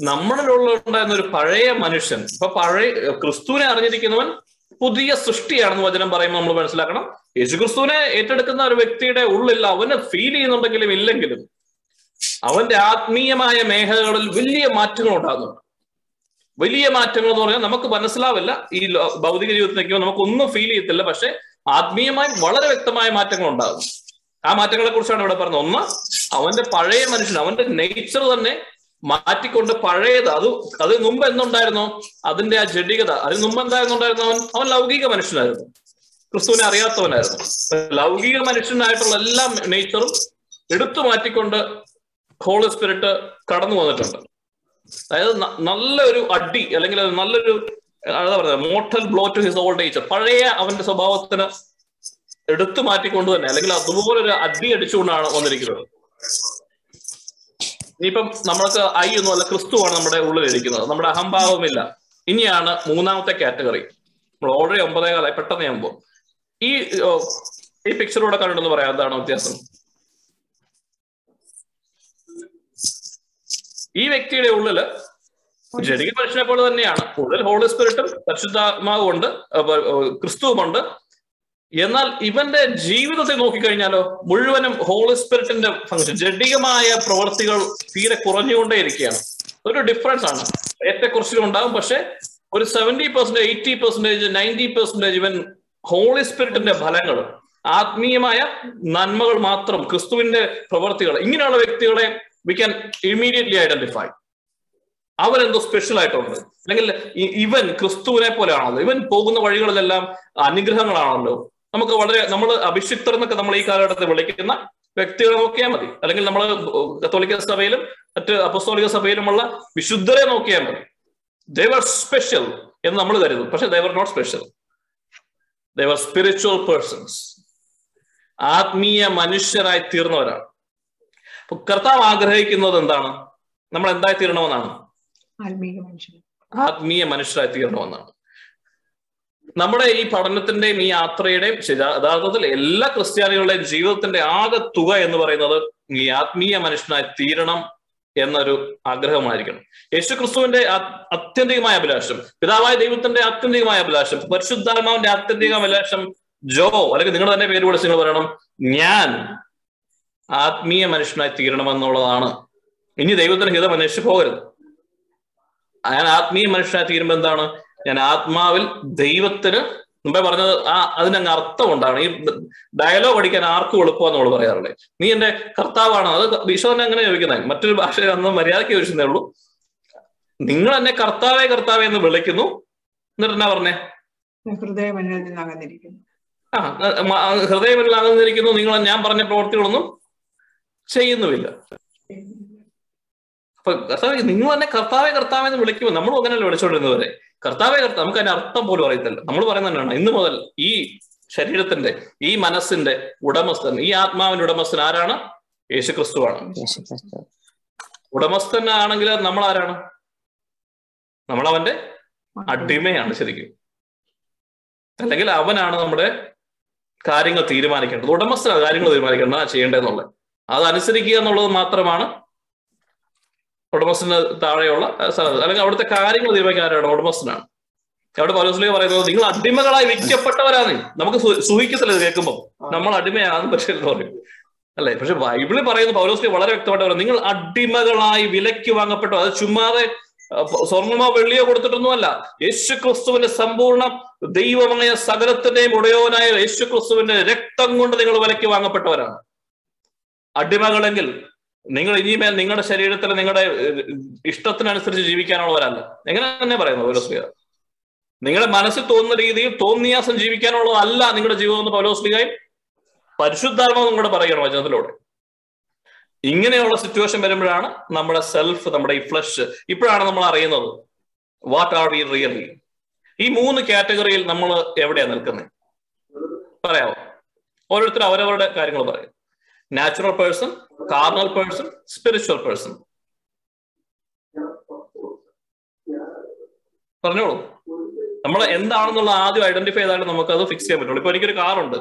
നമ്മളിലുള്ള ഉണ്ടായിരുന്ന ഒരു പഴയ മനുഷ്യൻ ഇപ്പൊ പഴയ ക്രിസ്തുവിനെ അറിഞ്ഞിരിക്കുന്നവൻ പുതിയ സൃഷ്ടിയാണെന്ന് വചനം പറയുമ്പോൾ നമ്മൾ മനസ്സിലാക്കണം. യേശു ക്രിസ്തുവിനെ ഏറ്റെടുക്കുന്ന ഒരു വ്യക്തിയുടെ ഉള്ളിൽ അവന് ഫീൽ ചെയ്യുന്നുണ്ടെങ്കിലും ഇല്ലെങ്കിലും അവന്റെ ആത്മീയമായ മേഖലകളിൽ വലിയ മാറ്റങ്ങൾ ഉണ്ടാകുന്നുണ്ട്. വലിയ മാറ്റങ്ങൾ എന്ന് പറഞ്ഞാൽ നമുക്ക് മനസ്സിലാവില്ല. ഈ ഭൗതിക ജീവിതത്തിൽ നിൽക്കുമ്പോൾ നമുക്കൊന്നും ഫീൽ ചെയ്യത്തില്ല. പക്ഷെ ആത്മീയമായി വളരെ വ്യക്തമായ മാറ്റങ്ങൾ ഉണ്ടാകും. ആ മാറ്റങ്ങളെ കുറിച്ചാണ് ഇവിടെ പറഞ്ഞത്. ഒന്ന് അവന്റെ പഴയ മനുഷ്യൻ അവന്റെ നേച്ചർ തന്നെ മാറ്റിക്കൊണ്ട് പഴയത്. അത് അതിന് മുമ്പ് എന്തുണ്ടായിരുന്നോ? അതിന്റെ ആ ജഡികത. അതിന് മുമ്പ് എന്തായിരുന്നു ഉണ്ടായിരുന്നോ അവൻ? അവൻ ലൗകിക മനുഷ്യനായിരുന്നു. ക്രിസ്തുവിനെ അറിയാത്തവനായിരുന്നു. ലൗകിക മനുഷ്യനായിട്ടുള്ള എല്ലാ നേച്ചറും എടുത്തു മാറ്റിക്കൊണ്ട് ഹോളി സ്പിരിറ്റ് കടന്നു വന്നിട്ടുണ്ട്. അതായത് നല്ലൊരു അടി അല്ലെങ്കിൽ നല്ലൊരു എന്താ പറയുക mortal blow to his old age പഴയ അവന്റെ സ്വഭാവത്തിന് എടുത്തു മാറ്റിക്കൊണ്ട് തന്നെ അല്ലെങ്കിൽ അതുപോലെ ഒരു അടി അടിച്ചുകൊണ്ടാണ് വന്നിരിക്കുന്നത്. ഇനിയിപ്പം നമ്മൾക്ക് ഐ ഒന്നും അല്ല ക്രിസ്തുവാണ് നമ്മുടെ ഉള്ളിലിരിക്കുന്നത് നമ്മുടെ അഹംഭാവമില്ല ഇനിയാണ് മൂന്നാമത്തെ കാറ്റഗറി. നമ്മൾ ഓൾറെഡി ഒമ്പതേ കാലായി പെട്ടെന്ന് ഞാൻ പോകും. ഈ ഈ പിക്ചറിലൂടെ കണ്ടെന്ന് പറയാം എന്താണ് വ്യത്യാസം? ഈ വ്യക്തിയുടെ ഉള്ളിൽ ജനിക മനുഷ്യനെ പോലെ തന്നെയാണ്. ഉള്ളിൽ ഹോളി സ്പിരിറ്റും പരിശുദ്ധാത്മാവും ഉണ്ട് അപ്പൊ, ഏ, ക്രിസ്തുവുമുണ്ട്. എന്നാൽ ഇവന്റെ ജീവിതത്തെ നോക്കിക്കഴിഞ്ഞാലോ മുഴുവനും ഹോളി സ്പിരിറ്റിന്റെ ഫംഗ്ഷൻ ജഡികമായ പ്രവൃത്തികൾ തീരെ കുറഞ്ഞുകൊണ്ടേയിരിക്കുകയാണ്. ഒരു ഡിഫറൻസ് ആണ്. ഏറ്റക്കുറച്ചിലും ഉണ്ടാകും പക്ഷെ ഒരു seventy percentage eighty percentage ninety percentage ഇവൻ ഹോളി സ്പിരിറ്റിന്റെ ഫലങ്ങൾ ആത്മീയമായ നന്മകൾ മാത്രം ക്രിസ്തുവിന്റെ പ്രവർത്തികൾ ഇങ്ങനെയുള്ള വ്യക്തികളെ വി ക്യാൻ ഇമ്മീഡിയറ്റ്ലി ഐഡന്റിഫൈ അവരെന്തോ സ്പെഷ്യൽ ആയിട്ടുണ്ട്. അല്ലെങ്കിൽ ഇവൻ ക്രിസ്തുവിനെ പോലെ ആണല്ലോ ഇവൻ പോകുന്ന വഴികളിലെല്ലാം അനുഗ്രഹങ്ങളാണല്ലോ. നമുക്ക് വളരെ നമ്മൾ അഭിഷിക്തർ എന്നൊക്കെ നമ്മൾ ഈ കാലഘട്ടത്തിൽ വിളിക്കുന്ന വ്യക്തികളെ നോക്കിയാൽ മതി. അല്ലെങ്കിൽ നമ്മൾ കത്തോലിക്ക സഭയിലും മറ്റ് അപ്പസ്തോലിക സഭയിലുമുള്ള വിശുദ്ധരെ നോക്കിയാൽ മതി. ദേവർ സ്പെഷ്യൽ എന്ന് നമ്മൾ കരുതും പക്ഷെ they're not special they're spiritual persons ആത്മീയ മനുഷ്യരായി തീർന്നവരാണ്. അപ്പൊ കർത്താവ് ആഗ്രഹിക്കുന്നത് എന്താണ്? നമ്മൾ എന്തായി തീരണമെന്നാണ് ആത്മീയ മനുഷ്യരായി തീരണമെന്നാണ്. നമ്മുടെ ഈ പഠനത്തിന്റെയും ഈ യാത്രയുടെയും യഥാർത്ഥത്തിൽ എല്ലാ ക്രിസ്ത്യാനികളുടെയും ജീവിതത്തിന്റെ ആകെ തുക എന്ന് പറയുന്നത് ഈ ആത്മീയ മനുഷ്യനായി തീരണം എന്നൊരു ആഗ്രഹമായിരിക്കണം. യേശു ക്രിസ്തുവിന്റെ അത്യന്തികമായ അഭിലാഷം പിതാവായ ദൈവത്തിന്റെ ആത്യന്തികമായ അഭിലാഷം പരിശുദ്ധാത്മാവിന്റെ ആത്യന്തിക അഭിലാഷം ജോ അല്ലെങ്കിൽ നിങ്ങൾ തന്നെ പേര് വിളിച്ച് നിങ്ങൾ പറയണം ഞാൻ ആത്മീയ മനുഷ്യനായി തീരണമെന്നുള്ളതാണ്. ഇനി ദൈവത്തിന് ഹിതം അന്വേഷിച്ച് പോകരുത്. ഞാൻ ആത്മീയ മനുഷ്യനായി തീരുമ്പോൾ എന്താണ്? ഞാൻ ആത്മാവിൽ ദൈവത്തിന് മുമ്പേ പറഞ്ഞത് ആ അതിനങ്ങ് അർത്ഥം ഉണ്ടാണ് ഈ ഡയലോഗ് അടിക്കാൻ ആർക്കും എളുപ്പമെന്ന് നമ്മൾ പറയാറുള്ളത് നീ എന്റെ കർത്താവാണ്? അത് ഈശോനെ അങ്ങനെ ചോദിക്കുന്നത് മറ്റൊരു ഭാഷയിൽ അന്ന് മര്യാദയ്ക്ക് ചോദിച്ചതേ ഉള്ളൂ. നിങ്ങൾ എന്നെ കർത്താവേ കർത്താവേ എന്ന് വിളിക്കുന്നു. എന്നിട്ട് എന്നാ പറഞ്ഞേ? ആ ഹൃദയമെല്ലാം അകന്നിരിക്കുന്നു നിങ്ങൾ ഞാൻ പറഞ്ഞ പ്രവർത്തികളൊന്നും ചെയ്യുന്നുമില്ല. അപ്പൊ നിങ്ങൾ എന്നെ കർത്താവെ കർത്താവെ എന്ന് വിളിക്കുമ്പോൾ നമ്മളും അങ്ങനെയല്ല വിളിച്ചോണ്ടിരുന്നവരെ കർത്താവെ കർത്താവ് നമുക്ക് അതിന്റെ അർത്ഥം പോലും അറിയത്തില്ല. നമ്മൾ പറയുന്നത് തന്നെയാണ് ഇന്ന് മുതൽ ഈ ശരീരത്തിന്റെ ഈ മനസ്സിന്റെ ഉടമസ്ഥൻ ഈ ആത്മാവിന്റെ ഉടമസ്ഥൻ ആരാണ്? യേശുക്രിസ്തുവാണ്. യേശുക്രിസ്തു. ഉടമസ്ഥൻ ആണെങ്കിൽ നമ്മൾ ആരാണ് നമ്മൾ അവന്റെ അടിമയാണ് ശരിക്കും. അല്ലെങ്കിൽ അവനാണ് നമ്മുടെ കാര്യങ്ങൾ തീരുമാനിക്കേണ്ടത്. ഉടമസ്ഥനാണ് കാര്യങ്ങൾ തീരുമാനിക്കേണ്ടത്. ആ ചെയ്യേണ്ടതെന്നുള്ളത്. അതനുസരിക്കുക എന്നുള്ളത് മാത്രമാണ് ഉടമസ്ഥന് താഴെയുള്ള സ്ഥലത്ത് അല്ലെങ്കിൽ അവിടുത്തെ കാര്യങ്ങൾ തീരുമാനിക്കാൻ ആരാണ് ഉടമസ്ഥനാണ്. അവിടെ പൗലോസ്ലിക പറയുന്നത് നിങ്ങൾ അടിമകളായി വിൽക്കപ്പെട്ടവരാണ്. നമുക്ക് സൂഹിക്കത്തില്ല ഇത് കേൾക്കുമ്പോൾ നമ്മൾ അടിമയാണെന്ന് പക്ഷേ എന്ന് പറയും. അല്ലെ? പക്ഷെ ബൈബിളിൽ പറയുന്ന പൗലോസ്ലിക വളരെ വ്യക്തമായിട്ട് പറയുന്നത് നിങ്ങൾ അടിമകളായി വിലയ്ക്ക് വാങ്ങപ്പെട്ടു. അത് ചുമ്മാതെ സ്വർണമോ വെള്ളിയോ കൊടുത്തിട്ടൊന്നുമല്ല. യേശു ക്രിസ്തുവിന്റെ സമ്പൂർണ ദൈവമായ സകലത്തിന്റെയും ഉടയോനായ യേശു ക്രിസ്തുവിന്റെ രക്തം കൊണ്ട് നിങ്ങൾ വിലയ്ക്ക് വാങ്ങപ്പെട്ടവരാണ്. അടിമകളെങ്കിൽ നിങ്ങൾ ഇനിമേൽ നിങ്ങളുടെ ശരീരത്തിൽ നിങ്ങളുടെ ഇഷ്ടത്തിനനുസരിച്ച് ജീവിക്കാനുള്ളവരല്ല. എങ്ങനെ തന്നെ പറയുന്നു പൗലോസ്ലിക നിങ്ങളുടെ മനസ്സിൽ തോന്നുന്ന രീതിയിൽ തോന്നിയാസം ജീവിക്കാനുള്ളതല്ല നിങ്ങളുടെ ജീവിതം എന്ന് പൗലോസ്ലികായി പരിശുദ്ധാത്മാവ് നിങ്ങളോട് പറയണം വചനത്തിലൂടെ. ഇങ്ങനെയുള്ള സിറ്റുവേഷൻ വരുമ്പോഴാണ് നമ്മുടെ സെൽഫ് നമ്മുടെ ഈ ഫ്ലഷ് ഇപ്പോഴാണ് നമ്മൾ അറിയുന്നത് വാട്ട് ആർ വി റിയലി ഈ മൂന്ന് കാറ്റഗറിയിൽ നമ്മൾ എവിടെയാണ് നിൽക്കുന്നത് പറയാമോ? ഓരോരുത്തരും അവരവരുടെ കാര്യങ്ങൾ പറയും. Natural person carnal person spiritual person പറഞ്ഞോളൂ. നമ്മൾ എന്താണെന്നുള്ള ആദ്യം ഐഡന്റിഫൈ ചെയ്താലും നമുക്ക് അത് ഫിക്സ് ചെയ്യാൻ പറ്റുള്ളൂ. ഇപ്പൊ എനിക്കൊരു കാറുണ്ട്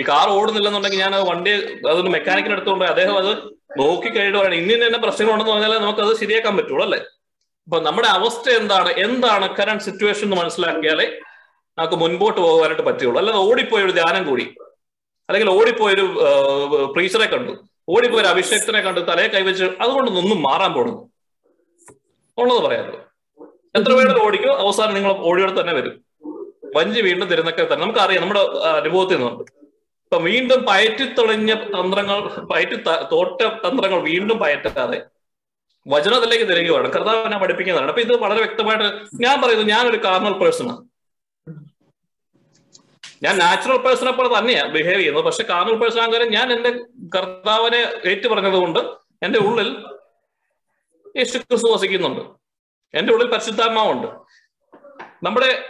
ഈ കാർ ഓടുന്നില്ലെന്നുണ്ടെങ്കിൽ ഞാൻ വണ്ടി അതൊന്ന് മെക്കാനിക്കിന് എടുത്തുകൊണ്ട് അദ്ദേഹം അത് നോക്കി കഴിഞ്ഞിട്ട് പറയണം ഇന്ന ഇന്ന പ്രശ്നങ്ങളുണ്ടെന്ന് പറഞ്ഞാൽ നമുക്ക് അത് ശരിയാക്കാൻ പറ്റുള്ളൂ അല്ലേ? അപ്പൊ നമ്മുടെ അവസ്ഥ എന്താണ്? എന്താണ് കറണ്ട് സിറ്റുവേഷൻ എന്ന് മനസ്സിലാക്കിയാലേ നമുക്ക് മുൻപോട്ട് പോകാനായിട്ട് പറ്റുള്ളൂ. അല്ലാതെ ഓടിപ്പോയ ഒരു ധ്യാനം കൂടി. അല്ലെങ്കിൽ ഓടിപ്പോയൊരു പ്രീച്ചറെ കണ്ടു. ഓടിപ്പോയ ഒരു അഭിഷേകത്തിനെ കണ്ട് തലയെ കൈവച്ച് അതുകൊണ്ടൊന്നും മാറാൻ പോകുന്നു ഉള്ളത് പറയാറുള്ളൂ എത്ര വേണ്ടത് ഓടിക്കോ അവസാനം നിങ്ങൾ ഓടിയോടെ തന്നെ വരും. വഞ്ചി വീണ്ടും തിരുന്നൊക്കെ തന്നെ. നമുക്കറിയാം നമ്മുടെ അനുഭവത്തിൽ നിന്നുണ്ട്. ഇപ്പൊ വീണ്ടും പയറ്റി തുടങ്ങിയ തന്ത്രങ്ങൾ പയറ്റി തോട്ട തന്ത്രങ്ങൾ വീണ്ടും പയറ്റാതെ വചനത്തിലേക്ക് തിരികുകയാണ് കർത്താവ് എന്നെ പഠിപ്പിക്കുന്നതാണ്. അപ്പൊ ഇത് വളരെ വ്യക്തമായിട്ട് ഞാൻ പറയുന്നത് ഞാനൊരു കാർണൽ പേഴ്സൺ ആണ്. ഞാൻ നാച്ചുറൽ പേഴ്സണെ പോലെ തന്നെയാണ് ബിഹേവ് ചെയ്യുന്നത്. പക്ഷെ കാർണൽ പേഴ്സൺ ആകാരം ഞാൻ എന്റെ കർത്താവിനെ ഏറ്റു പറഞ്ഞത് കൊണ്ട് എന്റെ ഉള്ളിൽ യേശു ക്രിസ്തു വസിക്കുന്നുണ്ട്. എന്റെ ഉള്ളിൽ പരിശുദ്ധാത്മാവുണ്ട്. നമ്മുടെ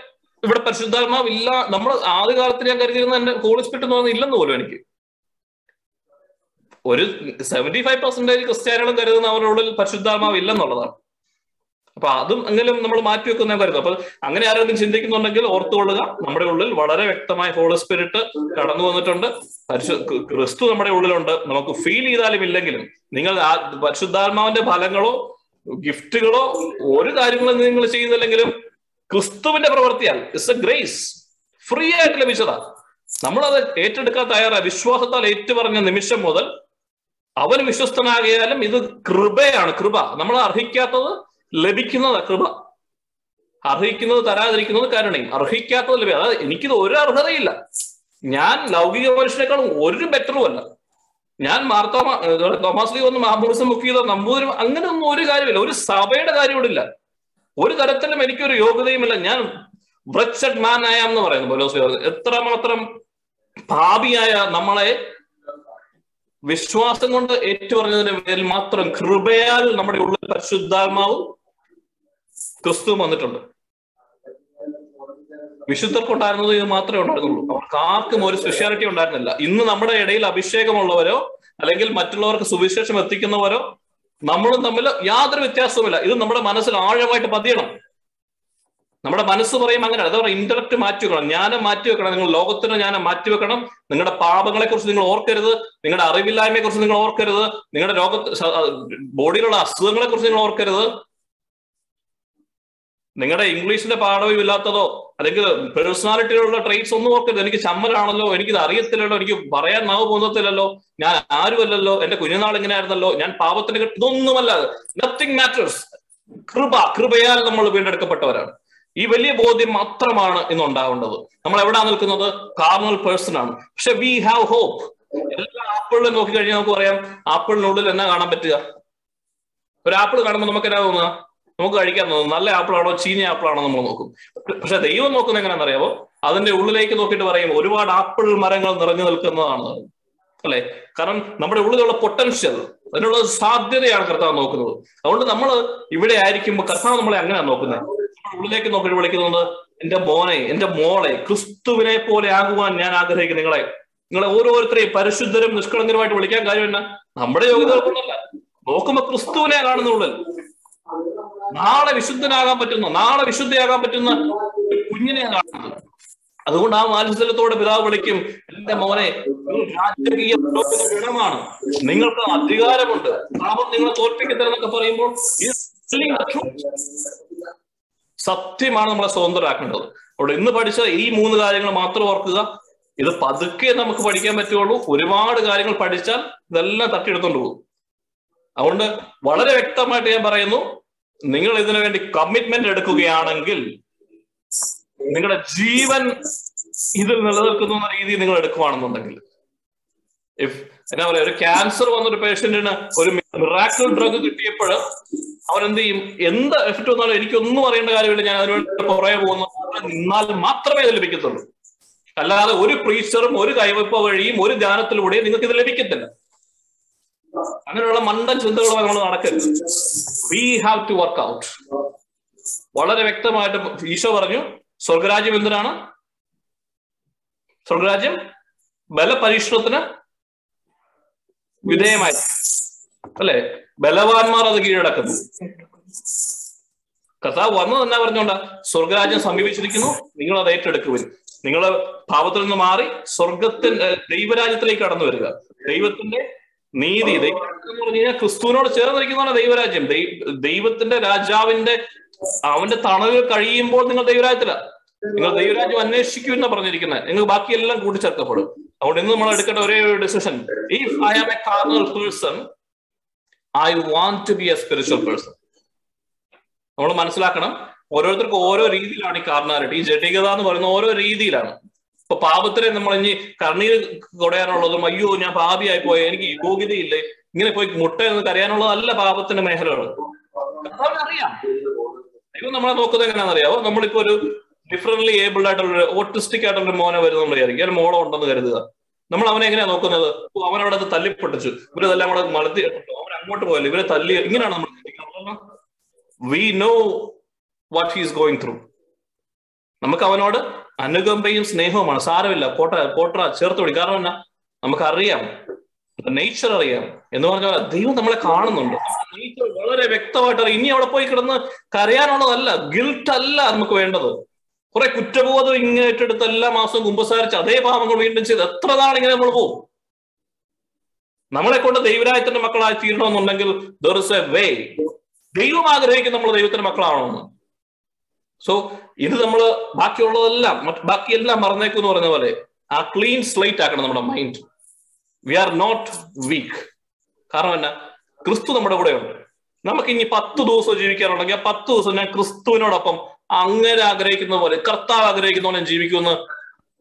ഇവിടെ പരിശുദ്ധാത്മാവ് ഇല്ല. നമ്മൾ ആദ്യകാലത്ത് ഞാൻ കരുതിയിരുന്ന എന്റെ ഹോളി സ്പിരിറ്റ് എന്ന് പറഞ്ഞാൽ ഇല്ലെന്ന് പോലും എനിക്ക്. ഒരു സെവന്റി ഫൈവ് പെർസെന്റേജ് ക്രിസ്ത്യാനികളും കരുതുന്ന അവരുടെ ഉള്ളിൽ പരിശുദ്ധാത്മാവ് ഇല്ലെന്നുള്ളതാണ്. അപ്പൊ അതും എങ്കിലും നമ്മൾ മാറ്റി വെക്കുന്ന കരുതും അപ്പൊ അങ്ങനെ ആരെങ്കിലും ചിന്തിക്കുന്നുണ്ടെങ്കിൽ ഓർത്തുകൊള്ളുക. നമ്മുടെ ഉള്ളിൽ വളരെ വ്യക്തമായ ഹോളി സ്പിരിറ്റ് കടന്നു വന്നിട്ടുണ്ട്. ക്രിസ്തു നമ്മുടെ ഉള്ളിലുണ്ട്. നമുക്ക് ഫീൽ ചെയ്താലും ഇല്ലെങ്കിലും നിങ്ങൾ ആ പരിശുദ്ധാത്മാവിന്റെ ഫലങ്ങളോ ഗിഫ്റ്റുകളോ ഒരു കാര്യങ്ങളും നിങ്ങൾ ചെയ്യുന്നില്ലെങ്കിലും ക്രിസ്തുവിന്റെ പ്രവൃത്തിയാൽ ഇറ്റ്സ് എ ഗ്രേസ് ഫ്രീ ആയിട്ട് ലഭിച്ചതാ. നമ്മളത് ഏറ്റെടുക്കാൻ തയ്യാറായ വിശ്വാസത്താൽ ഏറ്റുപറഞ്ഞ നിമിഷം മുതൽ അവൻ വിശ്വസ്തനാകിയാലും ഇത് കൃപയാണ്. കൃപ. നമ്മൾ അർഹിക്കാത്തത് ലഭിക്കുന്നത് കൃപ അർഹിക്കുന്നത് തരാതിരിക്കുന്നത് കാരണം അർഹിക്കാത്തത് ലഭ്യ. അതായത് എനിക്കിത് ഒരു അർഹതയില്ല. ഞാൻ ലൗകിക മനുഷ്യനേക്കാളും ഒരു ബെറ്ററും അല്ല. ഞാൻ മാർത്തോമ തോമസ് ലീ ഒന്ന് മാമൂസം ബുക്ക് ചെയ്തോ നമ്പൂതിരി അങ്ങനെ ഒന്നും ഒരു കാര്യമില്ല. ഒരു സഭയുടെ കാര്യം ഇല്ല. ഒരു തരത്തിലും എനിക്കൊരു യോഗ്യതയുമില്ല ഞാൻ ബ്രച്ചഡ് മാൻ ആയാം എന്ന് പറയുന്നു. പൗലോസ് എത്രമാത്രം പാപിയായ നമ്മളെ വിശ്വാസം കൊണ്ട് ഏറ്റുപറഞ്ഞതിന് പേരിൽ മാത്രം കൃപയാൽ നമ്മുടെ ഉള്ളിൽ പരിശുദ്ധാത്മാവ് ക്രിസ്തു വന്നിട്ടുണ്ട്. വിശുദ്ധർക്കുണ്ടായിരുന്നത് ഇത് മാത്രമേ ഉണ്ടായിരുന്നുള്ളൂ. അവർക്ക് ആർക്കും ഒരു സ്പെഷ്യാലിറ്റി ഉണ്ടായിരുന്നില്ല. ഇന്ന് നമ്മുടെ ഇടയിൽ അഭിഷേകമുള്ളവരോ അല്ലെങ്കിൽ മറ്റുള്ളവർക്ക് സുവിശേഷം എത്തിക്കുന്നവരോ നമ്മളും തമ്മിൽ യാതൊരു വ്യത്യാസവുമില്ല. ഇത് നമ്മുടെ മനസ്സിൽ ആഴമായിട്ട് പതിയണം. നമ്മുടെ മനസ്സ് പറയും അങ്ങനെ അതാ പറയുക ഇന്റലക്ട് മാറ്റി വെക്കണം. ജ്ഞാനം മാറ്റി വെക്കണം. നിങ്ങൾ ലോകത്തിന് ജ്ഞാനം മാറ്റി വെക്കണം. നിങ്ങളുടെ പാപങ്ങളെ കുറിച്ച് നിങ്ങൾ ഓർക്കരുത്. നിങ്ങളുടെ അറിവില്ലായ്മയെ കുറിച്ച് നിങ്ങൾ ഓർക്കരുത്. നിങ്ങളുടെ ലോകത്ത് ബോഡിയിലുള്ള അസുഖങ്ങളെ കുറിച്ച് നിങ്ങൾ ഓർക്കരുത്. നിങ്ങളുടെ ഇംഗ്ലീഷിന്റെ പാഠവും ഇല്ലാത്തതോ അല്ലെങ്കിൽ പേഴ്സണാലിറ്റിയിലുള്ള ട്രേറ്റ്സ് ഒന്നും ഓർക്കരുത്. എനിക്ക് ചമ്മലാണല്ലോ എനിക്ക് ഇത് അറിയത്തില്ലല്ലോ എനിക്ക് പറയാൻ നാവ് പോന്നത്തില്ലല്ലോ ഞാൻ ആരുമല്ലല്ലോ എന്റെ കുഞ്ഞുനാൾ ഇങ്ങനെ ആയിരുന്നല്ലോ ഞാൻ പാപത്തിന് ഇതൊന്നുമല്ല. നത്തിങ് മാറ്റേഴ്സ് കൃപ കൃപയാൽ നമ്മൾ വീണ്ടെടുക്കപ്പെട്ടവരാണ്. ഈ വലിയ ബോധ്യം മാത്രമാണ് ഇന്ന് ഉണ്ടാവേണ്ടത് നമ്മൾ എവിടെ നിൽക്കുന്നത്? കാർണൽ പേഴ്സൺ ആണ്. പക്ഷെ വി ഹാവ് ഹോപ്പ് എല്ലാ ആപ്പിളിലും നോക്കി കഴിഞ്ഞാൽ നമുക്ക് പറയാം ആപ്പിളിനുള്ളിൽ എന്നാ കാണാൻ പറ്റുക? ഒരു ആപ്പിൾ കാണുമ്പോൾ നമുക്ക് എന്നാ തോന്നുക? നമുക്ക് കഴിക്കാൻ തോന്നുന്നു. നല്ല ആപ്പിളാണോ ചീഞ്ഞ ആപ്പിളാണോ നമ്മൾ നോക്കും. പക്ഷെ ദൈവം നോക്കുന്ന എങ്ങനെയാണെന്നറിയാവോ അതിന്റെ ഉള്ളിലേക്ക് നോക്കിയിട്ട് പറയും ഒരുപാട് ആപ്പിൾ മരങ്ങൾ നിറഞ്ഞു നിൽക്കുന്നതാണ്. അല്ലെ? കാരണം നമ്മുടെ ഉള്ളിലുള്ള പൊട്ടൻഷ്യൽ അതിനുള്ള സാധ്യതയാണ് കർത്താവ് നോക്കുന്നത്. അതുകൊണ്ട് നമ്മൾ ഇവിടെ ആയിരിക്കുമ്പോൾ കർത്താവ് നമ്മളെ അങ്ങനെയാണ് നോക്കുന്നത് ഉള്ളിലേക്ക് നോക്കി വിളിക്കുന്നത് എന്റെ മോനെ എന്റെ മോളെ ക്രിസ്തുവിനെ പോലെ ആകുവാൻ ഞാൻ ആഗ്രഹിക്കുന്നു. നിങ്ങളെ നിങ്ങളെ ഓരോരുത്തരെയും പരിശുദ്ധരും നിഷ്കളങ്കരുമായിട്ട് വിളിക്കാൻ കാര്യം എന്നാ? നമ്മുടെ കൊണ്ടല്ല നോക്കുമ്പോ ക്രിസ്തുവിനെ കാണുന്നുള്ളിൽ നാളെ വിശുദ്ധനാകാൻ പറ്റുന്ന നാളെ വിശുദ്ധയാകാൻ പറ്റുന്ന കുഞ്ഞിനെ കാണുന്നത്. അതുകൊണ്ട് ആ മാത്സല്യത്തോടെ പിതാവ് വിളിക്കും എന്റെ മോനെ രാജകീയ ഗണമാണ്. നിങ്ങൾക്ക് അധികാരമുണ്ട്. പാപം നിങ്ങളെ തോൽപ്പിക്കത്തില്ലെന്നൊക്കെ പറയുമ്പോൾ. സത്യമാണ് നമ്മളെ സ്വതന്ത്രരാക്കേണ്ടത്. അവിടെ ഇന്ന് പഠിച്ച ഈ മൂന്ന് കാര്യങ്ങൾ മാത്രം ഓർക്കുക. ഇത് പതുക്കെ നമുക്ക് പഠിക്കാൻ പറ്റുള്ളൂ ഒരുപാട് കാര്യങ്ങൾ പഠിച്ചാൽ ഇതെല്ലാം തട്ടിയെടുത്തോണ്ട് പോകും. അതുകൊണ്ട് വളരെ വ്യക്തമായിട്ട് ഞാൻ പറയുന്നു നിങ്ങൾ ഇതിനു വേണ്ടി കമ്മിറ്റ്മെന്റ് എടുക്കുകയാണെങ്കിൽ നിങ്ങളുടെ ജീവൻ ഇതിൽ നിലനിൽക്കുന്ന രീതി നിങ്ങൾ എടുക്കുവാണെന്നുണ്ടെങ്കിൽ. ഇഫ് എന്നാ പറയാ ഒരു ക്യാൻസർ വന്നൊരു പേഷ്യന്റിന് ഒരു മിറാക്കിൾ ഡ്രഗ് കിട്ടിയപ്പോൾ അവൻ എന്ത് ചെയ്യും? എന്ത് എഫക്ട് വന്നാലും എനിക്കൊന്നും അറിയേണ്ട കാര്യമില്ല. ഞാൻ അതിനുവേണ്ടി പുറകെ പോകുന്നു. നിന്നാൽ മാത്രമേ ഇത് ലഭിക്കത്തുള്ളൂ. അല്ലാതെ ഒരു പ്രീച്ചറും ഒരു കൈവയ്പ വഴിയും ഒരു ധ്യാനത്തിലൂടെയും നിങ്ങൾക്ക് ഇത് ലഭിക്കത്തില്ല. അങ്ങനെയുള്ള മണ്ടൻ ചിന്തകൾ നമ്മൾ നടക്കരുത്. We have to work out വളരെ വ്യക്തമായിട്ട് ഈശോ പറഞ്ഞു സ്വർഗരാജ്യം എന്തിനാണ്? സ്വർഗരാജ്യം ബലപരീക്ഷണത്തിന് വിധേയമായി. അല്ലെ? ബലവാന്മാർ അത് കീഴടക്കുന്നു. കർത്താവ് വന്നത് എന്നാ പറഞ്ഞോണ്ട? സ്വർഗരാജ്യം സമീപിച്ചിരിക്കുന്നു നിങ്ങൾ അത് ഏറ്റെടുക്കുവിൻ. നിങ്ങൾ ഭാവത്തിൽ നിന്ന് മാറി സ്വർഗത്തിന്റെ ദൈവരാജ്യത്തിലേക്ക് കടന്നു വരിക. ദൈവത്തിന്റെ നീതി ദൈവം എന്ന് പറഞ്ഞു കഴിഞ്ഞാൽ ക്രിസ്തുവിനോട് ചേർന്നിരിക്കുന്നതാണ് ദൈവരാജ്യം. ദൈവത്തിന്റെ രാജാവിന്റെ അവന്റെ തണവ് കഴിയുമ്പോൾ നിങ്ങൾ ദൈവരാജ്യത്തില. നിങ്ങൾ ദൈവരാജ്യം അന്വേഷിക്കൂ എന്നാ പറഞ്ഞിരിക്കുന്നത് നിങ്ങൾ ബാക്കിയെല്ലാം കൂട്ടിച്ചേർക്കപ്പെടും. അതുകൊണ്ട് ഇന്ന് നമ്മൾ എടുക്കേണ്ട ഒരേ ഒരു decision if I am a carnal person I want to be a spiritual person നമ്മൾ മനസ്സിലാക്കണം ഓരോരുത്തർക്കും ഓരോ രീതിയിലാണ് ഈ കാർണാലിറ്റി ഈ ജഡികത എന്ന് പറയുന്ന ഓരോ രീതിയിലാണ്. ഇപ്പൊ പാപത്തിനെ നമ്മൾ ഇനി കർണീർ കൊടയാനുള്ളതും അയ്യോ ഞാൻ പാപിയായി പോയ എനിക്ക് യോഗ്യതയില്ലേ? ഇങ്ങനെ പോയി മുട്ട എന്ന് കരയാനുള്ളതല്ല പാപത്തിന്റെ മേഖലകൾ. അറിയാം ദൈവം നമ്മളെ നോക്കുന്നത് എങ്ങനെയാണെന്ന് അറിയാവോ നമ്മളിപ്പോ ഒരു ഡിഫറൻലി ഏബിൾഡ് ആയിട്ടുള്ള ഓട്ടിസ്റ്റിക് ആയിട്ടുള്ള മോനെ വരുന്ന നമ്മൾ വിചാരിക്കും. ഒരു മോളോ ഉണ്ടെന്ന് കരുതുക. നമ്മൾ അവനെ എങ്ങനെയാ നോക്കുന്നത്? അവൻ അവിടെ തല്ലിപ്പൊട്ടിച്ചു. ഇവരെല്ലാം കൂടെ മലത്തി അവൻ അങ്ങോട്ട് പോയല്ലോ? ഇവരെ തല്ലി ഇങ്ങനെയാണ് നമ്മൾ we know what he's going through നമുക്ക് അവനോട് അനുകമ്പയും സ്നേഹവുമാണ്. സാരമില്ല. പോട്ട പോട്ട ചേർത്ത് വിടി കാരണം എന്നാ? നമുക്കറിയാം. നേച്ചർ അറിയാം. എന്ന് പറഞ്ഞാൽ ദൈവം നമ്മളെ കാണുന്നുണ്ട്. നേച്ചർ വളരെ വ്യക്തമായിട്ട് ഇനി അവിടെ പോയി കിടന്ന് കരയാനുള്ളതല്ല ഗിൽട്ട് അല്ല നമുക്ക് വേണ്ടത്. കുറെ കുറ്റബോധം ഇങ്ങനെ ഏറ്റെടുത്ത് എല്ലാ മാസവും കുമ്പസാരിച്ച് അതേ പാപങ്ങൾ വീണ്ടും ചെയ്ത് എത്ര നാളിങ്ങനെ നമ്മൾ പോകും നമ്മളെ കൊണ്ട് ദൈവരായത്തിന്റെ മക്കളായി തീരണമെന്നുണ്ടെങ്കിൽ വേ ദൈവം ആഗ്രഹിക്കുന്ന നമ്മൾ ദൈവത്തിന്റെ മക്കളാണോന്ന് സോ ഇത് നമ്മൾ ബാക്കിയുള്ളതെല്ലാം ബാക്കിയെല്ലാം മറന്നേക്കും എന്ന് പറഞ്ഞ പോലെ ആ ക്ലീൻ സ്ലൈറ്റ് ആക്കണം നമ്മുടെ mind we are not weak കാരണം എന്നാ ക്രിസ്തു നമ്മുടെ കൂടെ ഉണ്ട് നമുക്ക് ഇനി പത്ത് ദിവസം ജീവിക്കാനുണ്ടെങ്കിൽ ആ പത്ത് ദിവസം ഞാൻ ക്രിസ്തുവിനോടൊപ്പം അങ്ങനെ ആഗ്രഹിക്കുന്ന പോലെ കർത്താവ് ആഗ്രഹിക്കുന്ന പോലെ ജീവിക്കുമെന്ന്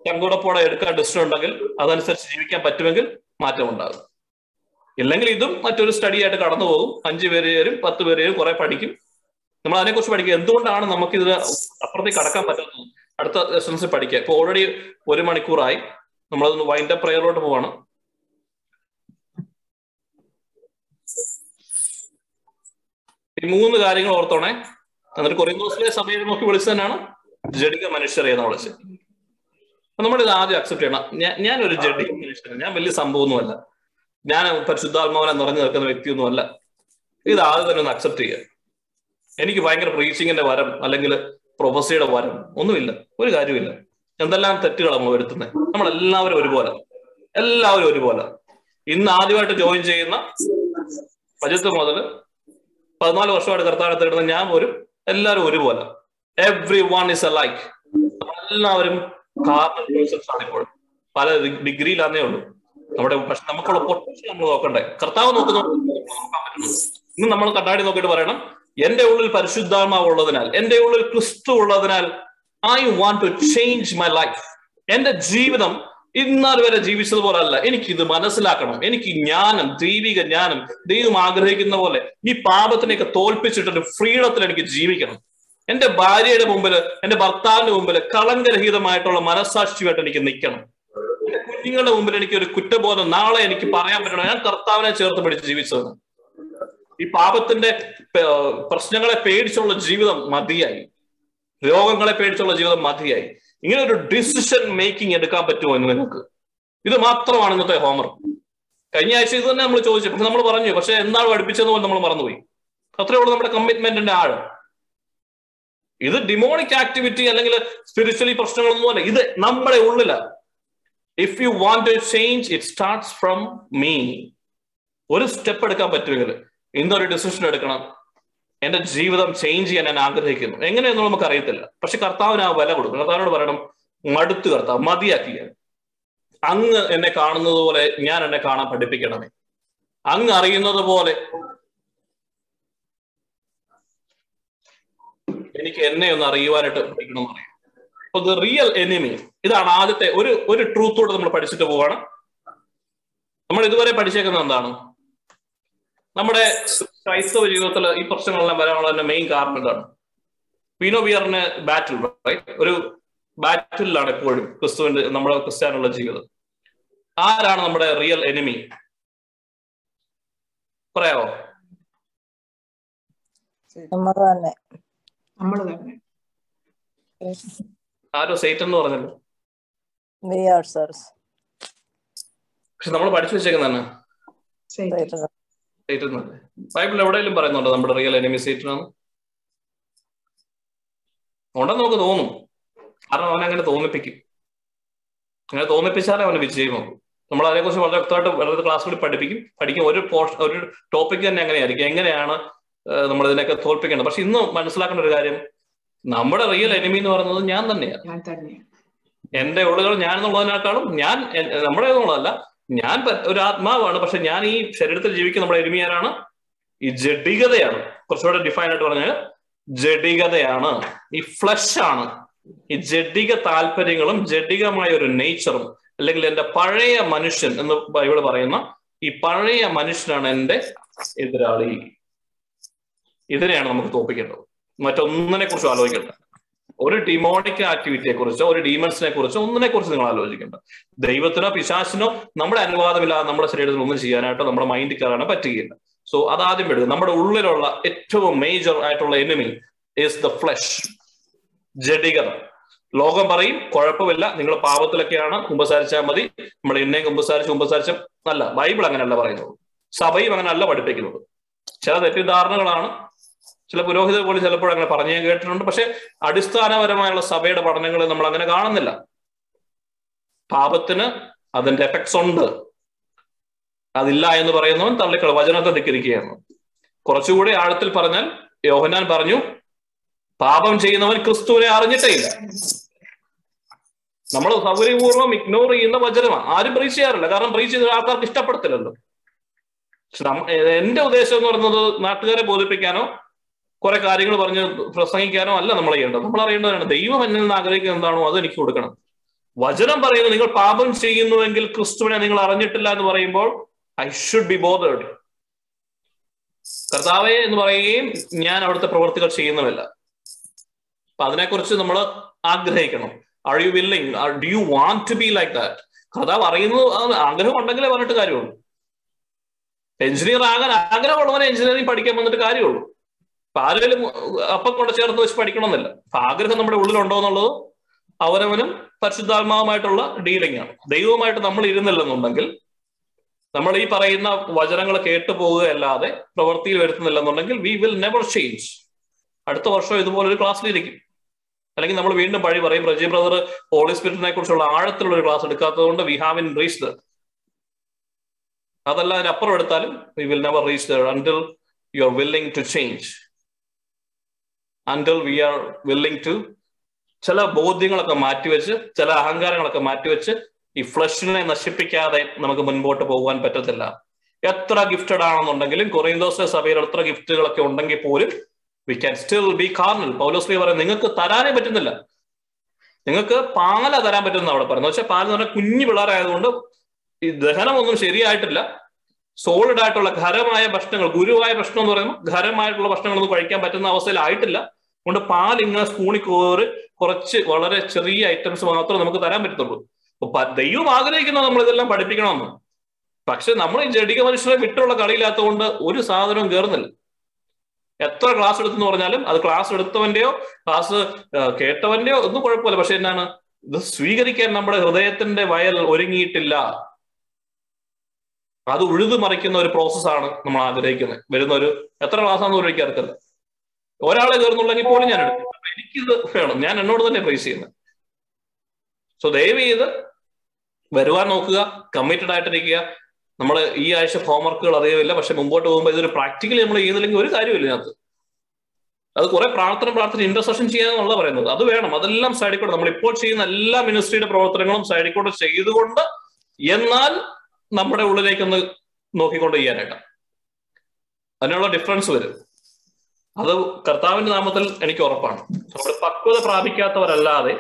ചങ്കുടപ്പോടെ എടുക്കാൻ ഡിസിഷൻ ഉണ്ടെങ്കിൽ അതനുസരിച്ച് ജീവിക്കാൻ പറ്റുമെങ്കിൽ മാറ്റം ഉണ്ടാകും ഇല്ലെങ്കിൽ ഇതും മറ്റൊരു സ്റ്റഡി ആയിട്ട് കടന്നു പോകും. അഞ്ചു പേര് ചേരും പത്ത് പേര് ചേരും കുറെ പഠിക്കും. നമ്മൾ അതിനെക്കുറിച്ച് പഠിക്കുക. എന്തുകൊണ്ടാണ് നമുക്ക് ഇതിന് അപ്പുറത്തേക്ക് കടക്കാൻ പറ്റാത്തത്? അടുത്ത ലെസൺസ് പഠിക്കുക. ഇപ്പൊ ഓൾറെഡി ഒരു മണിക്കൂറായി. നമ്മളതൊന്ന് വൈൻഡ് അപ്പ് പോവാണ്. ഈ മൂന്ന് കാര്യങ്ങൾ ഓർത്തോണേ. എന്നിട്ട് കുറേ ദിവസത്തെ സമയം നോക്കി വിളിച്ചു തന്നെയാണ്. ജഡിക മനുഷ്യരെ എന്ന് വിളിച്ചത്. നമ്മൾ ഇത് ആദ്യം അക്സെപ്റ്റ് ചെയ്യണം. ഞാൻ ഒരു ജഡിക മനുഷ്യനാണ്. ഞാൻ വലിയ സംഭവമൊന്നുമല്ല. ഞാൻ പരിശുദ്ധാത്മാവനെ നിറഞ്ഞു നിൽക്കുന്ന വ്യക്തിയൊന്നുമല്ല. ഇത് ആദ്യം തന്നെ ഒന്ന് അക്സെപ്റ്റ് ചെയ്യുക. എനിക്ക് ഭയങ്കര പ്രീച്ചിങ്ങിന്റെ വരം അല്ലെങ്കിൽ പ്രൊഫസിയുടെ വരം ഒന്നുമില്ല. ഒരു കാര്യമില്ല എന്തെല്ലാം തെറ്റുകളാണ് നമ്മൾ വരുത്തുന്നത്? നമ്മൾ എല്ലാവരും ഒരുപോലെ. എല്ലാവരും ഒരുപോലെ. ഇന്ന് ആദ്യമായിട്ട് ജോയിൻ ചെയ്യുന്ന പജത്ത് മുതൽ പതിനാല് വർഷമായിട്ട് കർത്താനത്ത് ഇടുന്ന ഞാൻ പോലും എല്ലാവരും ഒരുപോലെ. Everyone is a like എല്ലാവരും കാർണൽ ഇപ്പോൾ പല ഡിഗ്രിയിലാന്നേ ഉള്ളൂ. നമ്മുടെ പക്ഷെ നമുക്കുള്ള പൊട്ടൻഷ്യൽ നമ്മൾ നോക്കണ്ടേ. കർത്താവ് നോക്കുന്ന ഇന്ന് നമ്മൾ കണ്ണാടി നോക്കിയിട്ട് പറയണം എന്റെ ഉള്ളിൽ പരിശുദ്ധാത്മാവ് ഉള്ളതിനാൽ എന്റെ ഉള്ളിൽ ക്രിസ്തു ഉള്ളതിനാൽ I want to change my life എന്റെ ജീവിതം ഇന്നാൾ വരെ ജീവിച്ചതുപോലെ അല്ല. എനിക്ക് ഇത് മനസ്സിലാക്കണം. എനിക്ക് ജ്ഞാനം ദൈവിക ജ്ഞാനം ദൈവം ആഗ്രഹിക്കുന്ന പോലെ ഈ പാപത്തിനെയൊക്കെ തോൽപ്പിച്ചിട്ടൊരു ഫ്രീഡത്തിൽ എനിക്ക് ജീവിക്കണം. എന്റെ ഭാര്യയുടെ മുമ്പിൽ എന്റെ ഭർത്താവിന്റെ മുമ്പിൽ കളങ്കരഹിതമായിട്ടുള്ള മനസാക്ഷിയായിട്ട് എനിക്ക് നിൽക്കണം. എന്റെ കുഞ്ഞുങ്ങളുടെ മുമ്പിൽ എനിക്ക് ഒരു കുറ്റബോധം നാളെ എനിക്ക് പറയാൻ പറ്റണം. ഞാൻ കർത്താവിനെ ചേർത്ത് പിടിച്ച് ജീവിച്ചതാണ്. ഈ പാപത്തിന്റെ പ്രശ്നങ്ങളെ പേടിച്ചുള്ള ജീവിതം മതിയായി. രോഗങ്ങളെ പേടിച്ചുള്ള ജീവിതം മതിയായി. ഇങ്ങനെ ഒരു ഡിസിഷൻ മേക്കിംഗ് എടുക്കാൻ പറ്റുമോ എന്ന് നിങ്ങൾക്ക്? ഇത് മാത്രമാണ് ഇന്നത്തെ ഹോംവർക്ക് കഴിഞ്ഞ ആഴ്ച ഇത് തന്നെ നമ്മൾ ചോദിച്ചു. പക്ഷെ നമ്മൾ പറഞ്ഞു. പക്ഷെ എന്താണ് പഠിപ്പിച്ചത് പോലും നമ്മൾ മറന്നുപോയി. അത്രേ ഉള്ളൂ നമ്മുടെ കമ്മിറ്റ്മെന്റിന്റെ ആഴം. ഇത് ഡിമോണിക് ആക്ടിവിറ്റി അല്ലെങ്കിൽ സ്പിരിച്വലി പ്രശ്നങ്ങളൊന്നും അല്ല. ഇത് നമ്മുടെ ഉള്ളില. If you want to change it starts from me ഒരു സ്റ്റെപ്പ് എടുക്കാൻ പറ്റുമെങ്കിൽ ഇന്നൊരു ഡിസിഷൻ എടുക്കണം. എന്റെ ജീവിതം ചേഞ്ച് ചെയ്യാൻ ഞാൻ ആഗ്രഹിക്കുന്നു. എങ്ങനെയൊന്നും നമുക്ക് അറിയത്തില്ല പക്ഷെ കർത്താവിന് ആ വില കൊടുക്കും കർത്താവിനോട് പറയണം മടുത്തു കർത്താവ് മതിയാക്കിയ അങ്ങ് എന്നെ കാണുന്നത് പോലെ ഞാൻ എന്നെ കാണാൻ പഠിപ്പിക്കണമേ. അങ്ങ് അറിയുന്നത് പോലെ എനിക്ക് എന്നെ ഒന്ന് അറിയുവാനായിട്ട് പഠിക്കണം അറിയാം അപ്പൊ ദ റിയൽ എനിമി ഇതാണ് ആദ്യത്തെ ഒരു ഒരു ട്രൂത്തോടെ നമ്മൾ പഠിച്ചിട്ട് പോവാണ്. നമ്മൾ ഇതുവരെ പഠിച്ചേക്കുന്നത് എന്താണ്? നമ്മുടെ ക്രൈസ്തവ ജീവിതത്തിൽ ഈ പ്രശ്നങ്ങളെല്ലാം വരാനുള്ള മെയിൻ കാരണം എന്താണ് പീനോ ബിയറിന് ബാറ്റിൽ ഒരു ബാറ്റിലാണ് എപ്പോഴും ക്രിസ്തുവിന്റെ നമ്മുടെ ക്രിസ്ത്യാനുള്ള ജീവിതം. ആരാണ് നമ്മുടെ റിയൽ എനിമി പറയാവോ? തന്നെ. തന്നെ. ആരോ സൈറ്റ് എന്ന് പറഞ്ഞല്ലോ. പക്ഷെ നമ്മൾ പഠിച്ചു വെച്ചേക്കുന്നതാണ്. ബൈബിൾ എവിടെയെങ്കിലും പറയുന്നുണ്ടോ നമ്മുടെ റിയൽ എനിമി സൈറ്റിനാണ് ഉണ്ടെന്ന് നമുക്ക് തോന്നും. കാരണം അവൻ അങ്ങനെ തോന്നിപ്പിക്കും. അങ്ങനെ തോന്നിപ്പിച്ചാലേ അവന് വിജയം നോക്കും നമ്മൾ അതിനെക്കുറിച്ച് വളരെ വ്യക്തമായിട്ട് വളരെ കൂടി പഠിപ്പിക്കും. പഠിക്കും. ഒരു പോർഷൻ ഒരു ടോപ്പിക് തന്നെ അങ്ങനെയായിരിക്കും എങ്ങനെയാണ് നമ്മൾ ഇതിനൊക്കെ തോൽപ്പിക്കേണ്ടത്? പക്ഷെ ഇന്ന് മനസ്സിലാക്കേണ്ട ഒരു കാര്യം നമ്മുടെ റിയൽ എനിമി എന്ന് പറയുന്നത് ഞാൻ തന്നെയാണ്. എന്റെ ഉള്ളുകൾ ഞാൻ എന്നുള്ളതിനേക്കാളും ഞാൻ നമ്മുടെ എന്നുള്ളതല്ല ഞാൻ ഒരു ആത്മാവാണ് പക്ഷെ ഞാൻ ഈ ശരീരത്തിൽ ജീവിക്കുന്ന നമ്മുടെ എരുമിയാനാണ് ഈ ജഡികതയാണ്. കുറച്ചുകൂടെ ഡിഫൈൻ ആയിട്ട് പറഞ്ഞാൽ ജഡികതയാണ്. ഈ ഫ്ലഷ് ആണ്. ഈ ജഡിക താല്പര്യങ്ങളും ജഡികമായ ഒരു നേച്ചറും അല്ലെങ്കിൽ എന്റെ പഴയ മനുഷ്യൻ എന്ന് ബൈബിൾ പറയുന്ന ഈ പഴയ മനുഷ്യനാണ് എന്റെ എതിരാളി. ഇതിനെയാണ് നമുക്ക് തോപ്പിക്കേണ്ടത് മറ്റൊന്നിനെ കുറിച്ച് ആലോചിക്കേണ്ട. ഒരു ഡിമോണിക് ആക്ടിവിറ്റിയെ കുറിച്ചോ ഒരു ഡീമൺസിനെ കുറിച്ചോ ഒന്നിനെ കുറിച്ച് നിങ്ങൾ ആലോചിക്കേണ്ട. ദൈവത്തിനോ പിശാസിനോ നമ്മുടെ അനുവാദമില്ലാതെ നമ്മുടെ ശരീരത്തിൽ ഒന്നും ചെയ്യാനായിട്ടോ നമ്മുടെ മൈൻഡിൽ കയറാനോ പറ്റുകയില്ല. സോ അതാദ്യം എടുക്കുക. നമ്മുടെ ഉള്ളിലുള്ള ഏറ്റവും മേജർ ആയിട്ടുള്ള എനിമി ഇസ് ദ ഫ്ലഷ് ജഡികത. ലോകം പറയും കുഴപ്പമില്ല നിങ്ങൾ പാപത്തിലൊക്കെയാണ് കുമ്പസാരിച്ചാൽ മതി. നമ്മൾ എന്നെയും കുമ്പസാരിച്ച് കുമ്പസാരിച്ച അല്ല ബൈബിൾ അങ്ങനെയല്ല പറയുന്നത്. സഭയും അങ്ങനെയല്ല പഠിപ്പിക്കുന്നത്. ചില തെറ്റിദ്ധാരണകളാണ് ചില പുരോഹിതർ പോലും ചിലപ്പോൾ അങ്ങനെ പറഞ്ഞു ഞാൻ കേട്ടിട്ടുണ്ട്. പക്ഷെ അടിസ്ഥാനപരമായുള്ള സഭയുടെ പഠനങ്ങൾ നമ്മൾ അങ്ങനെ കാണുന്നില്ല. പാപത്തിന് അതിന്റെ എഫക്ട്സ് ഉണ്ട്. അതില്ല എന്ന് പറയുന്നവൻ തള്ളിക്കള വചനത്തെ ധിക്കരിക്കുകയാണ്. കുറച്ചുകൂടി ആഴത്തിൽ പറഞ്ഞാൽ യോഹനാൻ പറഞ്ഞു പാപം ചെയ്യുന്നവൻ ക്രിസ്തുവിനെ അറിഞ്ഞിട്ടേ ഇല്ല. നമ്മൾ സൗകര്യപൂർവം ഇഗ്നോർ ചെയ്യുന്ന വചനമാണ്. ആരും പ്രീച്ച് ചെയ്യാറില്ല. കാരണം പ്രീച്ച് ചെയ്ത ആൾക്കാർക്ക് ഇഷ്ടപ്പെടത്തില്ലല്ലോ. എന്റെ ഉദ്ദേശം എന്ന് പറയുന്നത് നാട്ടുകാരെ ബോധിപ്പിക്കാനോ കുറെ കാര്യങ്ങൾ പറഞ്ഞ് പ്രസംഗിക്കാനോ അല്ല നമ്മൾ ചെയ്യേണ്ടത് നമ്മൾ അറിയേണ്ടതാണ് ദൈവം എന്നിൽ നിന്ന് ആഗ്രഹിക്കുന്നത് എന്താണോ അത് എനിക്ക് കൊടുക്കണം. വചനം പറയുന്നു നിങ്ങൾ പാപം ചെയ്യുന്നുവെങ്കിൽ ക്രിസ്തുവിനെ നിങ്ങൾ അറിഞ്ഞിട്ടില്ല എന്ന് പറയുമ്പോൾ ഐ ഷുഡ് ബി ബോധേഡ് കർത്താവെ എന്ന് പറയുകയും ഞാൻ അവിടുത്തെ പ്രവർത്തികൾ ചെയ്യുന്നുമില്ല. അപ്പൊ അതിനെക്കുറിച്ച് നമ്മൾ ആഗ്രഹിക്കണം. Are you willing do you want to be like that കർത്താവ് അറിയുന്നത് ആഗ്രഹം ഉണ്ടെങ്കിലേ പറഞ്ഞിട്ട് കാര്യമുള്ളൂ. എഞ്ചിനീയർ ആകാൻ ആഗ്രഹമുള്ളവനെ എഞ്ചിനീയറിംഗ് പഠിക്കാൻ വന്നിട്ട് കാര്യമുള്ളൂ. അപ്പൊ ആരെങ്കിലും അപ്പം കൊണ്ട് ചേർത്ത് വെച്ച് പഠിക്കണമെന്നില്ല. അപ്പൊ ആഗ്രഹം നമ്മുടെ ഉള്ളിലുണ്ടോ എന്നുള്ളത് അവരവനും പരിശുദ്ധാത്മാവുമായിട്ടുള്ള ഡീലിംഗ് ആണ്. ദൈവവുമായിട്ട് നമ്മൾ ഇരുന്നില്ലെന്നുണ്ടെങ്കിൽ നമ്മൾ ഈ പറയുന്ന വചനങ്ങൾ കേട്ടു പോവുകയല്ലാതെ പ്രവൃത്തിയിൽ വരുത്തുന്നില്ലെന്നുണ്ടെങ്കിൽ വി വിൽ നെവർ ചേഞ്ച് അടുത്ത വർഷം ഇതുപോലെ ഒരു ക്ലാസ്സിലിരിക്കും അല്ലെങ്കിൽ നമ്മൾ വീണ്ടും പഴി പറയും പ്രജി ബ്രദർ ഹോളി സ്പിരിറ്റിനെ കുറിച്ചുള്ള ആഴത്തിലുള്ള ഒരു ക്ലാസ് എടുക്കാത്തത് കൊണ്ട് we have in reach the അതല്ല അതിനപ്പുറം എടുത്താലും we will never reach the until you are willing to change until we are willing to ചില ബോധ്യങ്ങളൊക്കെ മാറ്റിവെച്ച് ചില അഹങ്കാരങ്ങളൊക്കെ മാറ്റിവെച്ച് ഈ ഫ്ലഷിനെ നശിപ്പിക്കാതെ നമുക്ക് മുൻപോട്ട് പോകാൻ പറ്റത്തില്ല. എത്ര ഗിഫ്റ്റഡ് ആണെന്നുണ്ടെങ്കിലും കൊറിയന്തോസ് സഭയിൽ എത്ര ഗിഫ്റ്റുകളൊക്കെ ഉണ്ടെങ്കിൽ പോലും we can still be carnal പൗലോസ്ലി പറയും നിങ്ങൾക്ക് തരാനേ പറ്റുന്നില്ല. നിങ്ങൾക്ക് പാല തരാൻ പറ്റുന്ന അവിടെ പറയുന്നത്. പക്ഷെ പാൽ എന്ന് പറഞ്ഞാൽ കുഞ്ഞു പിള്ളേരായതുകൊണ്ട് ഈ ദഹനമൊന്നും ശരിയായിട്ടില്ല. സോളിഡ് ആയിട്ടുള്ള ഖരമായ ഭക്ഷണങ്ങൾ ഗുരുവായ ഭക്ഷണം എന്ന് പറയുമ്പോൾ ഖരമായിട്ടുള്ള ഭക്ഷണങ്ങളൊന്നും കഴിക്കാൻ പറ്റുന്ന അവസ്ഥയിലായിട്ടില്ല. അതുകൊണ്ട് പാൽ ഇങ്ങനെ സ്പൂണിൽ കോറി കുറച്ച് വളരെ ചെറിയ ഐറ്റംസ് മാത്രമേ നമുക്ക് തരാൻ പറ്റത്തുള്ളൂ. അപ്പൊ ദൈവം ആഗ്രഹിക്കുന്നത് നമ്മൾ ഇതെല്ലാം പഠിപ്പിക്കണമെന്ന്. പക്ഷെ നമ്മൾ ഈ ജഡിക മനുഷ്യരെ വിട്ടുള്ള കളിയില്ലാത്തതുകൊണ്ട് ഒരു സാധനവും കയറുന്നില്ല എത്ര ക്ലാസ് എടുത്തെന്ന് പറഞ്ഞാലും അത് ക്ലാസ് എടുത്തവന്റെയോ ക്ലാസ് കേട്ടവന്റെയോ ഒന്നും കുഴപ്പമില്ല. പക്ഷെ എന്നാണ് ഇത് സ്വീകരിക്കാൻ നമ്മുടെ ഹൃദയത്തിന്റെ വയൽ ഒരുങ്ങിയിട്ടില്ല. അത് ഉഴുതു മറിക്കുന്ന ഒരു പ്രോസസ്സാണ് നമ്മൾ ആഗ്രഹിക്കുന്നത്. വരുന്ന ഒരു എത്ര ക്ലാസ്സാണെന്ന് അറിയത്തില്ല ഒരാളെ തീർന്നുള്ളെങ്കിൽ പോലും ഞാൻ എടുക്കും. എനിക്കിത് വേണം. ഞാൻ എന്നോട് തന്നെ പ്രൈസ് ചെയ്യുന്നത്. സോ ദയവ് ചെയ്ത് വരുവാൻ നോക്കുക കമ്മിറ്റഡ് ആയിട്ടിരിക്കുക. നമ്മൾ ഈ ആഴ്ച ഹോംവർക്കുകൾ അധികമില്ല പക്ഷെ മുമ്പോട്ട് പോകുമ്പോൾ ഇതൊരു പ്രാക്ടിക്കലി നമ്മൾ ചെയ്യുന്നില്ലെങ്കിൽ ഒരു കാര്യമില്ല ഇതിനകത്ത്. അത് കുറെ പ്രാർത്ഥന പ്രാർത്ഥന ഇന്റർസെഷൻ ചെയ്യാന്നുള്ള പറയുന്നത്. അത് വേണം. അതെല്ലാം സൈഡിൽ കൂടെ നമ്മൾ ഇപ്പോൾ ചെയ്യുന്ന എല്ലാ മിനിസ്ട്രിയുടെ പ്രവർത്തനങ്ങളും സൈഡിൽ കൂടെ ചെയ്തുകൊണ്ട് എന്നാൽ നമ്മുടെ ഉള്ളിലേക്കൊന്ന് നോക്കിക്കൊണ്ട് ചെയ്യാനായിട്ട്. അതിനുള്ള ഡിഫറൻസ് വരും. അത് കർത്താവിന്റെ നാമത്തിൽ എനിക്ക് ഉറപ്പാണ്. നമ്മൾ പക്വത പ്രാപിക്കാത്തവരല്ലാതെ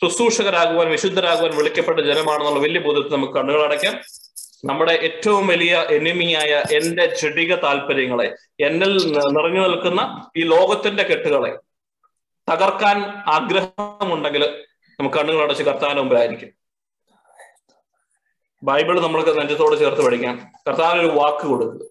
ശുശ്രൂഷകരാകുവാൻ വിശുദ്ധരാകുവാൻ വിളിക്കപ്പെട്ട ജനമാണെന്നുള്ള വലിയ ബോധ്യത്തിൽ നമുക്ക് കണ്ണുകൾ അടയ്ക്കാം. നമ്മുടെ ഏറ്റവും വലിയ എനിമിയായ എന്റെ ജഡിക താല്പര്യങ്ങളെ എന്നിൽ നിറഞ്ഞു നിൽക്കുന്ന ഈ ലോകത്തിന്റെ കെട്ടുകളെ തകർക്കാൻ ആഗ്രഹമുണ്ടെങ്കിൽ നമുക്ക് കണ്ണുകൾ അടച്ച് കർത്താവിന് മുമ്പിലായിരിക്കും ബൈബിൾ നമ്മൾക്ക് നെഞ്ചത്തോട് ചേർത്ത് പഠിക്കാം. കർത്താവിന് ഒരു വാക്ക് കൊടുക്കുക.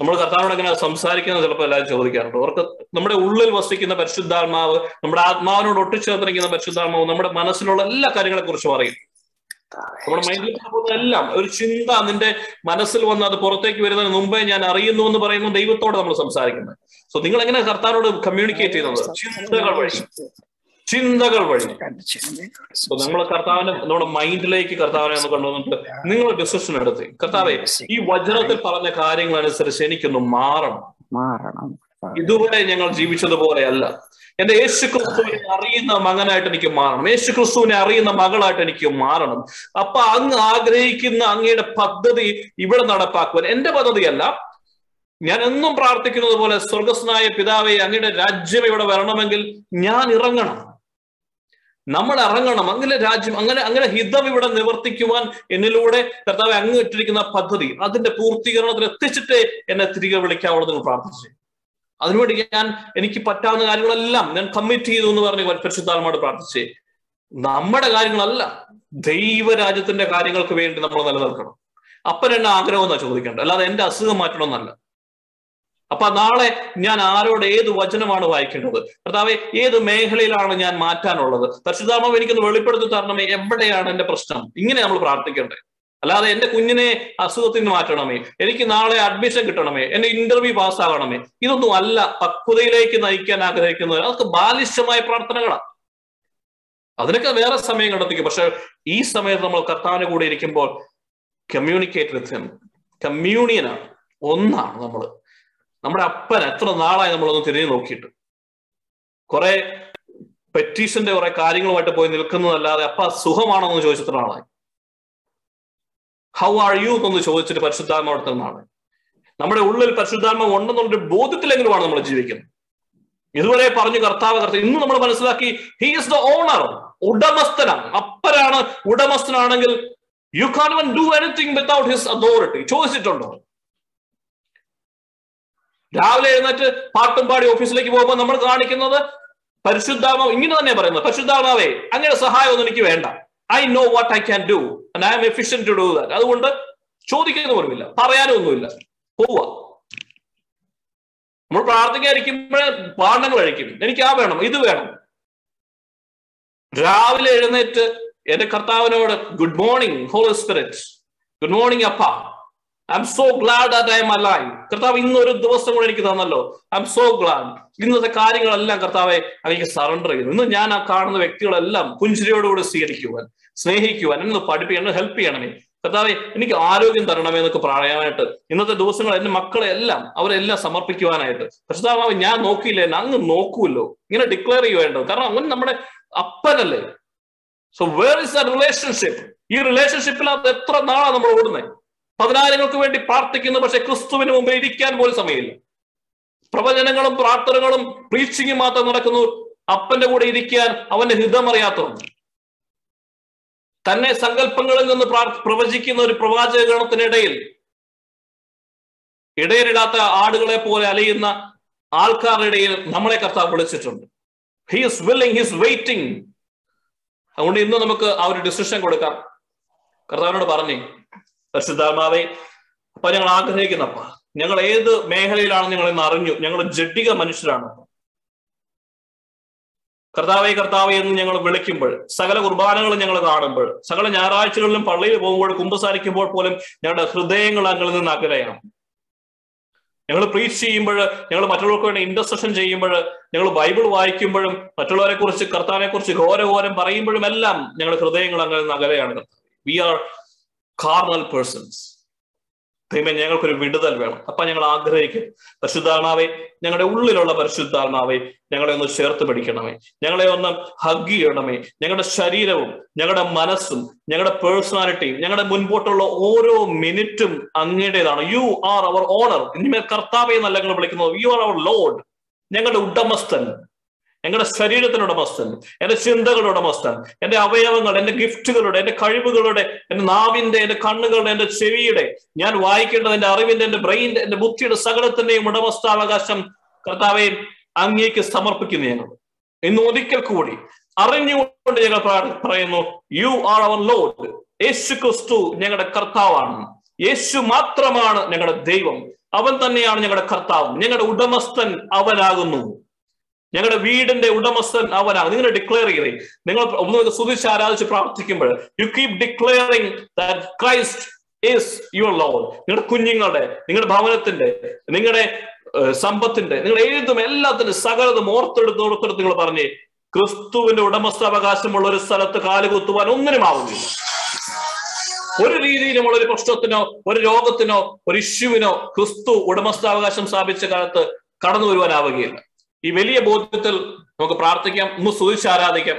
നമ്മൾ കർത്താവിനോട് എങ്ങനെ സംസാരിക്കുന്നത് ചിലപ്പോൾ എല്ലാവരും ചോദിക്കാറുണ്ട്. അവർക്ക് നമ്മുടെ ഉള്ളിൽ വസിക്കുന്ന പരിശുദ്ധാത്മാവ് നമ്മുടെ ആത്മാവിനോട് ഒട്ടിച്ചേർത്തിരിക്കുന്ന പരിശുദ്ധാത്മാവ് നമ്മുടെ മനസ്സിലുള്ള എല്ലാ കാര്യങ്ങളെ കുറിച്ചും അറിയും. നമ്മുടെ മൈൻഡിൽ എല്ലാം ഒരു ചിന്ത നിന്റെ മനസ്സിൽ വന്ന് അത് പുറത്തേക്ക് വരുന്നതിന് മുമ്പേ ഞാൻ അറിയുന്നു എന്ന് പറയുന്നു ദൈവത്തോട് നമ്മൾ സംസാരിക്കുന്നത്. സോ നിങ്ങൾ എങ്ങനെ കർത്താവിനോട് കമ്മ്യൂണിക്കേറ്റ് ചെയ്യുന്നത്? ചിന്തകൾ വഴി. ചിന്തകൾ വഴി. നമ്മൾ കർത്താവിനെ നമ്മുടെ മൈൻഡിലേക്ക് കർത്താവിനെ ഒന്ന് കൊണ്ടുവന്നിട്ട് നിങ്ങൾ ഡിസിഷൻ എടുത്ത്. കർത്താവെ ഈ വചനത്തിൽ പറഞ്ഞ കാര്യങ്ങൾ അനുസരിച്ച് എനിക്കൊന്ന് മാറണം. മാറണം. ഇതുവരെ ഞങ്ങൾ ജീവിച്ചതുപോലെയല്ല എന്റെ യേശു ക്രിസ്തുവിനെ അറിയുന്ന മകനായിട്ട് എനിക്ക് മാറണം. യേശു ക്രിസ്തുവിനെ അറിയുന്ന മകളായിട്ട് എനിക്ക് മാറണം. അപ്പൊ അങ്ങ് ആഗ്രഹിക്കുന്ന അങ്ങയുടെ പദ്ധതി ഇവിടെ നടപ്പാക്കുവാൻ. എന്റെ പദ്ധതിയല്ല ഞാൻ എന്നും പ്രാർത്ഥിക്കുന്നത് പോലെ സ്വർഗസ്നായ പിതാവെ അങ്ങയുടെ രാജ്യം ഇവിടെ വരണമെങ്കിൽ ഞാൻ ഇറങ്ങണം. നമ്മൾ ഇറങ്ങണം. അങ്ങനെ രാജ്യം അങ്ങനെ അങ്ങനെ ഹിതം ഇവിടെ നിവർത്തിക്കുവാൻ എന്നിലൂടെ കർത്താവ് അങ്ങ് ഇട്ടിരിക്കുന്ന പദ്ധതി അതിന്റെ പൂർത്തീകരണത്തിൽ എത്തിച്ചിട്ട് എന്നെ തിരികെ വിളിക്കാവുള്ളത് നിങ്ങൾ പ്രാർത്ഥിച്ചു. അതിനുവേണ്ടി ഞാൻ എനിക്ക് പറ്റാവുന്ന കാര്യങ്ങളെല്ലാം ഞാൻ കമ്മിറ്റ് ചെയ്തു എന്ന് പറഞ്ഞ് പരിശുദ്ധാത്മാട് പ്രാർത്ഥിച്ചേ. നമ്മുടെ കാര്യങ്ങളല്ല ദൈവരാജ്യത്തിന്റെ കാര്യങ്ങൾക്ക് വേണ്ടി നമ്മൾ നിലനിൽക്കണം. അപ്പൻ എന്നെ ആഗ്രഹം എന്നാ ചോദിക്കേണ്ടത്? അല്ലാതെ എന്റെ അസുഖം മാറ്റണമെന്നല്ല അപ്പൊ നാളെ ഞാൻ ആരോട് ഏത് വചനമാണ് വായിക്കേണ്ടത്? കർത്താവെ ഏത് മേഖലയിലാണ് ഞാൻ മാറ്റാനുള്ളത്? പരിശുദ്ധാമം എനിക്കൊന്ന് വെളിപ്പെടുത്തി തരണമേ എവിടെയാണ് എന്റെ പ്രശ്നം? ഇങ്ങനെ നമ്മൾ പ്രാർത്ഥിക്കേണ്ടത് അല്ലാതെ എന്റെ കുഞ്ഞിനെ അസുഖത്തിൽ നിന്ന് മാറ്റണമേ എനിക്ക് നാളെ അഡ്മിഷൻ കിട്ടണമേ എന്റെ ഇന്റർവ്യൂ പാസ്സാകണമേ ഇതൊന്നും അല്ല. പക്വതയിലേക്ക് നയിക്കാൻ ആഗ്രഹിക്കുന്നത് അതൊക്കെ ബാലിശമായ പ്രാർത്ഥനകളാണ്. അതിനൊക്കെ വേറെ സമയം കണ്ടെത്തിക്കും. പക്ഷെ ഈ സമയത്ത് നമ്മൾ കർത്താവിന്റെ കൂടെ ഇരിക്കുമ്പോൾ കമ്മ്യൂണിക്കേറ്റ് വിത്ത് ഹിം കമ്മ്യൂണിയനാണ് ഒന്നാണ് നമ്മൾ. നമ്മുടെ അപ്പൻ എത്ര നാളായി നമ്മളൊന്ന് തിരിഞ്ഞു നോക്കിയിട്ട്? കുറെ പെറ്റീഷന്റെ കുറെ കാര്യങ്ങളുമായിട്ട് പോയി നിൽക്കുന്നതല്ലാതെ അപ്പ സുഖമാണെന്ന് ചോദിച്ചത്ര നാളായി ഹൗ ആർ യു എന്നൊന്ന് ചോദിച്ചിട്ട് പരിശുദ്ധാത്മാവടുത്ത നാളെ നമ്മുടെ ഉള്ളിൽ പരിശുദ്ധാത്മാവ് ഉണ്ടെന്നുള്ളൊരു ബോധ്യത്തിലെങ്കിലുമാണ് നമ്മൾ ജീവിക്കുന്നത്. ഇതുവരെ പറഞ്ഞു കർത്താവ് കർത്താവ് ഇന്ന് നമ്മൾ മനസ്സിലാക്കി ഹി ഈസ് ദ ഓണർ ഉടമസ്ഥനാണ്. അപ്പരാണ് ഉടമസ്ഥനാണെങ്കിൽ you can one do anything without his authority ചോദിച്ചിട്ടുണ്ടോ? രാവിലെ എഴുന്നേറ്റ് പാട്ടും പാടി ഓഫീസിലേക്ക് പോകുമ്പോൾ നമ്മൾ കാണിക്കുന്നത് പരിശുദ്ധാമാവ് ഇങ്ങനെ തന്നെ പറയുന്നത് പരിശുദ്ധാമാവേ അങ്ങനെ സഹായമൊന്നും എനിക്ക് വേണ്ട. I know what I can do I am efficient to do that അതുകൊണ്ട് ചോദിക്കുന്ന പോലുമില്ല പറയാനും ഒന്നുമില്ല. പോവുക നമ്മൾ പ്രാർത്ഥിക്കാതിരിക്കുമ്പോഴേ പാഠങ്ങൾ കഴിക്കും. എനിക്ക് ആ വേണം ഇത് വേണം. രാവിലെ എഴുന്നേറ്റ് എന്റെ കർത്താവിനോട് good morning holy spirit good morning അപ്പ. I so glad that I am alive കർത്താവ് ഇന്ന് ഒരു ദിവസം കൂടെ എനിക്ക് തന്നല്ലോ. ഐ എം സോ ഗ്ലാഡ് ഇന്നത്തെ കാര്യങ്ങളെല്ലാം കർത്താവെ എനിക്ക് സറണ്ടർ ചെയ്യുന്നു. ഇന്ന് ഞാൻ ആ കാണുന്ന വ്യക്തികളെല്ലാം പുഞ്ചിരിയോടുകൂടി സ്വീകരിക്കുവാൻ സ്നേഹിക്കുവാൻ എന്നെ പഠിപ്പിക്കണം ഹെൽപ്പ് ചെയ്യണമേ. കർത്താവെ എനിക്ക് ആരോഗ്യം തരണമേ എന്നൊക്കെ പറയാനായിട്ട് ഇന്നത്തെ ദിവസങ്ങൾ എന്റെ മക്കളെ എല്ലാം അവരെല്ലാം സമർപ്പിക്കുവാനായിട്ട്. കർത്താവ് ഞാൻ നോക്കിയില്ല എന്നെ അങ്ങ് നോക്കൂല്ലോ ഇങ്ങനെ ഡിക്ലെയർ ചെയ്യുവേണ്ടത് കാരണം അവൻ നമ്മുടെ അപ്പനല്ലേ. So where is the relationship ഈ റിലേഷൻഷിപ്പിൽ അത് എത്ര നാളാണ് നമ്മൾ ഓടുന്നത് പതിനായിരങ്ങൾക്ക് വേണ്ടി പ്രാർത്ഥിക്കുന്നു പക്ഷെ ക്രിസ്തുവിന് മുമ്പ് ഇരിക്കാൻ പോലും സമയമില്ല. പ്രവചനങ്ങളും പ്രാർത്ഥനകളും പ്രീച്ചിങ്ങും മാത്രം നടക്കുന്നു. അപ്പന്റെ കൂടെ ഇരിക്കാൻ അവന്റെ ഹിതം അറിയാത്തവൻ തന്നെ സങ്കല്പങ്ങളിൽ നിന്ന് പ്രവചിക്കുന്ന ഒരു പ്രവാചക ഗണത്തിനിടയിൽ ഇടയിലിടാത്ത ആടുകളെ പോലെ അലയുന്ന ആൾക്കാരുടെ ഇടയിൽ നമ്മളെ കർത്താവ് വിളിച്ചിട്ടുണ്ട്. ഹിസ് വില്ലിങ് ഹിസ് വെയിറ്റിംഗ് അതുകൊണ്ട് ഇന്ന് നമുക്ക് ആ ഒരു ഡിസിഷൻ കൊടുക്കാം. കർത്താവിനോട് പറഞ്ഞേ പരിശുദ്ധാത്മാവെ അപ്പൊ ഞങ്ങൾ ആഗ്രഹിക്കുന്നപ്പ ഞങ്ങൾ ഏത് മേഖലയിലാണ് ഞങ്ങൾ ഇന്ന് അറിഞ്ഞു? ഞങ്ങൾ ജഡിക മനുഷ്യരാണ്. കർത്താവെ കർത്താവെ എന്ന് ഞങ്ങൾ വിളിക്കുമ്പോൾ സകല കുർബാനകളും ഞങ്ങൾ കാണുമ്പോൾ സകല ഞായറാഴ്ചകളിലും പള്ളിയിൽ പോകുമ്പോൾ കുമ്പസാരിക്കുമ്പോൾ പോലും ഞങ്ങളുടെ ഹൃദയങ്ങൾ അങ്ങളിൽ നിന്ന് അകലെയാണ്. ഞങ്ങൾ പ്രീച്ച് ചെയ്യുമ്പോൾ ഞങ്ങൾ മറ്റുള്ളവർക്ക് വേണ്ടി ഇന്റർസെഷൻ ചെയ്യുമ്പോൾ ഞങ്ങൾ ബൈബിൾ വായിക്കുമ്പോഴും മറ്റുള്ളവരെ കുറിച്ച് കർത്താവിനെ കുറിച്ച് ഘോരഘോരം പറയുമ്പോഴും എല്ലാം ഞങ്ങളുടെ ഹൃദയങ്ങൾ അങ്ങനെ അകലെയാണ്. വി ആർ കാർണൽ പേഴ്സൺസ് ദൈവം ഞങ്ങൾക്കൊരു വിടുതൽ വേണം. അപ്പൊ ഞങ്ങൾ ആഗ്രഹിക്കും പരിശുദ്ധാത്മാവെ ഞങ്ങളുടെ ഉള്ളിലുള്ള പരിശുദ്ധാത്മാവെ ഞങ്ങളെ ഒന്ന് ചേർത്ത് പിടിക്കണമേ. ഞങ്ങളെ ഒന്ന് ഹഗ് ചെയ്യണമേ. ഞങ്ങളുടെ ശരീരവും ഞങ്ങളുടെ മനസ്സും ഞങ്ങളുടെ പേഴ്സണാലിറ്റിയും ഞങ്ങളുടെ മുൻപോട്ടുള്ള ഓരോ മിനിറ്റും അങ്ങയുടേതാണ്. യു ആർ അവർ ഓണർ ഇനിമേൽ കർത്താവെ എന്നല്ല ഞങ്ങൾ വിളിക്കുന്നത്. യു ആർ അവർ ലോഡ് ഞങ്ങളുടെ ഉടമസ്ഥൻ. ഞങ്ങളുടെ ശരീരത്തിന് ഉടമസ്ഥൻ എന്റെ ചിന്തകളുടെ ഉടമസ്ഥൻ എന്റെ അവയവങ്ങൾ എന്റെ ഗിഫ്റ്റുകളുടെ എന്റെ കഴിവുകളുടെ എന്റെ നാവിന്റെ എന്റെ കണ്ണുകളുടെ എന്റെ ചെവിയുടെ ഞാൻ വായിക്കേണ്ടത് എന്റെ അറിവിന്റെ എന്റെ ബ്രെയിന്റെ എന്റെ ബുദ്ധിയുടെ സകലത്തിന്റെയും ഉടമസ്ഥാവകാശം കർത്താവെ അങ്ങേക്ക് സമർപ്പിക്കുന്നു ഞങ്ങൾ. ഇന്ന് ഒരിക്കൽ കൂടി അറിഞ്ഞുകൊണ്ട് ഞങ്ങൾ പറയുന്നു യു ആർ അവർ ലോഡ് യേശു ക്രിസ്തു ഞങ്ങളുടെ കർത്താവാണ്. യേശു മാത്രമാണ് ഞങ്ങളുടെ ദൈവം. അവൻ തന്നെയാണ് ഞങ്ങളുടെ കർത്താവ്. ഞങ്ങളുടെ ഉടമസ്ഥൻ അവനാകുന്നു. ഞങ്ങളുടെ വീടിന്റെ ഉടമസ്ഥൻ അവനാണ്. നിങ്ങൾ ഡിക്ലെയർ ചെയ്തേ. നിങ്ങൾ ഒന്ന് സ്തുതിച്ച് ആരാധിച്ച് പ്രാർത്ഥിക്കുമ്പോൾ you keep declaring that Christ is your lord നിങ്ങളുടെ കുഞ്ഞുങ്ങളുടെ നിങ്ങളുടെ ഭവനത്തിന്റെ നിങ്ങളുടെ സമ്പത്തിന്റെ നിങ്ങൾ എഴുതും എല്ലാത്തിന്റെ സകലതും ഓർത്തെടുത്ത് ഓർത്തെടുത്ത് നിങ്ങൾ പറഞ്ഞേ ക്രിസ്തുവിന്റെ ഉടമസ്ഥാവകാശമുള്ള ഒരു സ്ഥലത്ത് കാലുകുത്തുവാൻ ഒന്നിനും ആവുന്നില്ല. ഒരു രീതിയിലുമുള്ള ഒരു പ്രശ്നത്തിനോ ഒരു രോഗത്തിനോ ഒരു ഇഷ്യൂവിനോ ക്രിസ്തു ഉടമസ്ഥാവകാശം സ്ഥാപിച്ച കാലത്ത് കടന്നു വരുവാനാവുകയില്ല. ഈ വലിയ ബോധ്യത്തിൽ നമുക്ക് പ്രാർത്ഥിക്കാം ഒന്ന് സ്തുതിച്ച് ആരാധിക്കാം.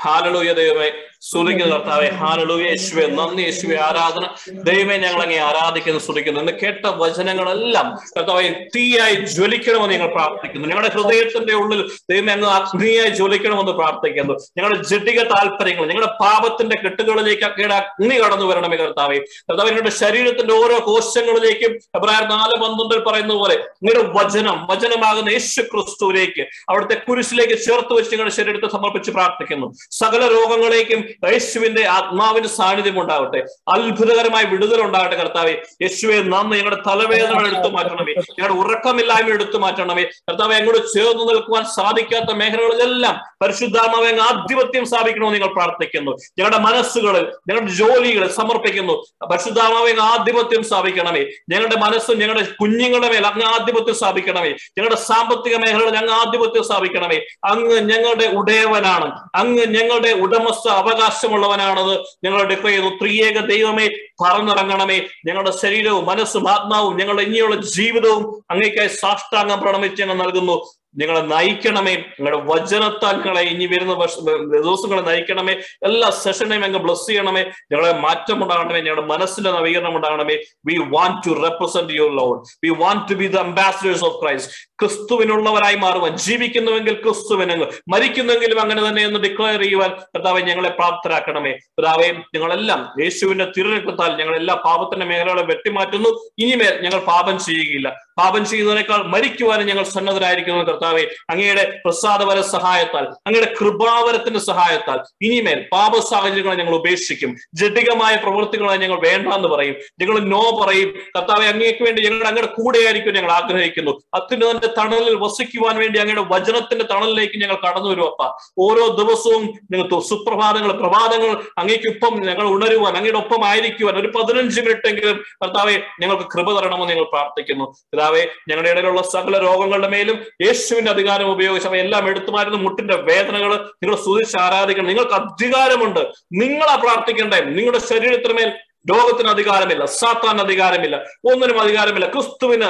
ഹാലലൂയ ദൈവമേ. സ്തുതിക്കുന്ന കർത്താവെ. ഹാലലുവ യേശുവെ നന്ദി യേശുവെ. ആരാധന ദൈവമേ ഞങ്ങൾ അങ്ങേ ആരാധിക്കുന്നു സ്തുതിക്കുന്നു. എന്ന് കേട്ട വചനങ്ങളെല്ലാം കർത്താവെ തീയായി ജ്വലിക്കണമെന്ന് ഞങ്ങൾ പ്രാർത്ഥിക്കുന്നു. ഞങ്ങളുടെ ഹൃദയത്തിന്റെ ഉള്ളിൽ ദൈവമേ അങ്ങ് അഗ്നിയായി ജ്വലിക്കണമെന്ന് പ്രാർത്ഥിക്കുന്നു. ഞങ്ങളുടെ ജഡിക താല്പര്യങ്ങൾ ഞങ്ങളുടെ പാപത്തിന്റെ കെട്ടുകളിലേക്ക് അങ്ങയുടെ അഗ്നി കടന്നു വരണമേ കർത്താവെ. കർത്താവ് ഞങ്ങളുടെ ശരീരത്തിന്റെ ഓരോ കോശങ്ങളിലേക്കും എബ്രായർ നാല് പന്ത്രണ്ടിൽ പറയുന്ന പോലെ നിങ്ങളുടെ വചനം വചനമാകുന്ന യേശു ക്രിസ്തുവിലേക്ക് അവിടുത്തെ കുരിശിലേക്ക് ചേർത്ത് വെച്ച് ഞങ്ങളുടെ ശരീരത്തെ സമർപ്പിച്ച് പ്രാർത്ഥിക്കുന്നു. സകല രോഗങ്ങളേക്കും യേശുവിന്റെ ആത്മാവിന്റെ സാന്നിധ്യം ഉണ്ടാവട്ടെ. അത്ഭുതകരമായ വിടുതൽ ഉണ്ടാകട്ടെ കർത്താവെ. യേശുവെ നന്ന് ഞങ്ങളുടെ തലവേദന എടുത്തു മാറ്റണമേ. ഞങ്ങളുടെ ഉറക്കമില്ലായ്മ എടുത്തു മാറ്റണമേ. കർത്താവെ അങ്ങോട്ട് ചേർന്ന് നിൽക്കുവാൻ സാധിക്കാത്ത മേഖലകളിലെല്ലാം പരിശുദ്ധാത്മാവെ ആധിപത്യം സ്ഥാപിക്കണമെന്ന് നിങ്ങൾ പ്രാർത്ഥിക്കുന്നു. ഞങ്ങളുടെ മനസ്സുകളിൽ ഞങ്ങളുടെ ജോലികൾ സമർപ്പിക്കുന്നു. പരിശുദ്ധാത്മാവെ ആധിപത്യം സ്ഥാപിക്കണമേ. ഞങ്ങളുടെ മനസ്സും ഞങ്ങളുടെ കുഞ്ഞുങ്ങളുടെ മേൽ അങ്ങ് ആധിപത്യം സ്ഥാപിക്കണമേ. ഞങ്ങളുടെ സാമ്പത്തിക മേഖലകളിൽ ഞങ്ങൾ ആധിപത്യം സ്ഥാപിക്കണമേ. അങ്ങ് ഞങ്ങളുടെ ഉടയവനാണ്. അങ്ങ് ഞങ്ങളുടെ ഉടമസ്ഥ അവകാശമുള്ളവനാണെന്ന് ഞങ്ങൾ ഡിക്ലെയർ ചെയ്തു ത്രിയേക ദൈവമേ പറന്നിറങ്ങണമേ. ഞങ്ങളുടെ ശരീരവും മനസ്സും ആത്മാവും ഞങ്ങളുടെ ഇനിയുള്ള ജീവിതവും അങ്ങേക്കായി സാഷ്ടാംഗം പ്രണമിച്ച് ഞങ്ങൾ നൽകുന്നു. നിങ്ങളെ നയിക്കണമേ. നിങ്ങളുടെ വചനത്താൽ നിങ്ങളെ ഇനി വരുന്ന വർഷം ദിവസങ്ങളെ നയിക്കണമേ. എല്ലാ സെഷനെയും അങ്ങ് ബ്ലസ് ചെയ്യണമേ. ഞങ്ങളെ മാറ്റം ഉണ്ടാകണമേ. ഞങ്ങളുടെ മനസ്സിന്റെ നവീകരണം ഉണ്ടാകണമേ. We want to represent your lord we want to be the ambassadors of Christ ക്രിസ്തുവിനുള്ളവരായി മാറുവാൻ ജീവിക്കുന്നുവെങ്കിൽ ക്രിസ്തുവിനങ്ങ് മരിക്കുന്നെങ്കിലും അങ്ങനെ തന്നെ എന്ന് ഡിക്ലെയർ ചെയ്യുവാൻ കർത്താവെ ഞങ്ങളെ പ്രാപ്തരാക്കണമേ. കർത്താവെ ഞങ്ങളെല്ലാം യേശുവിന്റെ തിരുരക്തത്താൽ ഞങ്ങൾ എല്ലാ പാപത്തിന്റെ മേഖലകളെ വെട്ടിമാറ്റുന്നു. ഇനിമേൽ ഞങ്ങൾ പാപം ചെയ്യുകയില്ല. പാപം ചെയ്യുന്നതിനേക്കാൾ മരിക്കുവാനും ഞങ്ങൾ സന്നദ്ധരായിരിക്കുന്നു കർത്താവെ. അങ്ങയുടെ പ്രസാദപര സഹായത്താൽ അങ്ങയുടെ കൃപാവരത്തിന്റെ സഹായത്താൽ ഇനിമേൽ പാപ സാഹചര്യങ്ങളെ ഞങ്ങൾ ഉപേക്ഷിക്കും. ജഡികമായ പ്രവൃത്തികളെ ഞങ്ങൾ വേണ്ട എന്ന് പറയും. ഞങ്ങൾ നോ പറയും. കർത്താവെ അങ്ങേക്ക് വേണ്ടി ഞങ്ങൾ അങ്ങയുടെ കൂടെയായിരിക്കും ഞങ്ങൾ ആഗ്രഹിക്കുന്നു. അത്യുന്നതന്റെ തണലിൽ വസിക്കുവാൻ വേണ്ടി അങ്ങയുടെ വചനത്തിന്റെ തണലിലേക്ക് ഞങ്ങൾ കടന്നു വരും അപ്പ. ഓരോ ദിവസവും ഞങ്ങൾ സുപ്രഭാതങ്ങൾ പ്രഭാതങ്ങൾ അങ്ങേക്കൊപ്പം ഞങ്ങൾ ഉണരുവാൻ അങ്ങയുടെ ഒപ്പം ആയിരിക്കുവാൻ ഒരു പതിനഞ്ച് മിനിറ്റ് എങ്കിലും കർത്താവെ ഞങ്ങൾക്ക് കൃപ തരണമെന്ന് ഞങ്ങൾ പ്രാർത്ഥിക്കുന്നു. കർത്താവെ ഞങ്ങളുടെ ഇടയിലുള്ള സകല രോഗങ്ങളുടെ മേലും യേശുവിന്റെ അധികാരം ഉപയോഗിച്ച് എല്ലാം എടുത്തു മാറ്റുന്ന മുട്ടിന്റെ വേദനകൾ നിങ്ങൾ സ്തുതിച്ച് ആരാധിക്കണം. നിങ്ങൾക്ക് അധികാരമുണ്ട്. നിങ്ങളാ പ്രാർത്ഥിക്കണ്ടേ നിങ്ങളുടെ ശരീരത്തിന് മേൽ രോഗത്തിന് അധികാരമില്ല. സാത്താൻ അധികാരമില്ല. ഒന്നിനും അധികാരമില്ല. ക്രിസ്തുവിന്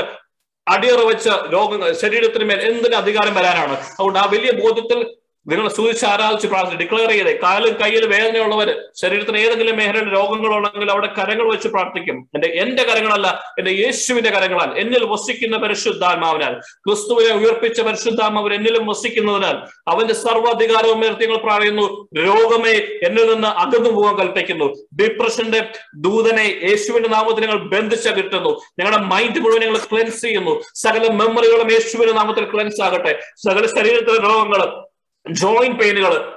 അടിയറ വെച്ച രോഗ ശരീരത്തിന് മേൽ എന്തിന് അധികാരം വരാനാണ്? അതുകൊണ്ട് ആ വലിയ ബോധ്യത്തിൽ നിങ്ങൾ സൂചിച്ച് ആരാധിച്ച് പ്രാർത്ഥന ഡിക്ലെയർ ചെയ്തേ. കാലും കയ്യിൽ വേദനയുള്ളവര് ശരീരത്തിന് ഏതെങ്കിലും മേഖല രോഗങ്ങളുണ്ടെങ്കിൽ അവിടെ കരങ്ങൾ വെച്ച് പ്രാർത്ഥിക്കും. എന്റെ എന്റെ കരങ്ങളല്ല എന്റെ യേശുവിന്റെ കരങ്ങളാൽ. എന്നിൽ വസിക്കുന്ന പരിശുദ്ധാത്മാവിനാൽ ക്രിസ്തുവിനെ ഉയർപ്പിച്ച പരിശുദ്ധാത്മാവ് എന്നിലും വസിക്കുന്നതിനാൽ അവന്റെ സർവാധികാരവും ഉയർത്തി ഞങ്ങൾ പറയുന്നു രോഗമേ എന്നിൽ നിന്ന് അകന്നു പോകാൻ കൽപ്പിക്കുന്നു. ഡിപ്രഷന്റെ ദൂതനെ യേശുവിന്റെ നാമത്തിൽ നിങ്ങൾ ബന്ധിച്ച കിട്ടുന്നു ഞങ്ങളുടെ മൈൻഡ് മുഴുവൻ ഞങ്ങൾ ക്ലെൻസ് ചെയ്യുന്നു. സകല മെമ്മറികളും യേശുവിന്റെ നാമത്തിൽ ക്ലെൻസ് ആകട്ടെ. സകല ശരീരത്തിലെ രോഗങ്ങൾ ജോയിന്റ് പെയിനുകൾ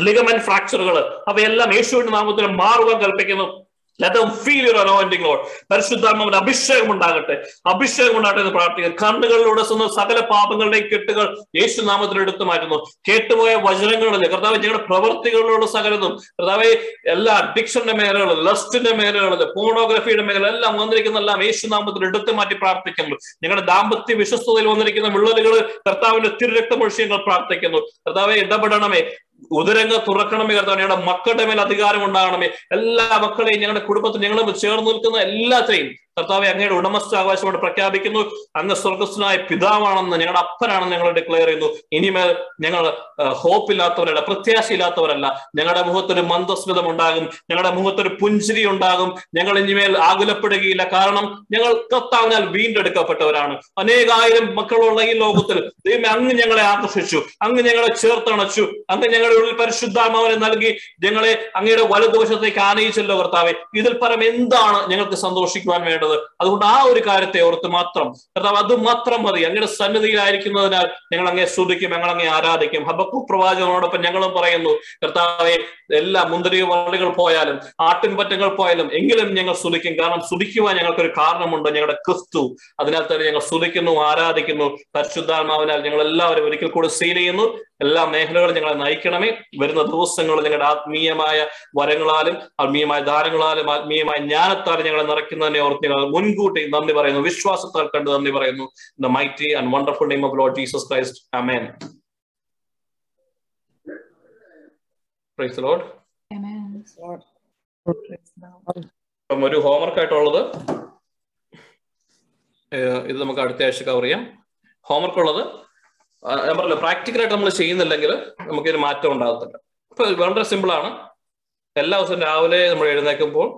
ലിഗമെന്റ് ഫ്രാക്ചറുകൾ അവയെല്ലാം യേശുവിന്റെ നാമത്തിൽ മാറുവാൻ കൽപ്പിക്കുന്നു. Let them feel your anointing, Lord. പരിശുദ്ധാത്മാവിന് അഭിഷേകം ഉണ്ടാകട്ടെ. അഭിഷേകം ഉണ്ടാകട്ടെ എന്ന് പ്രാർത്ഥിക്കുക കണ്ണുകളിലൂടെ സ്വന്തം സകല പാപങ്ങളുടെയും കെട്ടുകൾ യേശു നാമത്തിൽ എടുത്തു മാറ്റുന്നു. കേട്ടുപോയ വചനങ്ങളിൽ കർത്താവ് ഞങ്ങളുടെ പ്രവർത്തികളിലൂടെ സകലതും. കർത്താവ് എല്ലാ അഡിക്ഷന്റെ മേഖലകളിൽ ലസ്റ്റിന്റെ മേഖലകളിൽ പോണോഗ്രഫിയുടെ മേഖല എല്ലാം വന്നിരിക്കുന്ന എല്ലാം യേശു നാമത്തിൽ എടുത്തു മാറ്റി പ്രാർത്ഥിക്കുന്നു. ഞങ്ങളുടെ ദാമ്പത്യ വിശ്വസ്തയിൽ വന്നിരിക്കുന്ന വിള്ളലുകൾ കർത്താവിന്റെ തിരുരക്തമൊഴിച്ച് ഞങ്ങൾ പ്രാർത്ഥിക്കുന്നു. കർത്താവെ ഇടപെടണമേ. ഉദരങ്ങ തുറക്കണമേ കർത്താവ്. ഞങ്ങളുടെ മക്കളുടെ മേൽ അധികാരം ഉണ്ടാകണമേ. എല്ലാ മക്കളെയും ഞങ്ങളുടെ കുടുംബത്തിൽ ഞങ്ങളും ചേർന്ന് നിൽക്കുന്ന എല്ലാത്തെയും കർത്താവെ അങ്ങയുടെ ഉടമസ്ഥാവകാശത്തോട് പ്രഖ്യാപിക്കുന്നു. അങ്ങ് സ്വർഗസ്വനായ പിതാവാണെന്ന് ഞങ്ങളുടെ അപ്പനാണെന്ന് ഞങ്ങൾ ഡിക്ലെയർ ചെയ്യുന്നു. ഇനിമേൽ ഞങ്ങൾ ഹോപ്പ് ഇല്ലാത്തവരല്ല പ്രത്യാശയില്ലാത്തവരല്ല. ഞങ്ങളുടെ മുഖത്തൊരു മന്ദസ്മിതം ഉണ്ടാകും. ഞങ്ങളുടെ മുഖത്തൊരു പുഞ്ചിരി ഉണ്ടാകും. ഞങ്ങൾ ഇനിമേൽ ആകുലപ്പെടുകയില്ല. കാരണം ഞങ്ങൾ കർത്താവിനാൽ വീണ്ടെടുക്കപ്പെട്ടവരാണ്. അനേകായിരം മക്കളുള്ള ഈ ലോകത്തിൽ ദൈവം അങ്ങ് ഞങ്ങളെ ആകർഷിച്ചു. അങ്ങ് ഞങ്ങളെ ചേർത്തണച്ചു. അങ്ങ് ഞങ്ങളുടെ ഉള്ളിൽ പരിശുദ്ധാമാവനെ നൽകി ഞങ്ങളെ അങ്ങയുടെ വലതുവശത്തേക്ക് ആനയിച്ചല്ലോ കർത്താവെ. ഇതിൽ പരം എന്താണ് ഞങ്ങൾക്ക് സന്തോഷിക്കുവാൻ വേണ്ടത്? അതുകൊണ്ട് ആ ഒരു കാര്യത്തെ ഓർത്ത് മാത്രം കർത്താവ് അത് മാത്രം മതി. അങ്ങയുടെ സന്നിധിയിലായിരിക്കുന്നതിനാൽ ഞങ്ങൾ അങ്ങേ സ്തുതിക്കും ഞങ്ങൾ അങ്ങേ ആരാധിക്കും. ഹബക്കു പ്രവാചകനോടൊപ്പം ഞങ്ങളും പറയുന്നു കർത്താവെ എല്ലാ മുന്തിരി വള്ളികൾ പോയാലും ആട്ടിൻപറ്റങ്ങൾ പോയാലും എങ്കിലും ഞങ്ങൾ സ്തുതിക്കും. കാരണം സ്തുതിക്കുവാൻ ഞങ്ങൾക്കൊരു കാരണമുണ്ട് ഞങ്ങളുടെ ക്രിസ്തു. അതിനാൽ തന്നെ ഞങ്ങൾ സ്തുതിക്കുന്നു ആരാധിക്കുന്നു. പരിശുദ്ധാത്മാവിനാൽ ഞങ്ങൾ എല്ലാവരും ഒരിക്കൽ കൂടി സീൽ ചെയ്യുന്നു. എല്ലാ മേഖലകളും ഞങ്ങളെ നയിക്കണമേ. വരുന്ന ദിവസങ്ങളിൽ ഞങ്ങളുടെ ആത്മീയമായ വരങ്ങളാലും ആത്മീയമായ ദാരങ്ങളാലും ആത്മീയമായ ജ്ഞാനത്താലും ഞങ്ങളെ നിറയ്ക്കുന്നതിനെ ഓർത്ത് മുൻകൂട്ടി നന്ദി പറയുന്നു. വിശ്വാസത്താൽ കണ്ട് നന്ദി പറയുന്നു. The mighty and wonderful name of lord Jesus Christ amen praise lord അപ്പം ഒരു ഹോംവർക്ക് ആയിട്ടുള്ളത് ഇത് നമുക്ക് അടുത്ത ആഴ്ച കവർ ചെയ്യാം. ഹോംവർക്ക് ഉള്ളത് ഞാൻ പറഞ്ഞല്ലോ പ്രാക്ടിക്കലായിട്ട് നമ്മൾ ചെയ്യുന്നില്ലെങ്കിൽ നമുക്കൊരു മാറ്റം ഉണ്ടാകത്തില്ല. ഇപ്പൊ വളരെ സിമ്പിൾ ആണ്. എല്ലാ ദിവസവും രാവിലെ നമ്മൾ എഴുന്നേൽക്കുമ്പോൾ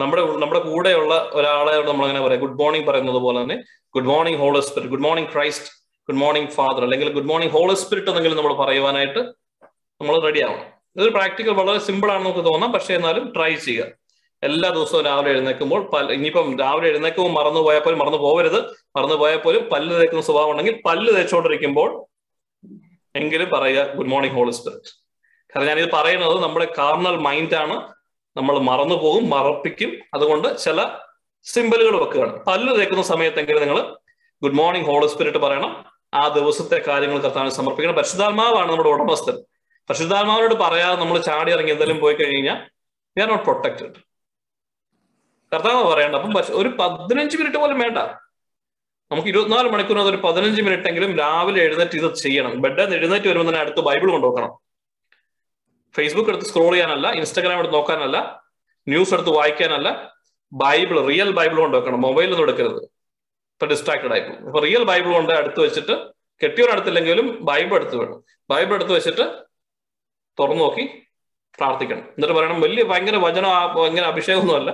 നമ്മുടെ നമ്മുടെ കൂടെയുള്ള ഒരാളെ നമ്മൾ അങ്ങനെ പറയാം. ഗുഡ് മോർണിംഗ് പറയുന്നത് പോലെ തന്നെ good morning holy spirit good morning Christ good morning father അല്ലെങ്കിൽ ഗുഡ് മോർണിംഗ് ഹോളി സ്പിരിറ്റ് എന്നെങ്കിലും നമ്മൾ പറയുവാനായിട്ട് നമ്മൾ റെഡി ആവണം. ഇതൊരു പ്രാക്ടിക്കൽ വളരെ സിമ്പിൾ ആണെന്ന് നമുക്ക് തോന്നാം. പക്ഷെ എന്നാലും ട്രൈ ചെയ്യുക. എല്ലാ ദിവസവും രാവിലെ എഴുന്നേക്കുമ്പോൾ പല ഇനിയിപ്പം രാവിലെ എഴുന്നേക്കുമ്പോൾ മറന്നു പോയാൽ പോലും മറന്നു പോകരുത് മറന്നു പോയാൽ പോലും പല്ല് തേക്കുന്ന സ്വഭാവം ഉണ്ടെങ്കിൽ പല്ല് തേച്ചുകൊണ്ടിരിക്കുമ്പോൾ എങ്കിലും പറയുക ഗുഡ് മോർണിംഗ് ഹോളി സ്പിരിറ്റ് കാരണം ഞാനിത് പറയുന്നത് നമ്മുടെ കാർണൽ മൈൻഡാണ് നമ്മൾ മറന്നു പോകും മറപ്പിക്കും. അതുകൊണ്ട് ചില സിമ്പിളുകൾ വെക്കുകയാണ്. പല്ല് തേക്കുന്ന സമയത്തെങ്കിലും നിങ്ങൾ ഗുഡ് മോർണിംഗ് ഹോളി സ്പിരിറ്റ് പറയണം. ആ ദിവസത്തെ കാര്യങ്ങൾ കർത്താവിന് സമർപ്പിക്കണം. പരിശുദ്ധാത്മാവാണ് നമ്മുടെ ഉടമസ്ഥൻ. പരിശുദ്ധാത്മാവിനോട് പറയാതെ നമ്മൾ ചാടി ഇറങ്ങി എന്തെങ്കിലും പോയി കഴിഞ്ഞാൽ വി ആർ നോട്ട് പ്രൊട്ടക്റ്റഡ് കർത്താവ് പറയണ്ട അപ്പം ഒരു പതിനഞ്ച് മിനിറ്റ് പോലും വേണ്ട. നമുക്ക് ഇരുപത്തിനാല് മണിക്കൂറിനകത്ത് ഒരു പതിനഞ്ച് മിനിറ്റ് എങ്കിലും രാവിലെ എഴുന്നേറ്റ് ഇത് ചെയ്യണം. ബെഡ് എഴുന്നേറ്റ് വരുമ്പോൾ തന്നെ അടുത്ത് ബൈബിൾ കൊണ്ടുപോക്കണം ഫേസ്ബുക്ക് എടുത്ത് സ്ക്രോൾ ചെയ്യാനല്ല ഇൻസ്റ്റാഗ്രാം എടുത്ത് നോക്കാനല്ല ന്യൂസ് എടുത്ത് വായിക്കാനല്ല ബൈബിൾ റിയൽ ബൈബിൾ കൊണ്ട് കൊണ്ടുവെക്കണം മൊബൈലൊന്നും എടുക്കരുത്. ഇപ്പൊ ഡിസ്ട്രാക്റ്റഡ് ആയി പോകും റിയൽ ബൈബിൾ കൊണ്ട് അടുത്ത് വെച്ചിട്ട് കെട്ടിയവരടുത്തില്ലെങ്കിലും ബൈബിൾ എടുത്ത് വേണം ബൈബിൾ എടുത്ത് വെച്ചിട്ട് തുറന്നു നോക്കി പ്രാർത്ഥിക്കണം. എന്നിട്ട് പറയണം വലിയ ഭയങ്കര വചന ഭയങ്കര അഭിഷേകമൊന്നുമല്ല.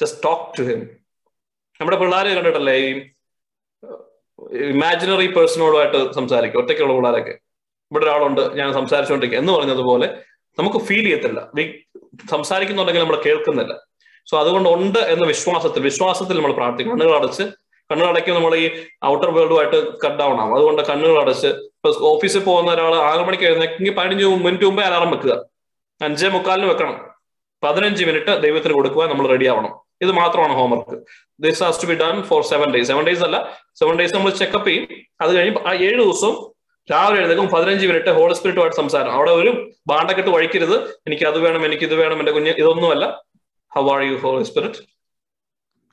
ജസ്റ്റ് ടോക്ക് ടു ഹിം നമ്മുടെ പിള്ളേരെ കണ്ടിട്ടല്ലേ ഈ ഇമാജിനറി പേഴ്സണോടുമായിട്ട് സംസാരിക്കും ഒറ്റയ്ക്കുള്ള പിള്ളേരൊക്കെ. ഇവിടെ ഒരാളുണ്ട് ഞാൻ സംസാരിച്ചുകൊണ്ടിരിക്കുക. എന്ന് പറഞ്ഞതുപോലെ നമുക്ക് ഫീൽ ചെയ്യത്തില്ല. സംസാരിക്കുന്നുണ്ടെങ്കിൽ നമ്മൾ കേൾക്കുന്നില്ല. സോ അതുകൊണ്ട് ഉണ്ട് എന്ന വിശ്വാസത്തിൽ വിശ്വാസത്തിൽ നമ്മൾ പ്രാർത്ഥിക്കും. കണ്ണുകൾ അടയ്ക്കുമ്പോൾ നമ്മൾ ഈ ഔട്ടർ വേൾഡുമായിട്ട് കട്ട് ഡൗൺ ആവും. അതുകൊണ്ട് കണ്ണുകൾ അടച്ച് ഇപ്പൊ ഓഫീസിൽ പോകുന്ന ഒരാൾ ആറ് മണിക്ക് എഴുന്നേക്കെങ്കിൽ പതിനഞ്ച് മിനിറ്റ് മുമ്പേ അലാറം വെക്കുക. അഞ്ചേ മുക്കാലിന് വെക്കണം. പതിനഞ്ച് മിനിറ്റ് ദൈവത്തിന് കൊടുക്കുക നമ്മൾ റെഡി ആവണം. ഇത് മാത്രമാണ് homework this has to be done for seven days seven days അല്ല സെവൻ ഡേയ്സ് നമ്മൾ ചെക്കപ്പ് ചെയ്യും. അത് കഴിഞ്ഞ് ആ ഏഴ് ദിവസവും രാവിലെ എഴുന്നേക്കും പതിനഞ്ച് മിനിറ്റ് ഹോൾ സ്പിരിറ്റുമായിട്ട് സംസാരം. അവിടെ ഒരു ബാണ്ടക്കെട്ട് വഴിക്കരുത്. എനിക്ക് അത് വേണം എനിക്ക് ഇത് വേണം എന്റെ കുഞ്ഞ് ഇതൊന്നുമല്ല. How are you holy spirit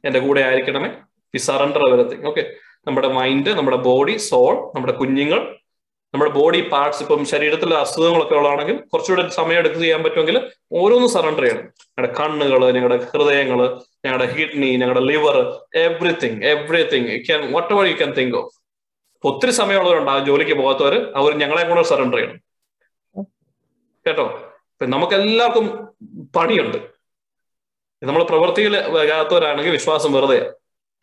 എന്റെ കൂടെ ആയിരിക്കണമേ. വി സറണ്ടർ എവരിത്തിങ് ഓക്കെ നമ്മുടെ മൈൻഡ് നമ്മുടെ ബോഡി സോൾ നമ്മുടെ കുഞ്ഞുങ്ങൾ നമ്മുടെ ബോഡി പാർട്സ് ഇപ്പം ശരീരത്തിൽ അസുഖങ്ങളൊക്കെ ഉള്ളതാണെങ്കിൽ കുറച്ചുകൂടെ സമയം എടുത്ത് ചെയ്യാൻ പറ്റുമെങ്കിൽ ഓരോന്നും സറണ്ടർ ചെയ്യണം. ഞങ്ങളുടെ കണ്ണുകൾ ഞങ്ങളുടെ ഹൃദയങ്ങൾ ഞങ്ങളുടെ കിഡ്നി ഞങ്ങളുടെ liver everything everything can whatever you can think of ഒത്തിരി സമയമുള്ളവരുണ്ടാകും ജോലിക്ക് പോകാത്തവർ അവർ ഞങ്ങളെ കൂടെ സറണ്ടർ ചെയ്യണം. കേട്ടോ? നമുക്ക് എല്ലാവർക്കും പണിയുണ്ട്. നമ്മൾ പ്രവൃത്തിയിൽ വരാത്തവരാണെങ്കിൽ വിശ്വാസം വെറുതെ.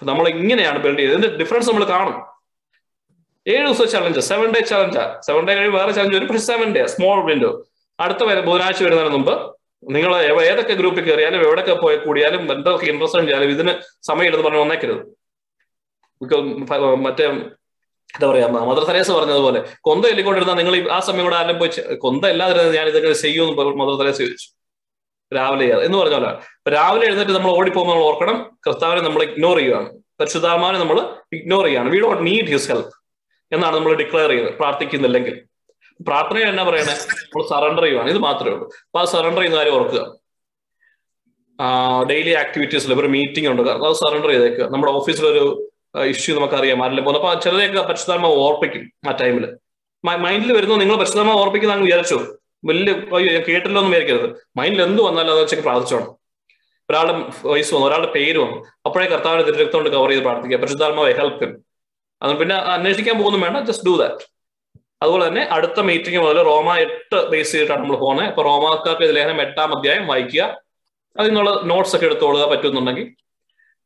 നമ്മൾ ഇങ്ങനെയാണ് ബിൽഡ് ചെയ്തത്. ഇതിന്റെ ഡിഫറൻസ് നമ്മൾ കാണും. ഏഴ് ദിവസം ചലഞ്ച് സെവൻ ഡേ ചലഞ്ചാ സെവൻ ഡേ കഴിഞ്ഞ് വേറെ ചലഞ്ച് വരും. പക്ഷെ സെവൻ ഡേ സ്മോൾ വിൻഡോ അടുത്ത വരെ ബുധനാഴ്ച വരുന്നതിന് മുമ്പ് നിങ്ങൾ ഏതൊക്കെ ഗ്രൂപ്പിൽ കയറിയാലും എവിടെയൊക്കെ പോയി കൂടിയാലും എന്തൊക്കെ ഇൻട്രസ്റ്റ് ചെയ്യാലും ഇതിന് സമയം എടുത്ത് പറഞ്ഞ് വന്നേക്കരുത്. മറ്റേ എന്താ പറയാ മദർ തെരേസ പറഞ്ഞതുപോലെ കൊന്ത എല്ലിക്കൊണ്ടിരുന്ന നിങ്ങൾ ആ സമയം കൂടെ ആരും പോയി കൊന്ത ഇല്ലാതിരുന്നത് ഞാൻ ഇതൊക്കെ ചെയ്യുമെന്ന് മദർ തെരേസ ചോദിച്ചു. രാവിലെ എന്ന് പറഞ്ഞ പോലെ രാവിലെ എഴുന്നേറ്റ് നമ്മൾ ഓടിപ്പോകുമ്പോൾ നമ്മൾ ഓർക്കണം കർത്താവിനെ നമ്മൾ ഇഗ്നോർ ചെയ്യുകയാണ്. പരിശുദ്ധാത്മാവിനെ നമ്മൾ ഇഗ്നോർ ചെയ്യാണ് വി ഡോട്ട് നീഡ് ഹിസ് ഹെൽപ്പ് എന്നാണ് നമ്മൾ ഡിക്ലെയർ ചെയ്യുന്നത് പ്രാർത്ഥിക്കുന്നില്ലെങ്കിൽ. പ്രാർത്ഥനയിൽ എന്നാ പറയണേ? നമ്മൾ സറണ്ടർ ചെയ്യുവാണ്. ഇത് മാത്രമേ ഉള്ളൂ. അപ്പൊ ആ സറണ്ടർ ചെയ്യുന്ന കാര്യം ഓർക്കുക. ഡെയിലി ആക്ടിവിറ്റീസിൽ ഒരു മീറ്റിംഗ് ഉണ്ട്. അത് സറണ്ടർ ചെയ്തേക്കുക. നമ്മുടെ ഓഫീസിലൊരു ഇഷ്യൂ നമുക്കറിയാം. ആരെല്ലാം പോകുന്നു. അപ്പൊ ചിലരെയൊക്കെ പരിശുദ്ധാത്മ ഓർപ്പിക്കും ആ ടൈമിൽ മൈൻഡിൽ വരുന്നു നിങ്ങൾ പരിശുദ്ധാത്മ ഓർപ്പിക്കുന്ന അങ്ങ് വിചാരിച്ചു? വലിയ കേട്ടല്ലോ എന്ന് വിചാരിക്കരുത്. മൈൻഡിൽ എന്ത് വന്നാലും അത് പ്രാർത്ഥിച്ചോണം ഒരാളുടെ വയസ്സ് വന്നു ഒരാളുടെ പേര് വന്നു. അപ്പോഴേ കർത്താവിനെ കൊണ്ട് കവർ ചെയ്ത് പ്രാർത്ഥിക്കുക. പരിശുദ്ധാത്മാവ് ഹെൽപ്പ് അത് പിന്നെ അന്വേഷിക്കാൻ പോകുന്നു വേണ്ട ജസ്റ്റ് ഡു ദാറ്റ് അതുപോലെ തന്നെ അടുത്ത മീറ്റിംഗ് മുതൽ റോമ എട്ട് ബേസ് ചെയ്തിട്ടാണ് നമ്മൾ പോകുന്നത്. അപ്പൊ റോമാക്കാർക്ക് ലേഖനം എട്ടാം അധ്യായം വായിക്കുക. അതിനുള്ള നോട്ട്സ് ഒക്കെ എടുത്തോളുക പറ്റുന്നുണ്ടെങ്കിൽ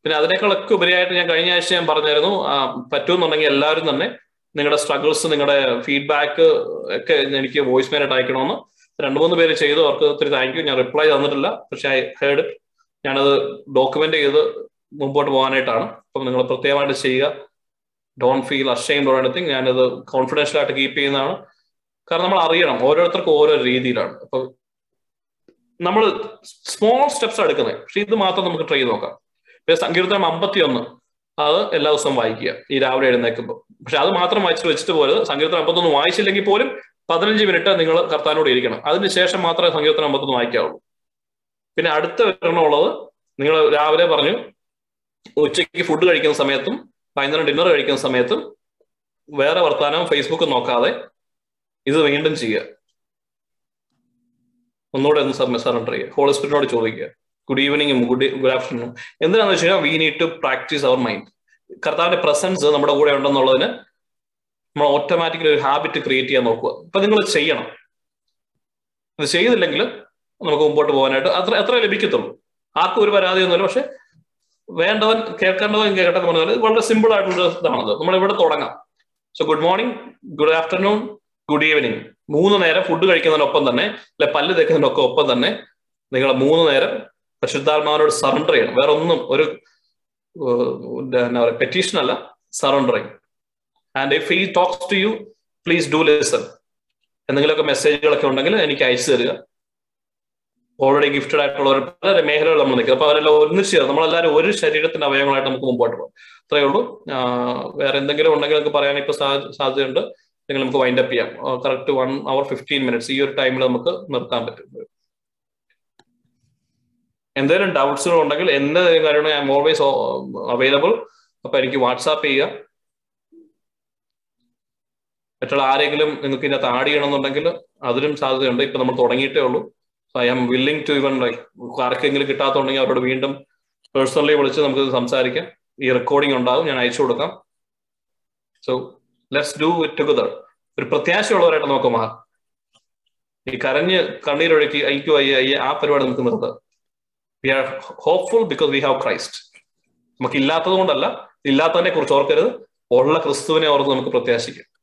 പിന്നെ അതിനേക്കാളൊക്കെ ഉപരിയായിട്ട് ഞാൻ കഴിഞ്ഞ ആഴ്ച ഞാൻ പറഞ്ഞായിരുന്നു പറ്റുമെന്നുണ്ടെങ്കിൽ എല്ലാവരും തന്നെ നിങ്ങളുടെ സ്ട്രഗിൾസ് നിങ്ങളുടെ ഫീഡ്ബാക്ക് ഒക്കെ എനിക്ക് വോയിസ് മെയിലായിട്ട് അയക്കണമെന്ന് രണ്ടു മൂന്ന് പേര് ചെയ്തു. അവർക്ക് ഒത്തിരി താങ്ക് യു ഞാൻ റിപ്ലൈ തന്നിട്ടില്ല. പക്ഷെ ഐ ഹേർഡ് ഞാനത് ഡോക്യുമെന്റ് ചെയ്ത് മുമ്പോട്ട് പോകാനായിട്ടാണ്. അപ്പം നിങ്ങൾ പ്രത്യേകമായിട്ട് ചെയ്യുക. ഡോൺ ഫീൽ അഷെയിംഡ് ഓർ ഞാനത് കോൺഫിഡൻഷ്യൽ ആയിട്ട് കീപ്പ് ചെയ്യുന്നതാണ്. കാരണം നമ്മൾ അറിയണം. ഓരോരുത്തർക്കും ഓരോ രീതിയിലാണ്. അപ്പൊ നമ്മൾ സ്മോൾ സ്റ്റെപ്സ് എടുക്കുന്നത്. പക്ഷെ ഇത് മാത്രം നമുക്ക് ട്രൈ നോക്കാം. സങ്കീർത്തനം അമ്പത്തി ഒന്ന് അത് എല്ലാ ദിവസവും വായിക്കുക. ഈ രാവിലെ എഴുന്നേക്കുമ്പോൾ പക്ഷെ അത് മാത്രം വായിച്ചിട്ട് വെച്ചിട്ട് പോലും സങ്കീർത്തനം അമ്പത്തൊന്ന് വായിച്ചില്ലെങ്കിൽ പോലും പതിനഞ്ച് മിനിറ്റ് നിങ്ങൾ കർത്താനോട് ഇരിക്കണം. അതിനുശേഷം മാത്രമേ സങ്കീർത്തനം അമ്പത്തൊന്ന് വായിക്കാവുള്ളൂ. പിന്നെ അടുത്ത വരണമുള്ളത് നിങ്ങൾ രാവിലെ പറഞ്ഞു ഉച്ചയ്ക്ക് ഫുഡ് കഴിക്കുന്ന സമയത്തും വൈകുന്നേരം ഡിന്നർ കഴിക്കുന്ന സമയത്തും വേറെ വർത്താനം ഫേസ്ബുക്ക് നോക്കാതെ ഇത് വീണ്ടും ചെയ്യുക. ഒന്നുകൂടെ ഒന്ന് സറണ്ടർ ചെയ്യുക. ഹോളിസ്പിറ്റിനോട് ചോദിക്കുക. ഗുഡ് ഈവനിങ്ങും ഗുഡ് ഗുഡ് ആഫ്റ്റർനൂൺ എന്തിനാന്ന് വെച്ച് കഴിഞ്ഞാൽ we need to practice our mind കർത്താവിന്റെ പ്രസൻസ് നമ്മുടെ കൂടെ ഉണ്ടെന്നുള്ളതിന് നമ്മൾ ഓട്ടോമാറ്റിക്കലി ഒരു ഹാബിറ്റ് ക്രിയേറ്റ് ചെയ്യാൻ നോക്കുക. അപ്പൊ നിങ്ങൾ ചെയ്യണം. ഇത് ചെയ്തില്ലെങ്കിൽ നമുക്ക് മുമ്പോട്ട് പോകാനായിട്ട് അത്ര എത്ര ലഭിക്കത്തുള്ളൂ. ആർക്കും ഒരു പരാതിയൊന്നുമില്ല. പക്ഷെ വേണ്ടവൻ കേൾക്കേണ്ടവൻ കേൾക്കട്ടെ എന്ന് പറഞ്ഞാൽ വളരെ സിമ്പിൾ ആയിട്ടുള്ള ഇതാണത്. നമ്മൾ ഇവിടെ തുടങ്ങാം. So good morning good afternoon good evening മൂന്ന് നേരം ഫുഡ് കഴിക്കുന്നതിനൊപ്പം തന്നെ അല്ലെ പല്ല് തേക്കുന്നതിനൊക്കെ ഒപ്പം തന്നെ നിങ്ങൾ മൂന്ന് നേരം പരിശുദ്ധാത്മാവിനോട് സറണ്ടർ ചെയ്യണം. വേറെ ഒന്നും ഒരു എന്താ പറയുക പെറ്റീഷൻ അല്ല surrendering and if he talks to you please do listen എന്തെങ്കിലുമൊക്കെ മെസ്സേജുകളൊക്കെ ഉണ്ടെങ്കിൽ എനിക്ക് അയച്ചു തരിക. ഓൾറെഡി ഗിഫ്റ്റഡ് ആയിട്ടുള്ള ഒരു പല മേഖലകൾ നമ്മൾ നിൽക്കുക അപ്പൊ അവരെല്ലാം ഒന്നിച്ച് ചേർന്ന് നമ്മളെല്ലാവരും ഒരു ശരീരത്തിന്റെ അവയവങ്ങളായിട്ട് നമുക്ക് മുമ്പോട്ട് പോകും. അത്രയേ ഉള്ളൂ. വേറെ എന്തെങ്കിലും ഉണ്ടെങ്കിൽ നമുക്ക് പറയാൻ ഇപ്പൊ സാധ്യതയുണ്ട്. നിങ്ങൾ നമുക്ക് വൈൻഡപ്പ് ചെയ്യാം. Correct one hour fifteen minutes ഈ ഒരു ടൈമിൽ നമുക്ക് നിർത്താൻ പറ്റും. എന്തെങ്കിലും ഡൗട്ട്സുകൾ ഉണ്ടെങ്കിൽ എന്ത് കാര്യമാണ് ഐ എം ഓൾവേസ് അവൈലബിൾ അപ്പൊ എനിക്ക് വാട്സാപ്പ് ചെയ്യുക. മറ്റുള്ള ആരെങ്കിലും നിങ്ങൾക്ക് ഇതിനകത്ത് ആഡ് ചെയ്യണമെന്നുണ്ടെങ്കിൽ അതിനും സാധ്യതയുണ്ട്. ഇപ്പൊ നമ്മൾ തുടങ്ങിയിട്ടേ ഉള്ളൂ. So I am willing to even like ആർക്കെങ്കിലും കിട്ടാത്തുണ്ടെങ്കിൽ അവരോട് വീണ്ടും പേഴ്സണലി വിളിച്ച് നമുക്ക് സംസാരിക്കാം. ഈ റെക്കോർഡിംഗ് ഉണ്ടാകും. ഞാൻ അയച്ചു കൊടുക്കാം. So let's do it together ഒരു പ്രത്യാശയുള്ളവരായിട്ട് നമുക്ക് മാറാം ഈ കരഞ്ഞ് കണ്ണീരൊഴുക്കി ഐക്യു അയ്യ അയ്യ ആ പരിപാടി നമുക്ക് നിർത്താം. We are hopeful because we have Christ നമുക്ക് ഇല്ലാത്തത് കൊണ്ടല്ല ഇല്ലാത്തതിനെ കുറിച്ച് ഓർക്കരുത്. ഉള്ള ക്രിസ്തുവിനെ ഓർത്ത് നമുക്ക് പ്രത്യാശിക്കാം.